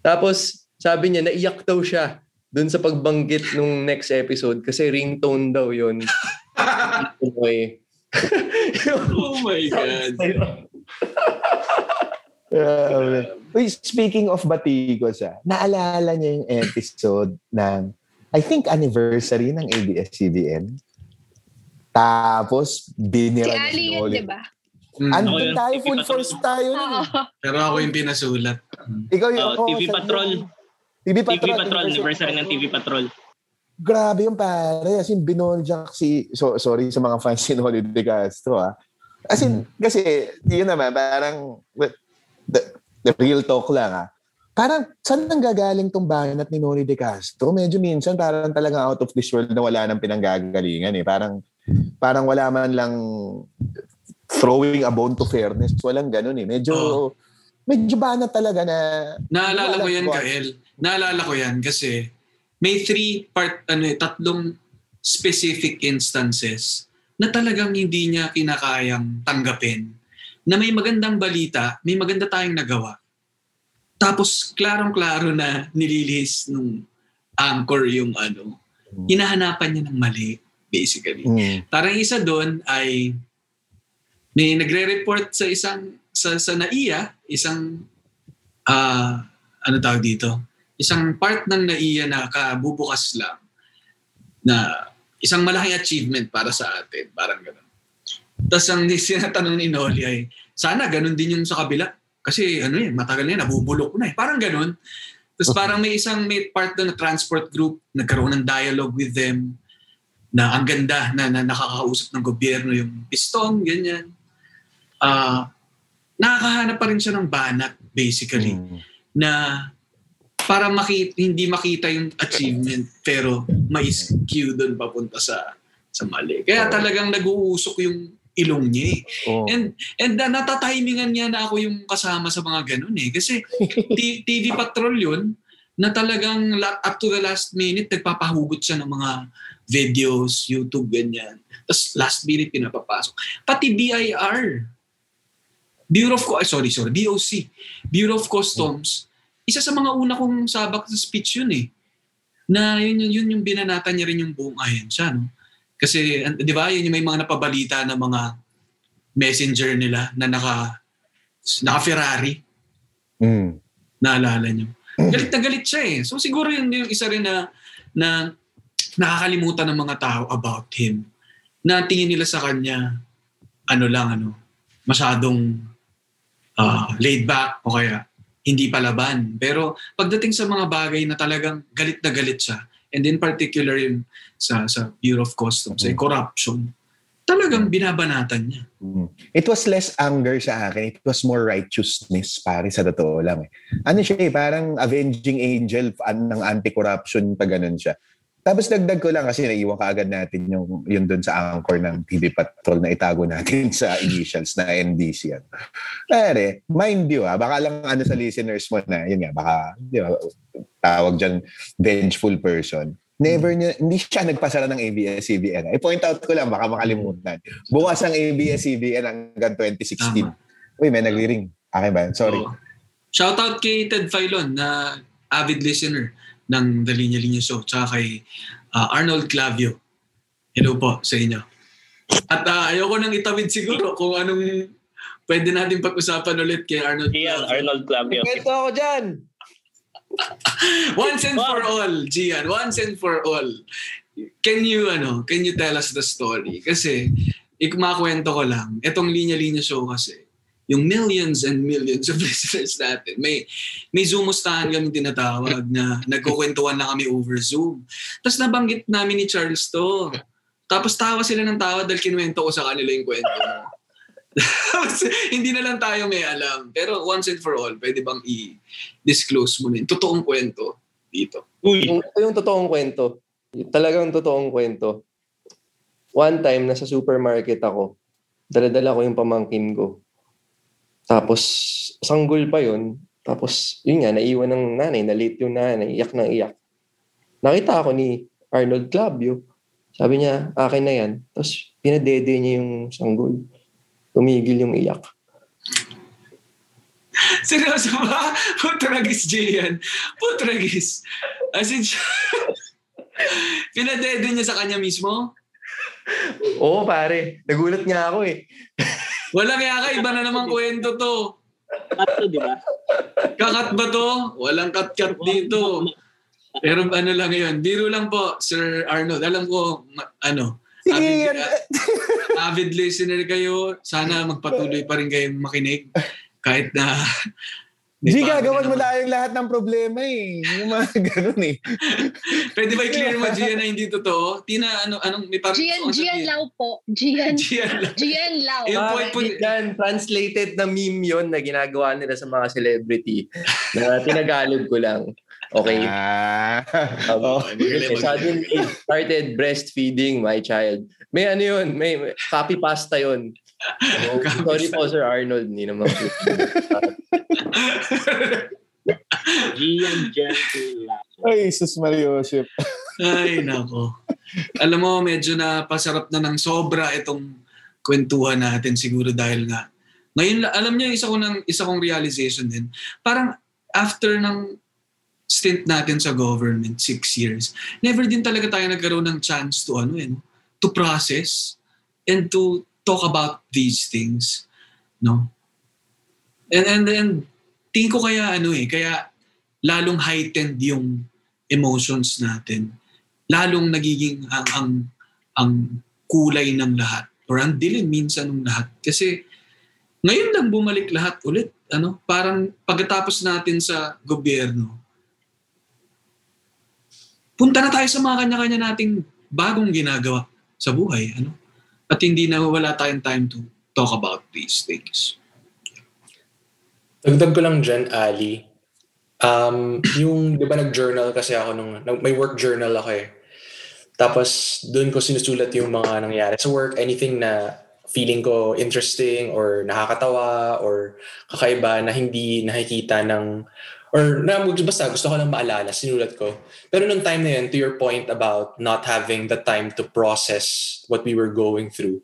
Tapos, sabi niya, naiyak daw siya dun sa pagbanggit nung next episode kasi ringtone daw yun. oh my God. Uh, Uy, speaking of Batikos, ah, naalala niya yung episode ng, I think, anniversary ng ABS-CBN. Tapos, binira Si Ali si yun, di ba? Mm. Andun tayo, TV full force tayo. nun. Oo. Pero ako yung pinasulat. Ikaw yung Oh, ako, TV Patrol. TV TV Patrol. Patrol, anniversary ng TV Patrol. Grabe yung pare. As in, binonjak si... So, sorry sa mga fans ni Noli De Castro, ah. As in, kasi, yun naman, parang, the, the real talk lang, ah. Parang, saan nang gagaling tong banat ni Noli De Castro? Medyo minsan, parang talagang out of this world na wala nang pinanggagalingan, eh. Parang, parang wala man lang throwing a bone to fairness. Walang ganun, eh. Medyo, medyo banat talaga na... Naalala ko yan, Kael. Naalala ko yan kasi may three part, ano eh, tatlong specific instances na talagang hindi niya kinakayang tanggapin. Na may magandang balita, may maganda tayong nagawa. Tapos, klarong-klaro na nililihis nung anchor yung ano, hinahanapan niya ng mali, basically. Mm. Parang isa doon ay may nagre-report sa isang sa sa NAIA, isang ah ano tawag dito? Isang part ng NAIA na kabubukas lang na isang malaking achievement para sa atin, parang gano'n. Tapos ang sinatanong ni Noli ay, sana ganun din yung sa kabila. Kasi ano eh, matagal na yan, nabubulok na eh. Parang ganun. Tapos parang may isang may part na transport group, nagkaroon ng dialogue with them, na ang ganda na, na nakakausap ng gobyerno yung piston, ganyan. Ah, nakakahanap pa rin siya ng banat, basically, na para makita, hindi makita yung achievement, pero may skew doon papunta sa sa mali. Kaya talagang nag-uusok yung ilong niya eh. Oh. And and uh, natatimingan niya na ako yung kasama sa mga ganun eh. Kasi T- TV Patrol yun na talagang la- up to the last minute nagpapahugot siya ng mga videos, YouTube, ganyan. Tapos last minute pinapapasok. Pati BIR, Bureau of, Co- ay, sorry, sorry, BOC, Bureau of Customs, isa sa mga una kong sabak sa speech yun eh. Na yun, yun, yun yung binanatan niya rin yung buong ahensya. No? Kasi, di ba, yun yung may mga napabalita na mga messenger nila na naka, naka Ferrari. Mm. Naalala niyo. Galit na galit siya eh. So siguro yun yung isa rin na, na nakakalimutan ng mga tao about him. Na tingin nila sa kanya, ano lang, ano, masyadong ah, laid back o kaya hindi palaban. Pero pagdating sa mga bagay na talagang galit na galit siya, and in particular yung sa, sa Bureau of Customs, ay corruption, talagang binabanatan niya. Mm. It was less anger sa akin. It was more righteousness, pare, sa totoo lang. Eh. Ano siya eh, parang avenging angel an, ng anti-corruption pa ganun siya. Tapos dagdag ko lang kasi naiwan ka agad natin yung, yung dun sa anchor ng TV Patrol na itago natin sa initials na NDC. Yan. Pare, mind you ah, baka lang ano sa listeners mo na, yun nga, baka, di ba, tawag dyan, vengeful person. Never niya, hindi siya nagpasara ng ABS-CBN. I-point out ko lang, baka makalimutan. Bukas ang ABS-CBN hanggang 2016. Uy, may nagli-ring. Akin ba? Sorry. Oo. Shoutout kay Ted Filon na avid listener ng The Linya Linya Show. Tsaka kay ah, Arnold Clavio. Hello po sa inyo. At ah, ayoko nang itawid siguro kung anong pwede natin pag-usapan ulit kay Arnold Gian, Arnold Clavio. Kwento ako dyan. Once and for all, Gian. Once and for all. Can you, ano, can you tell us the story? Kasi, ikumakwento ko lang, itong linya-linya show kasi, yung millions and millions of listeners natin, may, may Zoomustahan kami tinatawag na nagkukwentuhan na kami over Zoom. Tapos nabanggit namin ni Charles to. Tapos tawa sila ng tawa dahil kinuwento ko sa kanila yung kwento mo. Hindi na lang tayo may alam. Pero once and for all, pwede bang i-disclose mo na yung totoong kwento dito? Yung, ito yung totoong kwento. Talagang totoong kwento. One time, nasa supermarket ako. Daladala ko yung pamangkin ko. Tapos, sanggol pa yon Tapos, yun nga, naiwan ng nanay. Na-late yung nanay. Iyak na iyak. Nakita ako ni Arnold Clavio. Sabi niya, akin na yan. Tapos, pinadede niya yung sanggol. Tumigil yung iyak. Seryoso ba? Putragis, Gian. Putragis. As in, pinadede niya sa kanya mismo? Oo, pare. Nagulat nga ako eh. Walang yaka, iba na namang kwento to. Cut to, di ba? Kakat ba to? Walang kat-kat dito. Pero ano lang yun, biro lang po, Sir Arnold. Alam ko, ma- ano, avid, avid listener kayo. Sana magpatuloy pa rin kayong makinig. Kahit na... G, gagawan mo lang yung lahat ng problema eh. Yung mga ganun eh. Pwede ba i-clear mo, Gia, na hindi totoo? Tina, ano, anong, may parang... Gian, Gian. Lau po. Gian. Gian Lau. Gian Lau. Yung point po, translated na meme yun na ginagawa nila sa mga celebrity na tinagalog ko lang. Okay. Ah. Um, magaling. suddenly started breastfeeding my child. May ano yun, may, may copy pasta yun. So, sorry po Sir Arnold, hindi naman po. Gian Gentile. Ay, sus Mariosip. Ay, nako. Alam mo, medyo na pasarap na ng sobra itong kwentuhan natin siguro dahil nga. Ngayon, la- alam niyo, isa, ko ng, isa kong realization din. Parang after ng stint natin sa government, six years, never din talaga tayo nagkaroon ng chance to, ano eh, to process and to talk about these things. No? And, and then, tingin ko kaya, ano eh, kaya lalong heightened yung emotions natin. Lalong nagiging ang, ang, ang kulay ng lahat or ang dilim minsan ng lahat. Kasi ngayon lang bumalik lahat ulit. Ano? Parang pagkatapos natin sa gobyerno, punta na tayo sa mga kanya-kanya nating bagong ginagawa sa buhay. Ano? At hindi na wala tayong time to talk about these things. Dagdag ko lang dyan, Ali. Um, yung, di ba nag-journal kasi ako nung, may work journal ako eh. Tapos, doon ko sinusulat yung mga nangyari sa work, anything na feeling ko interesting or nakakatawa or kakaiba na hindi nakikita ng or na basta gusto ko lang maalala, sinulat ko. Pero nung time na yun, to your point about not having the time to process what we were going through,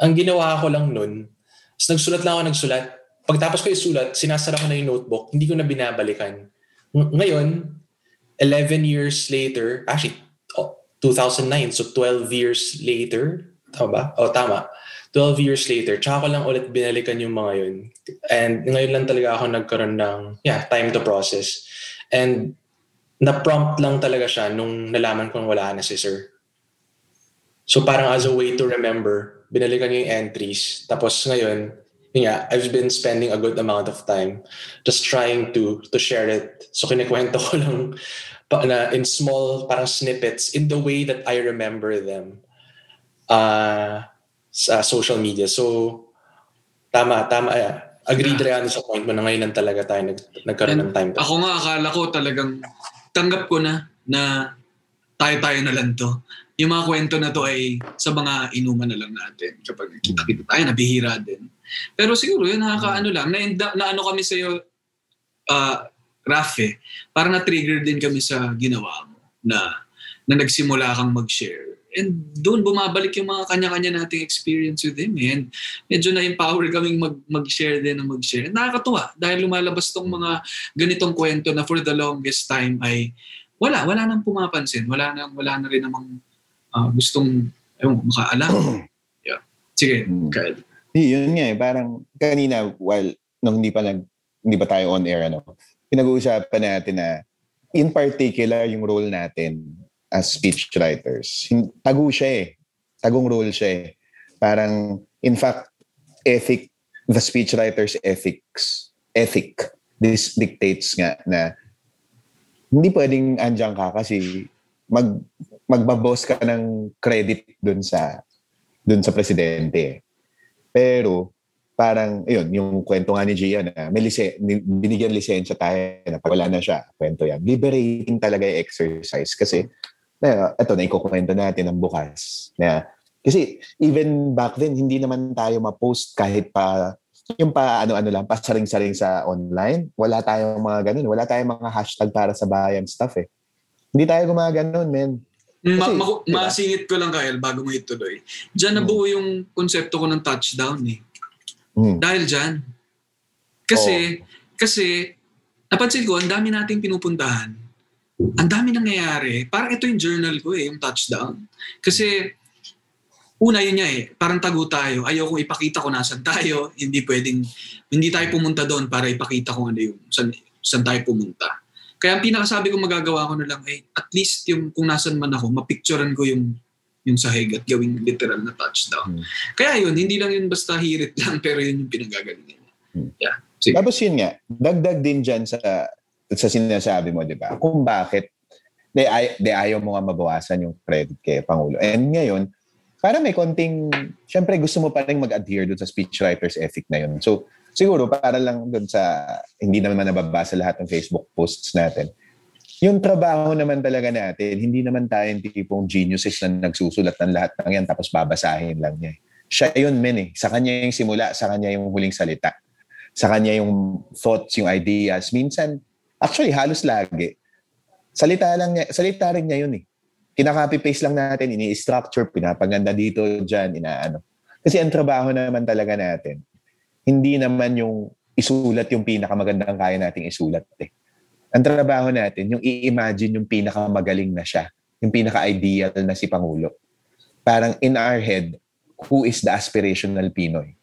ang ginawa ko lang nun, is nagsulat lang ako nagsulat. Pagtapos ko isulat, sinasara ko na yung notebook, hindi ko na binabalikan. Ng- Ngayon, 11 years later, actually, oh, 2009, so 12 years later, tama ba? O, tama. 12 years later, tsaka ko lang ulit binalikan yung mga yun. And ngayon lang talaga ako nagkaroon ng, yeah, time to process. And na-prompt lang talaga siya nung nalaman kong wala na si Sir. So parang as a way to remember, binalikan niyo yung entries. Tapos ngayon, yun nga, I've been spending a good amount of time just trying to to share it. So kinikwento ko lang pa, na in small parang snippets in the way that I remember them uh, sa social media. So tama, tama. Uh, agreed rin sa point mo na ngayon lang talaga tayo nag, nagkaroon ng time. Ako nga akala ko talagang tanggap ko na na tayo-tayo na lang to. Yung mga kwento na to ay sa mga inuman na lang natin. Kapag kita-kita tayo, nabihira din. Pero siguro yun, nakakaano lang. Na, na ano kami sa'yo, uh, Raf eh. Parang na-trigger din kami sa ginawa mo na, na nagsimula kang mag-share. And doon bumabalik yung mga kanya-kanya nating experience with him. eh. And medyo na-empower kaming mag, mag-share din na mag-share. And nakakatuwa dahil lumalabas tong mga ganitong kwento na for the longest time ay wala, wala nang pumapansin. Wala nang, wala na rin namang ah, gustong ko, makaalam. yeah. Sige, Kyle. Di, yun nga eh. Parang kanina, while nung hindi pa nag, hindi pa tayo on air, ano, pinag-uusapan natin na in particular yung role natin as speechwriters. Hin- Tago siya eh. Tagong role siya eh. Parang, in fact, ethic, the speechwriter's ethics, ethic, this dictates nga na hindi pwedeng andyan ka kasi mag magbaboss ka ng credit dun sa dun sa presidente. Pero parang yun, yung kwento nga ni Gia na may lise, ni- binigyan lisensya tayo na pag wala na siya, kwento yan. Liberating talaga yung exercise kasi na, ito na ikukwento natin ang bukas. Na, kasi even back then, hindi naman tayo ma-post kahit pa yung pa ano-ano lang, pa saring-saring sa online. Wala tayong mga ganun. Wala tayong mga hashtag para sa bayan stuff eh. Hindi tayo gumaganon, men. Ma- Kasi, ma- diba? Masingit ko lang, Kyle, bago mo ituloy. Diyan nabuo yung konsepto ko ng touchdown eh. Hmm. Dahil dyan. Kasi, kasi, napansin ko, ang dami nating pinupuntahan. Ang dami nangyayari. Parang ito yung journal ko eh, yung touchdown. Kasi, una yun niya eh, parang tago tayo. Ayaw kong ipakita ko nasan tayo. Hindi pwedeng, hindi tayo pumunta doon para ipakita ko ano yung, saan, saan tayo pumunta. Kaya ang pinakasabi ko magagawa ko na lang ay at least yung kung nasan man ako, mapicturean ko yung yung sahig at gawing literal na touchdown. Kaya yun, hindi lang yun basta hirit lang, pero yun yung pinagagalingan niya. Yeah. Sige. Tapos yun nga, dagdag din dyan sa, sa sinasabi mo, di ba? Kung bakit de, ay, de ayaw mo nga mabawasan yung credit kay Pangulo. And ngayon, para may konting, syempre gusto mo pa rin mag-adhere doon sa speechwriter's ethic na yun. So, siguro para lang doon sa, hindi naman nababasa lahat ng Facebook posts natin. Yung trabaho naman talaga natin, hindi naman tayo yung tipong geniuses na nagsusulat ng lahat ng yan tapos babasahin lang niya. Siya yun, men eh. Sa kanya yung simula, sa kanya yung huling salita. Sa kanya yung thoughts, yung ideas. Minsan, actually halos lagi, salita lang niya, salita rin niya yun eh. Kinaka-copy-paste lang natin, ini-structure, pinapaganda dito, dyan, inaano. Kasi ang trabaho naman talaga natin, hindi naman yung isulat yung pinakamagandang kaya nating isulat eh. Ang trabaho natin, yung i-imagine yung pinakamagaling na siya, yung pinaka-ideal na si Pangulo. Parang in our head, who is the aspirational Pinoy?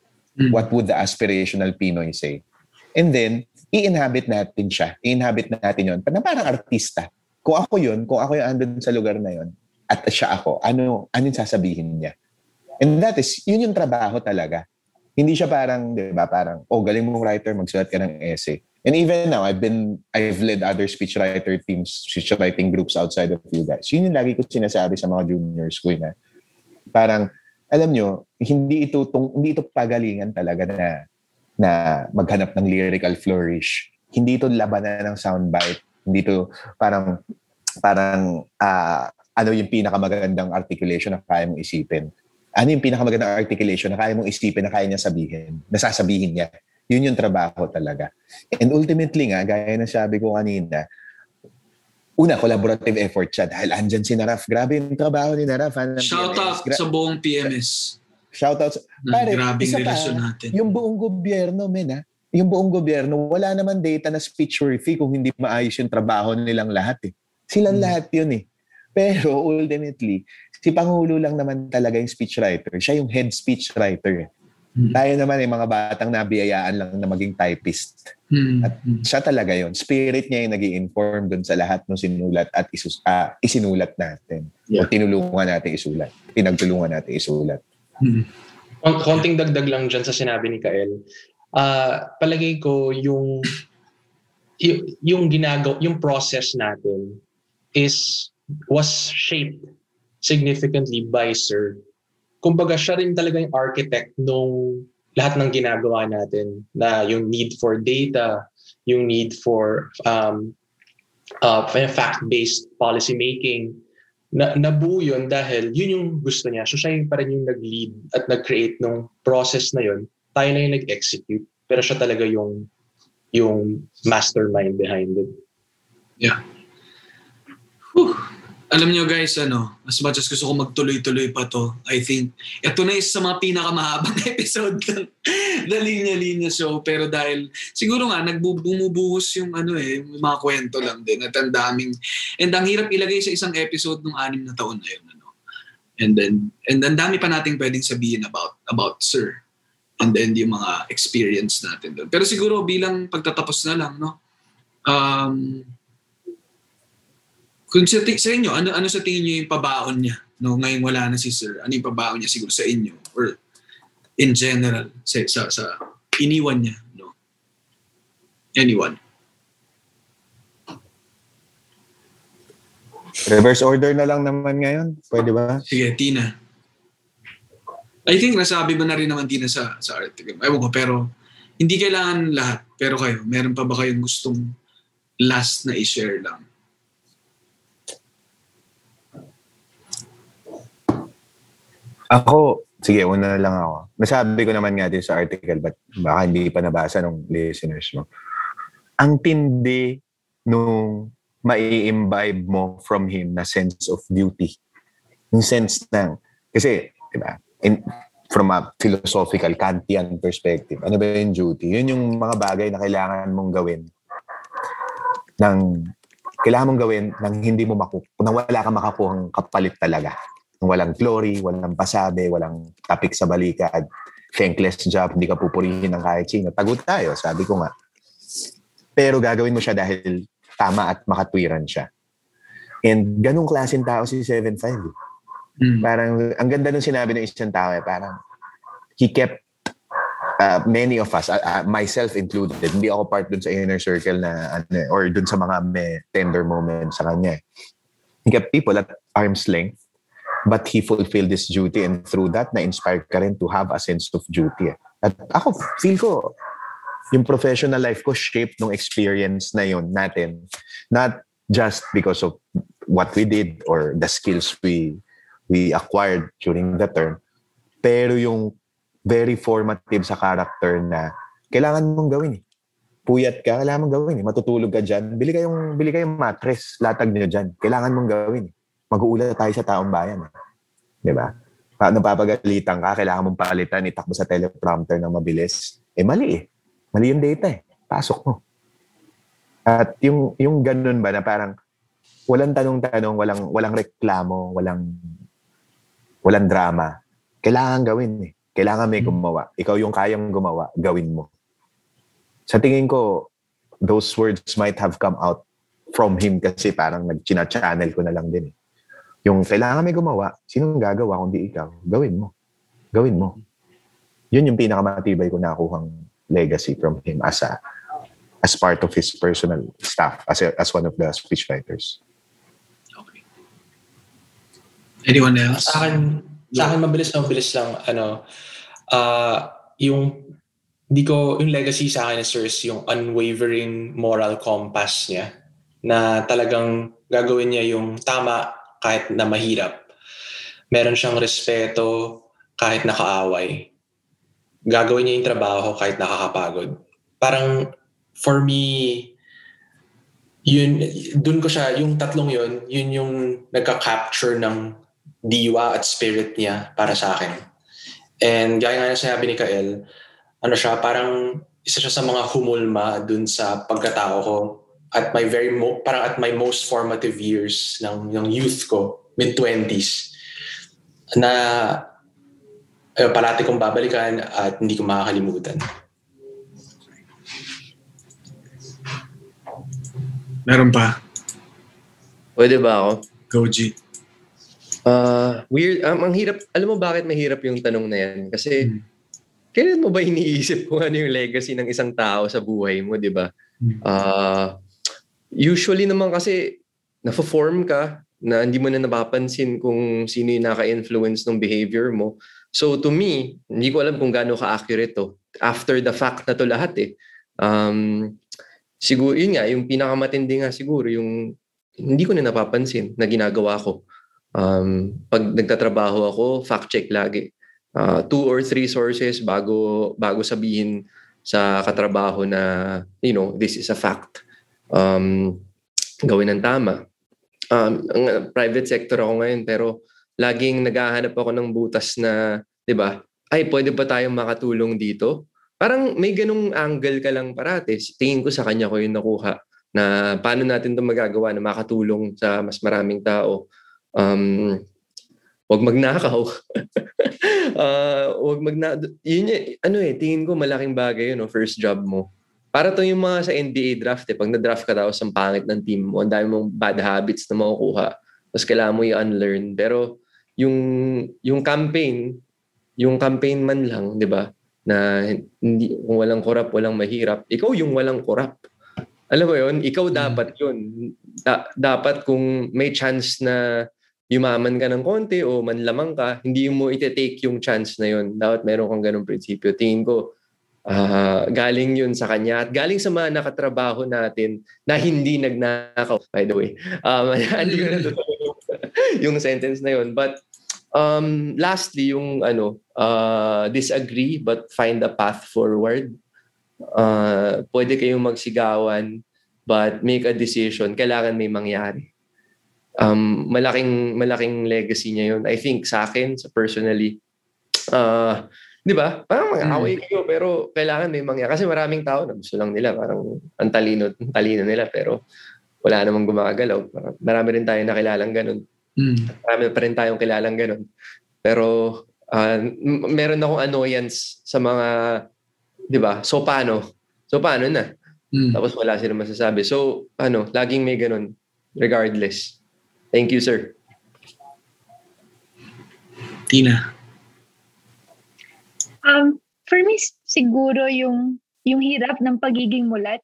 What would the aspirational Pinoy say? And then, i-inhabit natin siya. I-inhabit natin yon na parang artista. Kung ako yun, kung ako yung andun sa lugar na yon at siya ako, ano, ano yung sasabihin niya? And that is, yun yung trabaho talaga. Hindi siya parang, di ba, parang, oh, galing mong writer, magsulat ka ng essay. And even now, I've been, I've led other speechwriter teams, speechwriting groups outside of you guys. Yun yung lagi ko sinasabi sa mga juniors ko na parang, alam nyo, hindi ito, tung, hindi ito pagalingan talaga na, na maghanap ng lyrical flourish. Hindi ito labanan ng soundbite. Hindi ito parang, parang, ah, ano yung pinakamagandang articulation na kaya mong isipin. Ano yung pinakamagandang articulation na kaya mong isipin na kaya niya sabihin, nasasabihin niya. Yun yung trabaho talaga. And ultimately nga, gaya na sabi ko kanina, una, collaborative effort siya dahil andyan si Naraf. Grabe yung trabaho ni Naraf. ng Shout out Gra- sa buong PMS. Shout out. sa- Na Pare, grabing isa pa, natin. yung buong gobyerno, men ha, yung buong gobyerno, wala naman data na speech worthy kung hindi maayos yung trabaho nilang lahat eh. Silang Hmm. lahat yun eh. Pero ultimately, si Pangulo lang naman talaga yung speechwriter. Siya yung head speechwriter. eh. Hmm. Tayo naman yung mga batang nabiyayaan lang na maging typist. Hmm. At siya talaga yon Spirit niya yung nag inform dun sa lahat ng sinulat at isus, ah, isinulat natin. O tinulungan natin isulat. Pinagtulungan natin isulat. Kon- Konting dagdag lang dyan sa sinabi ni Kael. Ah, palagay ko yung y- yung ginagaw yung process natin is was shaped significantly by Sir. Kumbaga siya rin talaga yung architect nung lahat ng ginagawa natin na yung need for data, yung need for um, uh, fact-based policy making, na, nabuo yun dahil yun yung gusto niya. So siya yung pa yung nag-lead at nag-create ng process na yun. Tayo na yung nag-execute. Pero siya talaga yung yung mastermind behind it. Yeah. Alam nyo guys, ano, as much as gusto ko magtuloy-tuloy pa to, I think, ito na isa sa mga pinakamahabang episode ng The Linya Linya Show. Pero dahil, siguro nga, nagbumubuhos yung ano eh, yung mga kwento lang din. At ang daming, and ang hirap ilagay sa isang episode ng anim na taon na yun. Ano. And then, and ang dami pa nating pwedeng sabihin about, about Sir. And then yung mga experience natin doon. Pero siguro bilang pagtatapos na lang, no? Um, kung sa, ti- sa inyo, ano, ano sa tingin niyo yung pabaon niya? No, ngayon wala na si Sir. Ano yung pabaon niya siguro sa inyo? Or in general, sa, sa, sa iniwan niya? No? Anyone? Reverse order na lang naman ngayon. Pwede ba? Sige, Tina. I think nasabi mo na rin naman Tina sa, sa article. Ewan ko, pero hindi kailangan lahat. Pero kayo, meron pa ba kayong gustong last na i-share lang? Ako, sige, una na lang ako. Nasabi ko naman nga din sa article, but baka hindi pa nabasa ng listeners mo. Ang tindi nung mai-imbibe mo from him na sense of duty. Yung sense ng, kasi, di ba, in, from a philosophical Kantian perspective, ano ba yung duty? Yun yung mga bagay na kailangan mong gawin ng kailangan mong gawin nang hindi mo maku nang wala kang makakuhang kapalit talaga. Walang glory, walang pasabi, walang tapik sa balikad, thankless job, hindi ka pupurihin ng kahit sino. Tagot tayo, sabi ko nga. Pero gagawin mo siya dahil tama at makatwiran siya. And ganong klaseng tao si 7'5". eh. Parang, ang ganda nung sinabi ng isang tao eh, parang, he kept uh, many of us, uh, uh, myself included, hindi ako part dun sa inner circle na, ano, eh, or dun sa mga may tender moments sa kanya. eh. He kept people at arm's length, but he fulfilled his duty and through that, na-inspire ka rin to have a sense of duty. At ako, feel ko, yung professional life ko shaped nung experience na yun natin. Not just because of what we did or the skills we we acquired during the term, pero yung very formative sa character na kailangan mong gawin eh. Puyat ka, kailangan mong gawin eh. Matutulog ka dyan. Bili kayong, bili kayong mattress, latag nyo dyan. Kailangan mong gawin eh. Mag-uula tayo sa taong bayan eh. Di ba? Pa, napapagalitan ka, kailangan mong palitan, itakbo sa teleprompter ng mabilis. Eh mali eh. Mali yung data eh. Pasok mo. At yung, yung ganun ba na parang walang tanong-tanong, walang, walang reklamo, walang, walang drama. Kailangan gawin eh. Kailangan may gumawa. Ikaw yung kayang gumawa, gawin mo. Sa tingin ko, those words might have come out from him kasi parang nag-channel ko na lang din eh. Yung kailangan may gumawa, sinong gagawa kundi ikaw? Gawin mo. Gawin mo. Yun yung pinakamatibay ko nakuhang legacy from him as a as part of his personal staff as a, as one of the speech writers. Anyone else? Sa akin, sa akin mabilis na mabilis lang, ano, ah yung, di ko, yung legacy sa akin is Sirs, yung unwavering moral compass niya, na talagang gagawin niya yung tama kahit na mahirap. Meron siyang respeto kahit nakaaway. Gagawin niya yung trabaho kahit nakakapagod. Parang, for me, yun, dun ko siya, yung tatlong yun, yun yung nagka-capture ng diwa at spirit niya para sa akin. And gaya nga na sinabi ni Kael, ano siya, parang isa siya sa mga humulma dun sa pagkatao ko at my very mo, parang at my most formative years ng, ng youth ko, mid-20s, na eh, parati kong babalikan at hindi ko makakalimutan. Meron pa. Pwede ba ako? Go, G. Ah, weird. Um, ang hirap. Alam mo bakit mahirap yung tanong na yan? Kasi kailan mo ba iniisip kung ano yung legacy ng isang tao sa buhay mo, di ba? Ah, usually naman kasi na-form ka na hindi mo na napapansin kung sino yung naka-influence ng behavior mo. So to me, hindi ko alam kung gaano ka-accurate to. After the fact na to lahat eh. Um, siguro, yun nga, yung pinakamatindi nga siguro, yung hindi ko na napapansin na ginagawa ko. Um, pag nagtatrabaho ako, fact check lagi. Uh, two or three sources bago bago sabihin sa katrabaho na, you know, this is a fact. Um, gawin ng tama. um, ang, uh, private sector ako ngayon pero laging naghahanap ako ng butas na, 'di ba? Ay, pwede ba tayong makatulong dito? Parang may ganung angle ka lang parati. Tingin ko sa kanya ko yung nakuha na paano natin 'to magagawa na makatulong sa mas maraming tao. Um, wag magnakaw. uh, wag magna yun ano eh, tingin ko malaking bagay yun, no, first job mo. Para to yung mga sa NBA draft eh, pag na-draft ka tapos ang pangit ng team mo, ang dami mong bad habits na makukuha. Tapos kailangan mo i-unlearn. Pero yung yung campaign, yung campaign man lang, 'di ba? Na hindi kung walang korap, walang mahirap. Ikaw yung walang korap. Alam mo 'yon, ikaw dapat 'yon. Da- dapat kung may chance na yumaman ka ng konti o manlamang ka, hindi mo ite-take yung chance na 'yon. Dapat meron kang ganung prinsipyo. Tingin ko ah galing yun sa kanya at galing sa mga nakatrabaho natin na hindi nagnakaw by the way. Um, yung sentence na yun. But um, lastly yung ano uh, disagree but find a path forward. Uh, pwede kayong magsigawan but make a decision. Kailangan may mangyari. Um, malaking malaking legacy niya yun. I think sa akin sa personally uh, Di ba? Parang mag-away kayo pero kailangan may mangyari. Kasi maraming tao na gusto lang nila. Parang ang talino, ang talino nila pero wala namang gumagalaw. Parang Marami rin tayo nakilalang ganun. Mm. Marami pa rin tayong kilalang ganun. Pero m- meron akong annoyance sa mga, di ba? So paano? So paano na? Tapos wala silang masasabi. So ano, laging may ganun. Regardless. Thank you, sir. Tina. Um, for me, siguro yung, yung hirap ng pagiging mulat.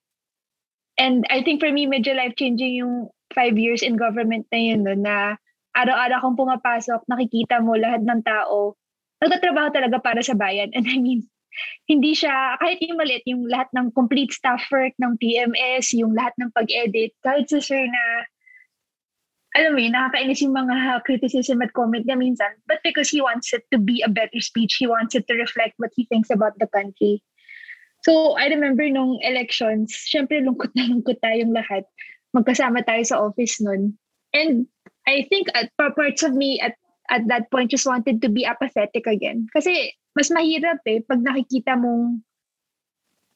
And I think for me, medyo life-changing yung five years in government na yun, no, na araw-araw kung pumapasok, nakikita mo lahat ng tao, nagtatrabaho talaga para sa bayan. And I mean, hindi siya, kahit yung maliit, yung lahat ng complete staff work ng PMS, yung lahat ng pag-edit, kahit sa sir na, alam mo yun, nakakainis yung mga criticism at comment niya minsan. But because he wants it to be a better speech, he wants it to reflect what he thinks about the country. So, I remember nung elections, syempre lungkot na lungkot tayong lahat. Magkasama tayo sa office nun. And I think at pa- parts of me at at that point just wanted to be apathetic again. Kasi mas mahirap eh pag nakikita mong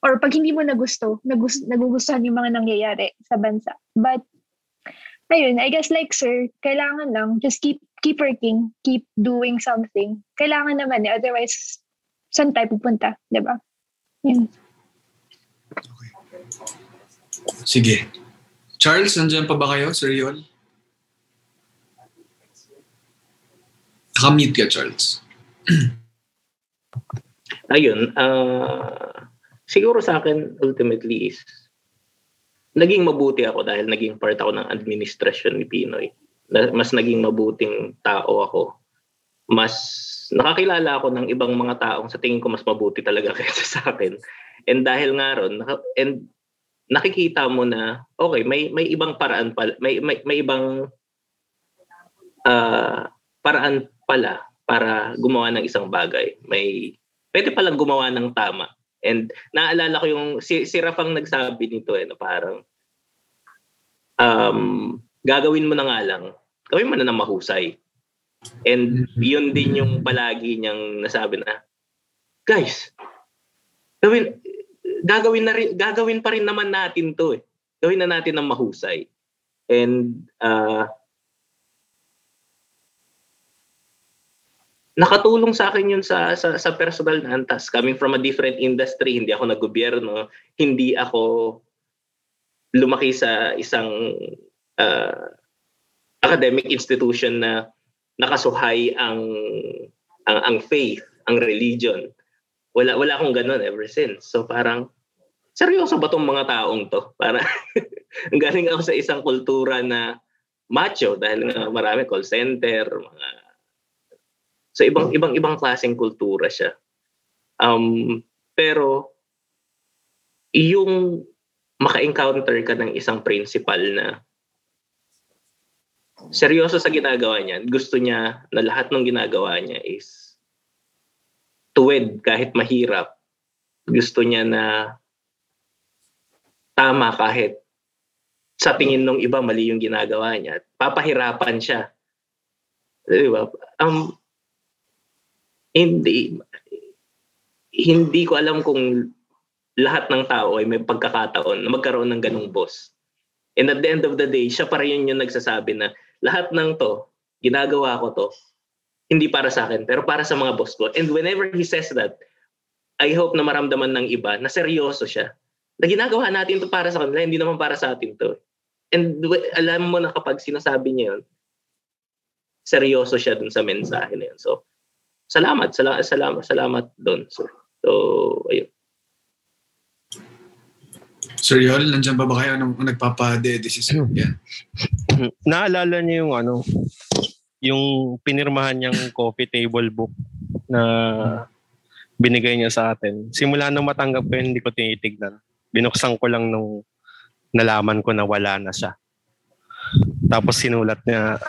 or pag hindi mo nagusto, nagus, nagugustuhan yung mga nangyayari sa bansa. But ayun, I guess like sir, kailangan lang just keep keep working, keep doing something. Kailangan naman eh, otherwise saan tayo pupunta, 'di ba? Yun. Sige. Charles, nandiyan pa ba kayo, Sir Yol? Nakamute ka, Charles. ayun, ah siguro sa akin ultimately is naging mabuti ako dahil naging part ako ng administrasyon ni Pinoy. Na, mas naging mabuting tao ako. Mas nakakilala ako ng ibang mga taong sa tingin ko mas mabuti talaga kaysa sa akin. And dahil nga ron, naka- and nakikita mo na okay, may may ibang paraan pala, may may, may ibang ah, paraan pala para gumawa ng isang bagay. May pwede palang gumawa ng tama. And naalala ko yung si, si Raf ang nagsabi nito eh, na parang um, gagawin mo na nga lang, gawin mo na ng mahusay. And yun din yung palagi niyang nasabi na, guys, gawin, gagawin na rin, gagawin pa rin naman natin to eh. Gawin na natin ng mahusay. And uh, nakatulong sa akin yun sa, sa, sa personal na antas. Coming from a different industry, hindi ako naggobyerno, hindi ako lumaki sa isang uh, academic institution na nakasuhay ang ang, ang faith, ang religion. Wala wala akong ganun ever since. So parang seryoso ba tong mga taong to? Para galing ako sa isang kultura na macho dahil nga marami call center, mga So ibang ibang ibang klaseng kultura siya. Um pero yung maka-encounter ka ng isang principal na seryoso sa ginagawa niya, gusto niya na lahat ng ginagawa niya is tuwid kahit mahirap. Gusto niya na tama kahit sa tingin ng iba mali yung ginagawa niya. Papahirapan siya. Di ba? Um, hindi hindi ko alam kung lahat ng tao ay may pagkakataon na magkaroon ng ganong boss. And at the end of the day, siya pa rin yung nagsasabi na lahat ng to, ginagawa ko to, hindi para sa akin, pero para sa mga boss ko. And whenever he says that, I hope na maramdaman ng iba na seryoso siya. Na ginagawa natin to para sa kanila, hindi naman para sa atin to. And alam mo na kapag sinasabi niya yun, seryoso siya dun sa mensahe na yun. So, salamat, salamat, salamat, salamat doon. So, so, ayun. Sir Yol, nandiyan ba ba kayo nung nagpapa-de-decision yan? Naalala niyo yung ano, yung pinirmahan niyang coffee table book na binigay niya sa atin. Simula nung matanggap ko yun, hindi ko tinitignan. Binuksan ko lang nung nalaman ko na wala na siya. Tapos sinulat niya,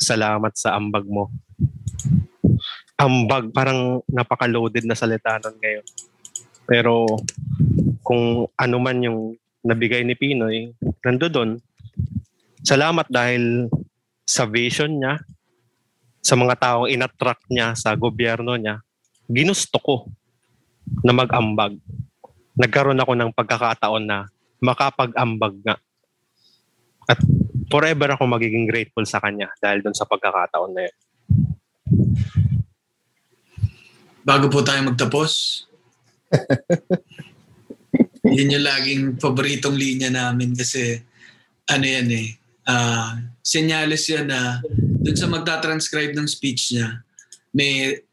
salamat sa ambag mo. Ambag, parang napaka-loaded na salita nun ngayon. Pero kung ano man yung nabigay ni Pinoy, nando doon. Salamat dahil sa vision niya, sa mga taong inattract niya sa gobyerno niya, ginusto ko na mag-ambag. Nagkaroon ako ng pagkakataon na makapag-ambag nga. At forever ako magiging grateful sa kanya dahil doon sa pagkakataon na yun. Bago po tayo magtapos, yun yung laging paboritong linya namin kasi ano yan eh, uh, senyales yan na dun sa magta-transcribe ng speech niya, may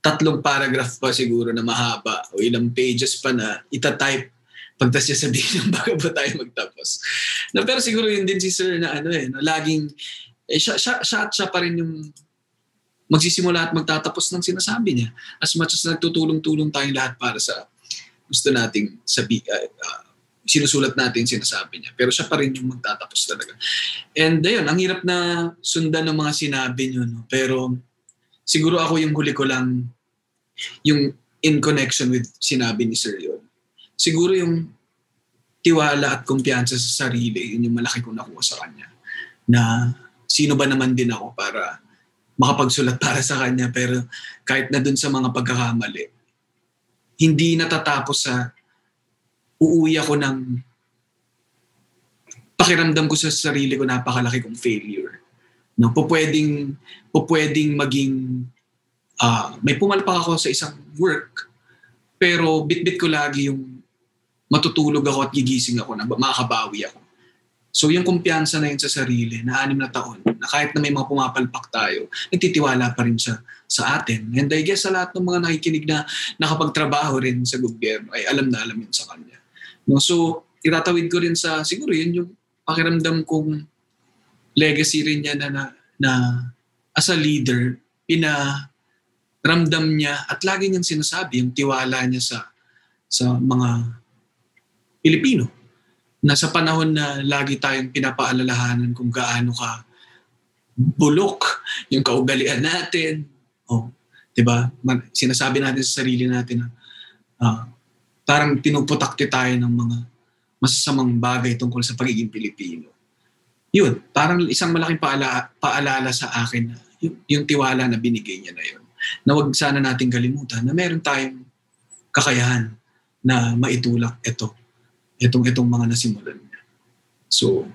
tatlong paragraph pa siguro na mahaba o ilang pages pa na itatype pagtas niya sabihin yung bago pa tayo magtapos. Na, pero siguro yun din si Sir na ano eh, na laging, eh, siya, siya, siya, siya pa rin yung magsisimula at magtatapos ng sinasabi niya. As much as nagtutulong-tulong tayong lahat para sa gusto nating sabi, uh, uh, sinusulat natin sinasabi niya. Pero siya pa rin yung magtatapos talaga. And ayun, ang hirap na sundan ng mga sinabi niyo. No? Pero siguro ako yung huli ko lang yung in connection with sinabi ni Sir yun. Siguro yung tiwala at kumpiyansa sa sarili, yun yung malaki kong nakuha sa kanya. Na sino ba naman din ako para makapagsulat para sa kanya pero kahit na dun sa mga pagkakamali, hindi natatapos sa uuwi ako ng pakiramdam ko sa sarili ko napakalaki kong failure. No, pupwedeng, pupwedeng maging uh, may pumalpak ako sa isang work pero bit-bit ko lagi yung matutulog ako at gigising ako na makakabawi ako. So yung kumpiyansa na yun sa sarili na anim na taon, na kahit na may mga pumapalpak tayo, nagtitiwala pa rin siya sa atin. And I guess sa lahat ng mga nakikinig na nakapagtrabaho rin sa gobyerno, ay alam na alam yun sa kanya. No? So, itatawid ko rin sa, siguro yun yung pakiramdam kong legacy rin niya na, na, na as a leader, pinaramdam niya at lagi niyang sinasabi yung tiwala niya sa sa mga Pilipino nasa panahon na lagi tayong pinapaalalahanan kung gaano ka bulok yung kaugalian natin. Oh, 'di ba? Sinasabi natin sa sarili natin na uh, parang pinuputakti tayo ng mga masasamang bagay tungkol sa pagiging Pilipino. Yun, parang isang malaking paala, paalala sa akin na yung, yung tiwala na binigay niya na yun. Na wag sana nating kalimutan na meron tayong kakayahan na maitulak ito itong itong mga nasimulan niya. So,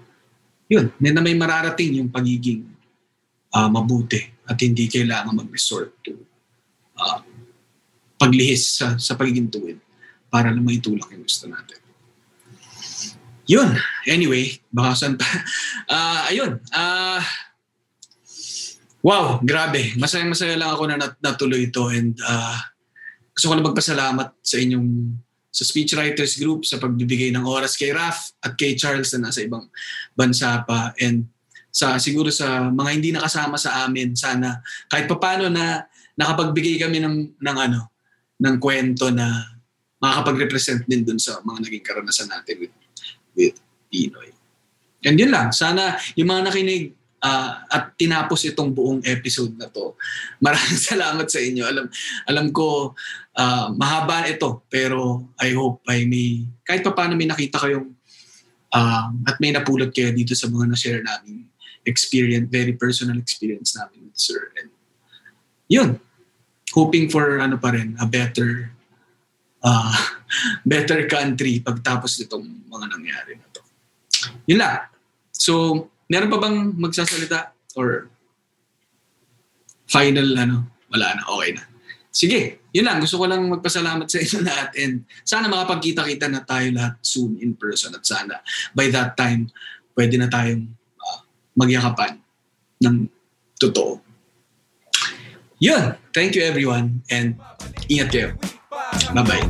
yun, na may mararating yung pagiging uh, mabuti at hindi kailangan mag-resort to uh, paglihis sa, sa pagiging tuwid para lang maitulak yung gusto natin. Yun. Anyway, baka saan pa. Uh, ayun. Uh, wow, grabe. Masayang-masaya lang ako na nat- natuloy ito and uh, gusto ko na magpasalamat sa inyong sa speechwriters group sa pagbibigay ng oras kay Raf at kay Charles na nasa ibang bansa pa and sa siguro sa mga hindi nakasama sa amin sana kahit papaano na nakapagbigay kami ng ng ano ng kwento na makakapag-represent din dun sa mga naging karanasan natin with with Pinoy. And yun lang, sana yung mga nakinig uh, at tinapos itong buong episode na to. Maraming salamat sa inyo. Alam alam ko uh, mahaba ito pero I hope ay may kahit pa paano may nakita kayong Um, at may napulot kayo dito sa mga na-share namin experience, very personal experience namin with Sir. And yun, hoping for ano pa rin, a better uh, better country pagtapos nitong mga nangyari na to. Yun lang. So, meron pa bang magsasalita or final ano? Wala na, okay na. Sige, yun lang. Gusto ko lang magpasalamat sa inyo lahat and sana makapagkita-kita na tayo lahat soon in person at sana by that time, pwede na tayong uh, magyakapan ng totoo. Yun. Thank you everyone and ingat kayo. Bye-bye.